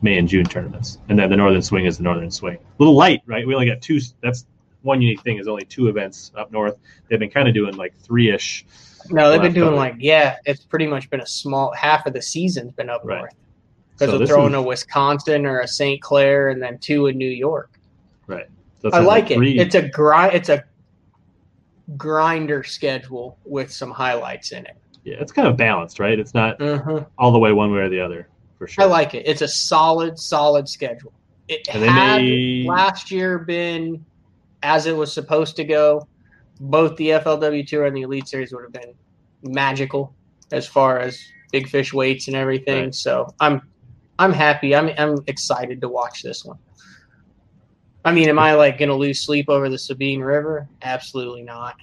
May and June tournaments. And then the Northern Swing is the Northern Swing. A little light, right? We only got two. That's one unique thing is only two events up north. They've been kind of doing like three-ish. No, they've been doing couple. like yeah, it's pretty much been a small half of the season's been up Right. north because So they'll this throw in is- a Wisconsin or a St. Clair and then two in New York. Right. So I sounds like it. three- It's a grind. It's a grinder schedule with some highlights in it. yeah, it's kind of balanced, right? It's not Mhm. all the way one way or the other, for sure. I like it. It's a solid, solid schedule. It And had last year been as it was supposed to go. Both the FLW Tour and the Elite Series would have been magical as far as big fish weights and everything. Right. So I'm I'm happy. I'm I'm excited to watch this one. I mean, am I like gonna lose sleep over the Sabine River? Absolutely not.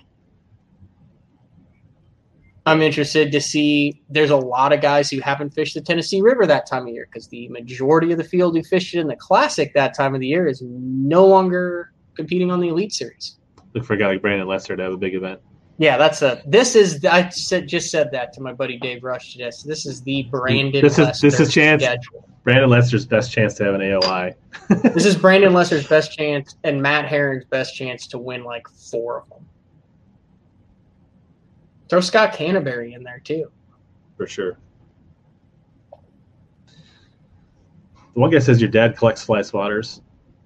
I'm interested to see. There's a lot of guys who haven't fished the Tennessee River that time of year because the majority of the field who fished it in the Classic that time of the year is no longer competing on the Elite Series. Look for a guy like Brandon Lester to have a big event. Yeah, that's a. This is. I said just said that to my buddy Dave Rush today. So this is the Brandon. This is- this is chance. schedule. Brandon Lester's best chance to have an AOY. This is Brandon Lester's best chance and Matt Herron's best chance to win like four of them. Throw Scott Canterbury in there too. for sure. The one guy says your dad collects fly swatters.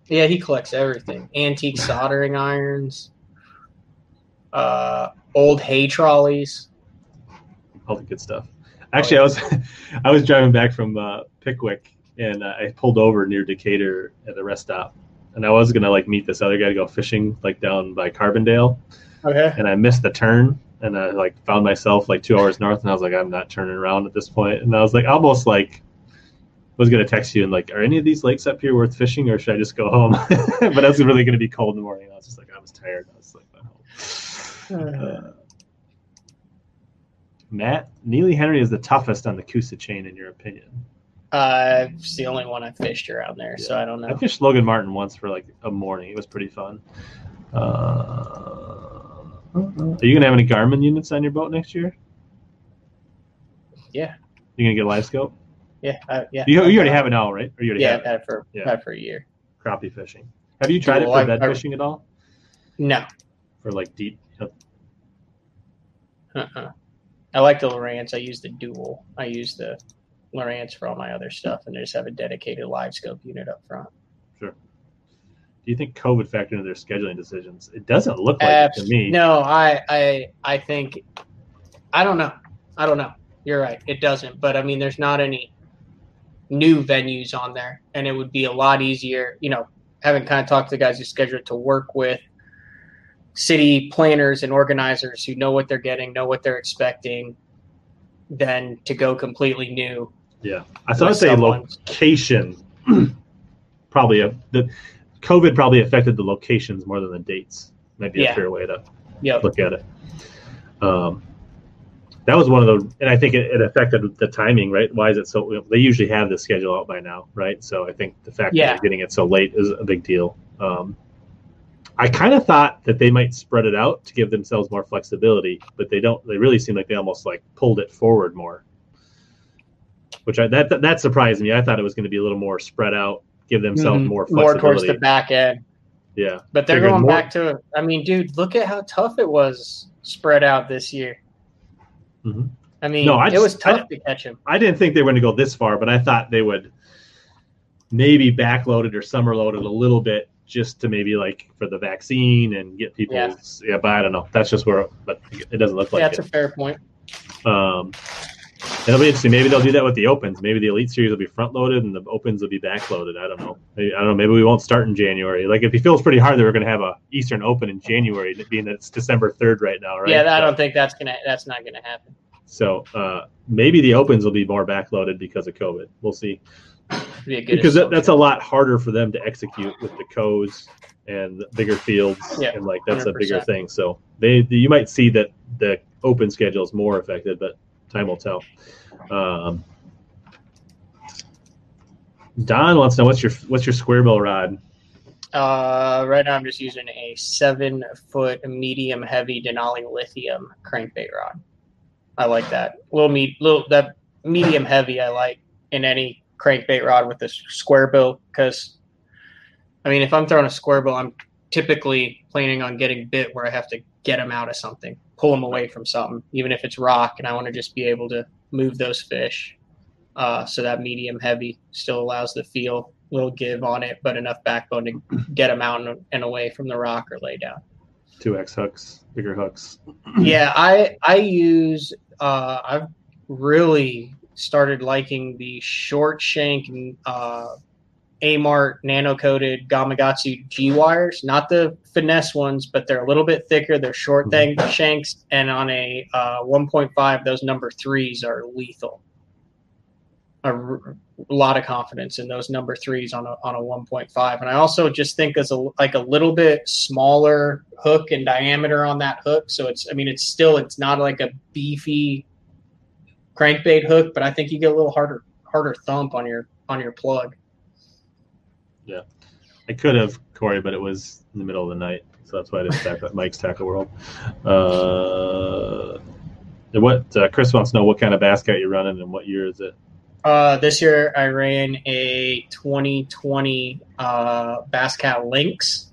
Yeah, he collects everything: antique soldering irons, uh, old hay trolleys. all the good stuff. Actually, I was I was driving back from uh, Pickwick and uh, I pulled over near Decatur at the rest stop, and I was gonna like meet this other guy to go fishing like down by Carbondale, Okay. and I missed the turn, and I like found myself like two hours north, and I was like, I'm not turning around at this point, and I was like almost like was gonna text you and like, are any of these lakes up here worth fishing, or should I just go home? but I was really gonna be cold in the morning. I was just like, I was tired. I was like. Uh, Matt Neely Henry is the toughest on the Coosa chain, in your opinion. Uh, it's the only one I fished around there, so I don't know. I fished Logan Martin once for like a morning. It was pretty fun. Uh, are you gonna have any Garmin units on your boat next year? Yeah. You gonna get a live scope? Yeah, I, yeah. You, you already have it now, right? Or you already Yeah, have I've had it for Yeah. had it for a year. it? crappie fishing. Have you tried it for bed fishing at all? No. for like deep. Uh-uh. I like the Lowrance. I use the dual. I use the Lowrance for all my other stuff, and I just have a dedicated live scope unit up front. Sure. Do you think COVID factored into their scheduling decisions? It doesn't look like it to me. No, I, I, I think, I don't know. I don't know. You're right. It doesn't. But I mean, there's not any new venues on there, and it would be a lot easier. You know, having kind of talked to the guys who schedule it to work with city planners and organizers who know what they're getting, know what they're expecting, than to go completely new. Yeah, I thought I'd say location. probably a, the COVID probably affected the locations more than the dates. Might be a fair way to Yep. look at it. Um, that was one of the, and I think it, it affected the timing, right? Why is it so? They usually have the schedule out by now, right? So I think the fact that Yeah. they're getting it so late is a big deal. Um, I kind of thought that they might spread it out to give themselves more flexibility, but they don't. They really seem like they almost like pulled it forward more, which I that that surprised me. I thought it was going to be a little more spread out, give themselves Mhm. more More towards the back end. yeah, But they're Figured going more- back to. I mean, dude, look at how tough it was spread out this year. Mhm. I mean, No, I it just- was tough I- to catch him. I didn't think they were going to go this far, but I thought they would maybe backload it or summer loaded a little bit just to maybe like for the vaccine and get people. Yeah, Yeah. but I don't know. That's just where, but it doesn't look like yeah, that's it. a fair point. Um, it'll be interesting. Maybe they'll do that with the opens. Maybe the elite series will be front loaded and the opens will be back loaded. I don't know. Maybe, I don't know. Maybe we won't start in January. Like if it feels pretty hard, they were going to have a Eastern Open in January, being that it's December third right now, right? Yeah, I don't think that's gonna. That's not gonna happen. So uh, maybe the opens will be more backloaded because of COVID. We'll see. Be because that, that's a lot harder for them to execute with the codes and the bigger fields Yeah, and like that's a bigger thing. So they you might see that the open schedule is more affected but time will tell. Um, don wants to know what's your what's your square bill rod? Uh, right now, I'm just using a seven foot medium heavy Denali lithium crankbait rod. I like that. Little me little that medium heavy. I like in any crankbait rod with a square bill because, I mean, if I'm throwing a square bill, I'm typically planning on getting bit where I have to get them out of something, pull them away from something, even if it's rock, and I want to just be able to move those fish. Uh, so that medium heavy still allows the feel, little give on it, but enough backbone to get them out and, and away from the rock or lay down. 2x hooks bigger hooks yeah, I I use uh, I've really started liking the short shank uh, Amart nano coated Gamakatsu G wires, not the finesse ones, but they're a little bit thicker. They're short thing shanks, and on a uh, 1.5, those number threes are lethal. A r- lot of confidence in those number threes on a on a 1.5, and I also just think as a like a little bit smaller hook and diameter on that hook. So it's I mean it's still it's not like a beefy crankbait hook, but I think you get a little harder harder thump on your on your plug. Yeah, I could have Corey, but it was in the middle of the night, so that's why I didn't Mike's Tackle World. Uh, what uh, Chris wants to know what kind of basket you're running and what year is it? Uh, this year I ran a 2020 uh, Basscat Lynx.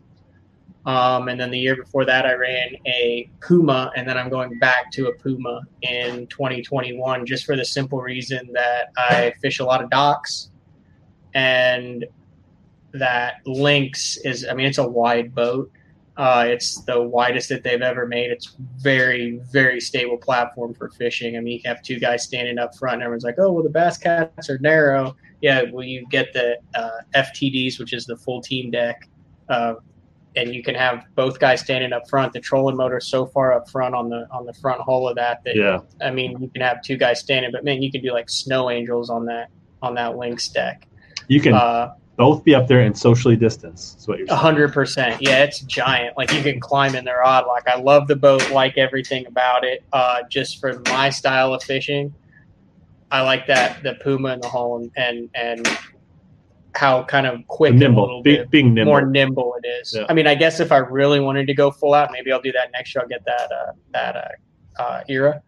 Um, and then the year before that, I ran a Puma, and then I'm going back to a Puma in 2021 just for the simple reason that I fish a lot of docks, and that Lynx is, I mean, it's a wide boat. Uh, it's the widest that they've ever made. It's very, very stable platform for fishing. I mean, you have two guys standing up front, and everyone's like, "Oh, well, the bass cats are narrow." Yeah, well, you get the uh, FTDs, which is the full team deck, uh, and you can have both guys standing up front. The trolling motor so far up front on the on the front hull of that that Yeah, I mean, you can have two guys standing, but man, you can do like snow angels on that on that Lynx deck. you can Uh, both be up there and socially distance. Is what you're hundred percent. Yeah, it's giant. Like you can climb in the rod. Like I love the boat, like everything about it. Uh, just for my style of fishing, I like that the Puma in the hull and and, and how kind of quick and nimble, be, being nimble. more nimble it is. Yeah. I mean, I guess if I really wanted to go full out, maybe I'll do that next year. I'll get that uh, that uh, uh, Eyra.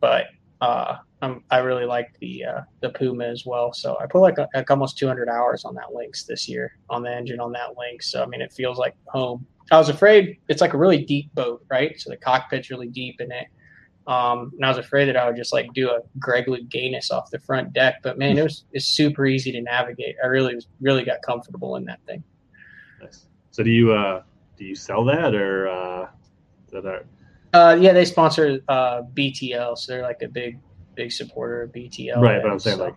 But uh, I'm, I really like the uh, the Puma as well. So I put like, like almost 200 hours on that Lynx this year on the engine on that Lynx. So I mean, it feels like home. I was afraid it's like a really deep boat, right? So the cockpit's really deep in it. Um, and I was afraid that I would just like do a Greg Louganis off the front deck, but man, it was it's super easy to navigate. I really was really got comfortable in that thing. Nice. So do you uh do you sell that or uh that are Uh, yeah, they sponsor uh, BTL, so they're like a big big supporter of BTL. right? But I'm saying So like,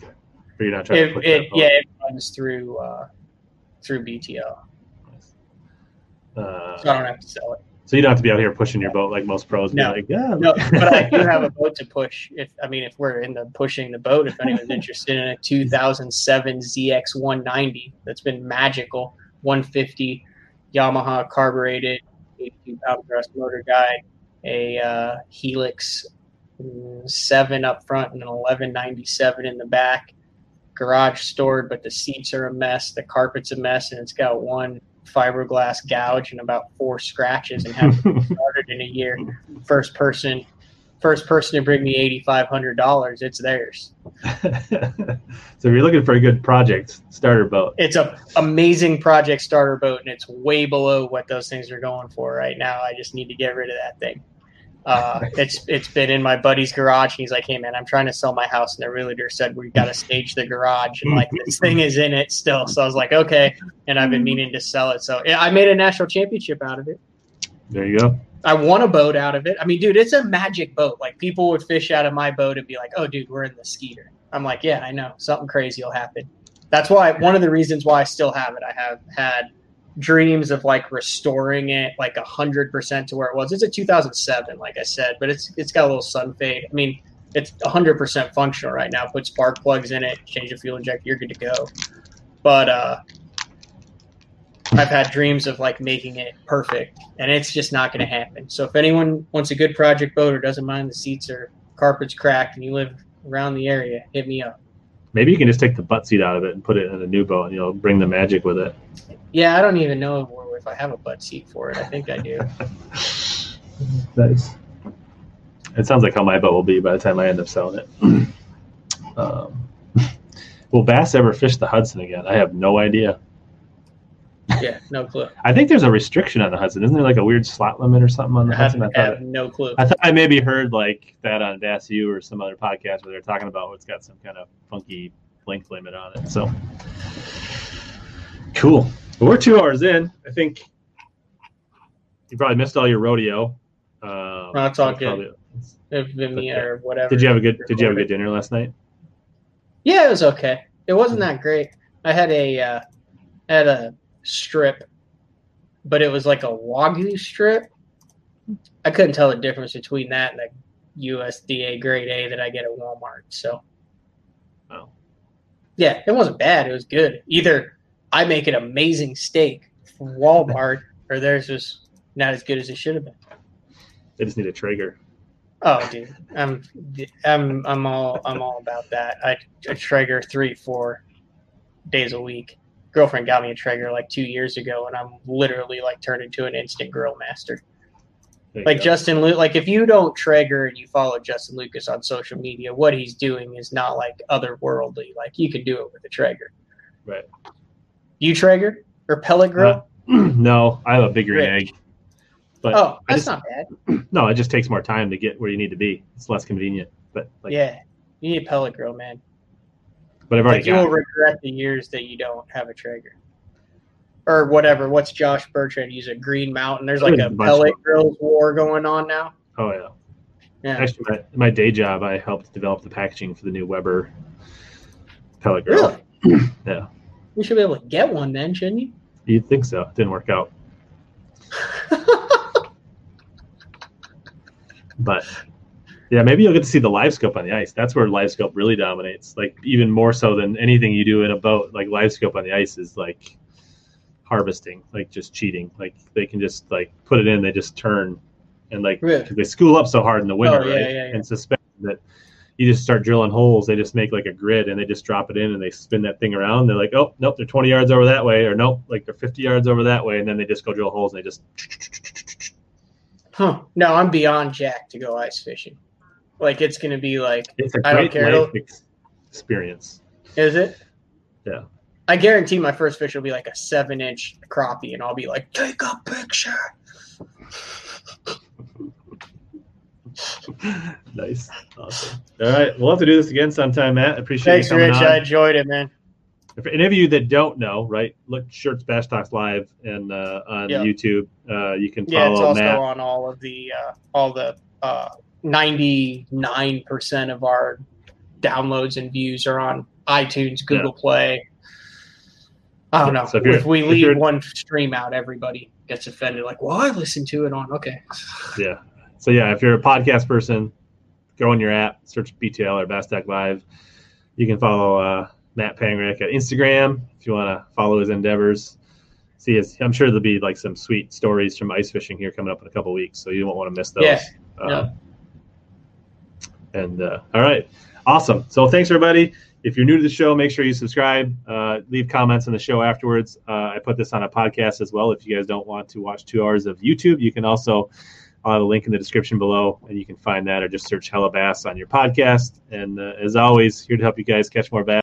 but you're not trying to it, push it, yeah, it runs through uh, through BTL, Uh, so I don't have to sell it. So you don't have to be out here pushing your boat like most pros. No. like, yeah, No, but I do have a boat to push. If I mean, if we're in the pushing the boat, if anyone's interested in a 2007 ZX 190, that's been magical, 150 Yamaha carbureted, 82 pound thrust motor guide, a uh, Helix mm, seven up front and an 1197 in the back. Garage stored, but the seats are a mess. The carpet's a mess, and it's got one fiberglass gouge and about four scratches, and haven't started in a year first person first person to bring me eighty five hundred dollars, it's theirs. so if you're looking for a good project starter boat, It's a amazing project starter boat, and it's way below what those things are going for right now. I just need to get rid of that thing. Uh, it's it's been in my buddy's garage, and he's like, "Hey man, I'm trying to sell my house," and the realtor said we got to stage the garage, and like this thing is in it still. So I was like, "Okay," and I've been meaning to sell it. So yeah, I made a national championship out of it. there you go. I won a boat out of it. I mean, dude, it's a magic boat. Like people would fish out of my boat and be like, "Oh, dude, we're in the Skeeter." I'm like, "Yeah, I know. Something crazy will happen." That's why one of the reasons why I still have it. I have had dreams of like restoring it like a hundred percent to where it was. It's a 2007, like I said, but it's it's got a little sun fade. I mean, it's a hundred percent functional right now. Put spark plugs in it, change the fuel injector, you're good to go. But uh, I've had dreams of like making it perfect, and it's just not going to happen. So if anyone wants a good project boat or doesn't mind the seats or carpets cracked, and you live around the area, hit me up. Maybe you can just take the butt seat out of it and put it in a new boat, and you'll bring the magic with it. Yeah, I don't even know if- if I have a butt seat for it. I think I do. Nice. It sounds like how my boat will be by the time I end up selling it. um, will Bass ever fish the Hudson again? I have no idea. Yeah, no clue. I think there's a restriction on the Hudson. Isn't there like a weird slot limit or something on the I Hudson? I I thought have no clue. I thought I maybe heard like that on Bass U or some other podcast where they're talking about it's got some kind of funky length limit on it. So cool. Well, we're two hours in. I think you probably missed all your rodeo. Um, that's good. probably- Vimeo or whatever. Did you have a good Did you have a good dinner last night? Yeah, it was okay. It wasn't that great. I had a uh, had a strip, but it was like a wagyu strip. I couldn't tell the difference between that and the USDA grade A that I get at Walmart. So, Oh. yeah, it wasn't bad. It was good. Either I make an amazing steak from Walmart, or theirs was not as good as it should have been. They just need a Traeger. Oh, dude, I'm I'm I'm all I'm all about that. I, I Traeger three four days a week. Girlfriend got me a Traeger like two years ago, and I'm literally like turned into an instant grill master. Like go. Justin, Lu- like if you don't Traeger and you follow Justin Lucas on social media, what he's doing is not like otherworldly. Like you can do it with a Traeger. Right. You Traeger or pellet grill? Uh, no, I have a bigger egg. But oh, that's just, not bad. no, it just takes more time to get where you need to be. It's less convenient. But like, yeah, you need a pellet grill, man. But I've already Like you got will regret the years that you don't have a Traeger. Or whatever. What's Josh Bertrand use a Green Mountain? There's like a pellet grills war going on now. Oh yeah. Yeah. Actually, my, my day job, I helped develop the packaging for the new Weber pellet grill. Really? Yeah. We should be able to get one then, shouldn't you? You'd think so. It didn't work out. But yeah, maybe you'll get to see the live scope on the ice. That's where live scope really dominates. Like even more so than anything you do in a boat. Like live scope on the ice is like harvesting, like just cheating. Like they can just like put it in, they just turn and like Really? they school up so hard in the winter, Oh, yeah, right? yeah, yeah. And suspend that you just start drilling holes. They just make like a grid and they just drop it in and they spin that thing around. They're like, oh nope, they're 20 yards over that way, or nope, like they're 50 yards over that way, and then they just go drill holes and they just Huh. No, I'm beyond Jack to go ice fishing. Like it's gonna be like It's a I don't care. experience. is it? Yeah. I guarantee my first fish will be like a seven inch crappie, and I'll be like, take a picture. nice. Awesome. All right. We'll have to do this again sometime, Matt. Appreciate it. Thanks, you coming Rich. on. I enjoyed it, man. For any of you that don't know, right, look Shirts Bass Talks live and uh, on Yeah. YouTube. Uh, you can follow Yeah, it's also Matt. on all of the uh, all the ninety nine percent of our downloads and views are on iTunes, Google Play. I don't know. So if if we leave you're- one stream out, everybody gets offended. Like, well, I listened to it on. Okay, Yeah. So yeah, if you're a podcast person, go on your app, search BTL or Bass Talk Live. You can follow uh, Matt Pangrick at Instagram if you want to follow his endeavors. See his, I'm sure there'll be like some sweet stories from ice fishing here coming up in a couple weeks, so you won't want to miss those. Yeah. Yeah. And uh, all right, awesome. So thanks everybody. If you're new to the show, make sure you subscribe. Uh, leave comments on the show afterwards. Uh, I put this on a podcast as well. If you guys don't want to watch two hours of YouTube, you can also I'll have a link in the description below, and you can find that, or just search Hella Bass on your podcast. And uh, as always, here to help you guys catch more bass.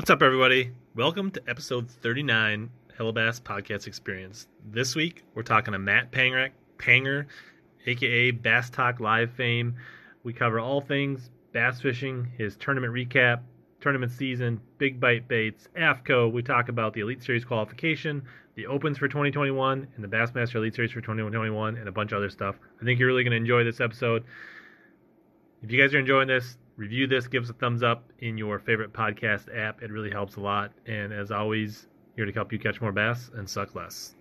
What's up, everybody? Welcome to episode 39 Hellabass Podcast Experience. This week, we're talking to Matt Pangrick, Panger, aka Bass Talk Live fame. We cover all things bass fishing, his tournament recap, tournament season, big bite baits, AFTCO. We talk about the Elite Series qualification, the Opens for 2021, and the Bassmaster Elite Series for 2021, and a bunch of other stuff. I think you're really going to enjoy this episode. If you guys are enjoying this, review this, give us a thumbs up in your favorite podcast app. It really helps a lot. And as always, here to help you catch more bass and suck less.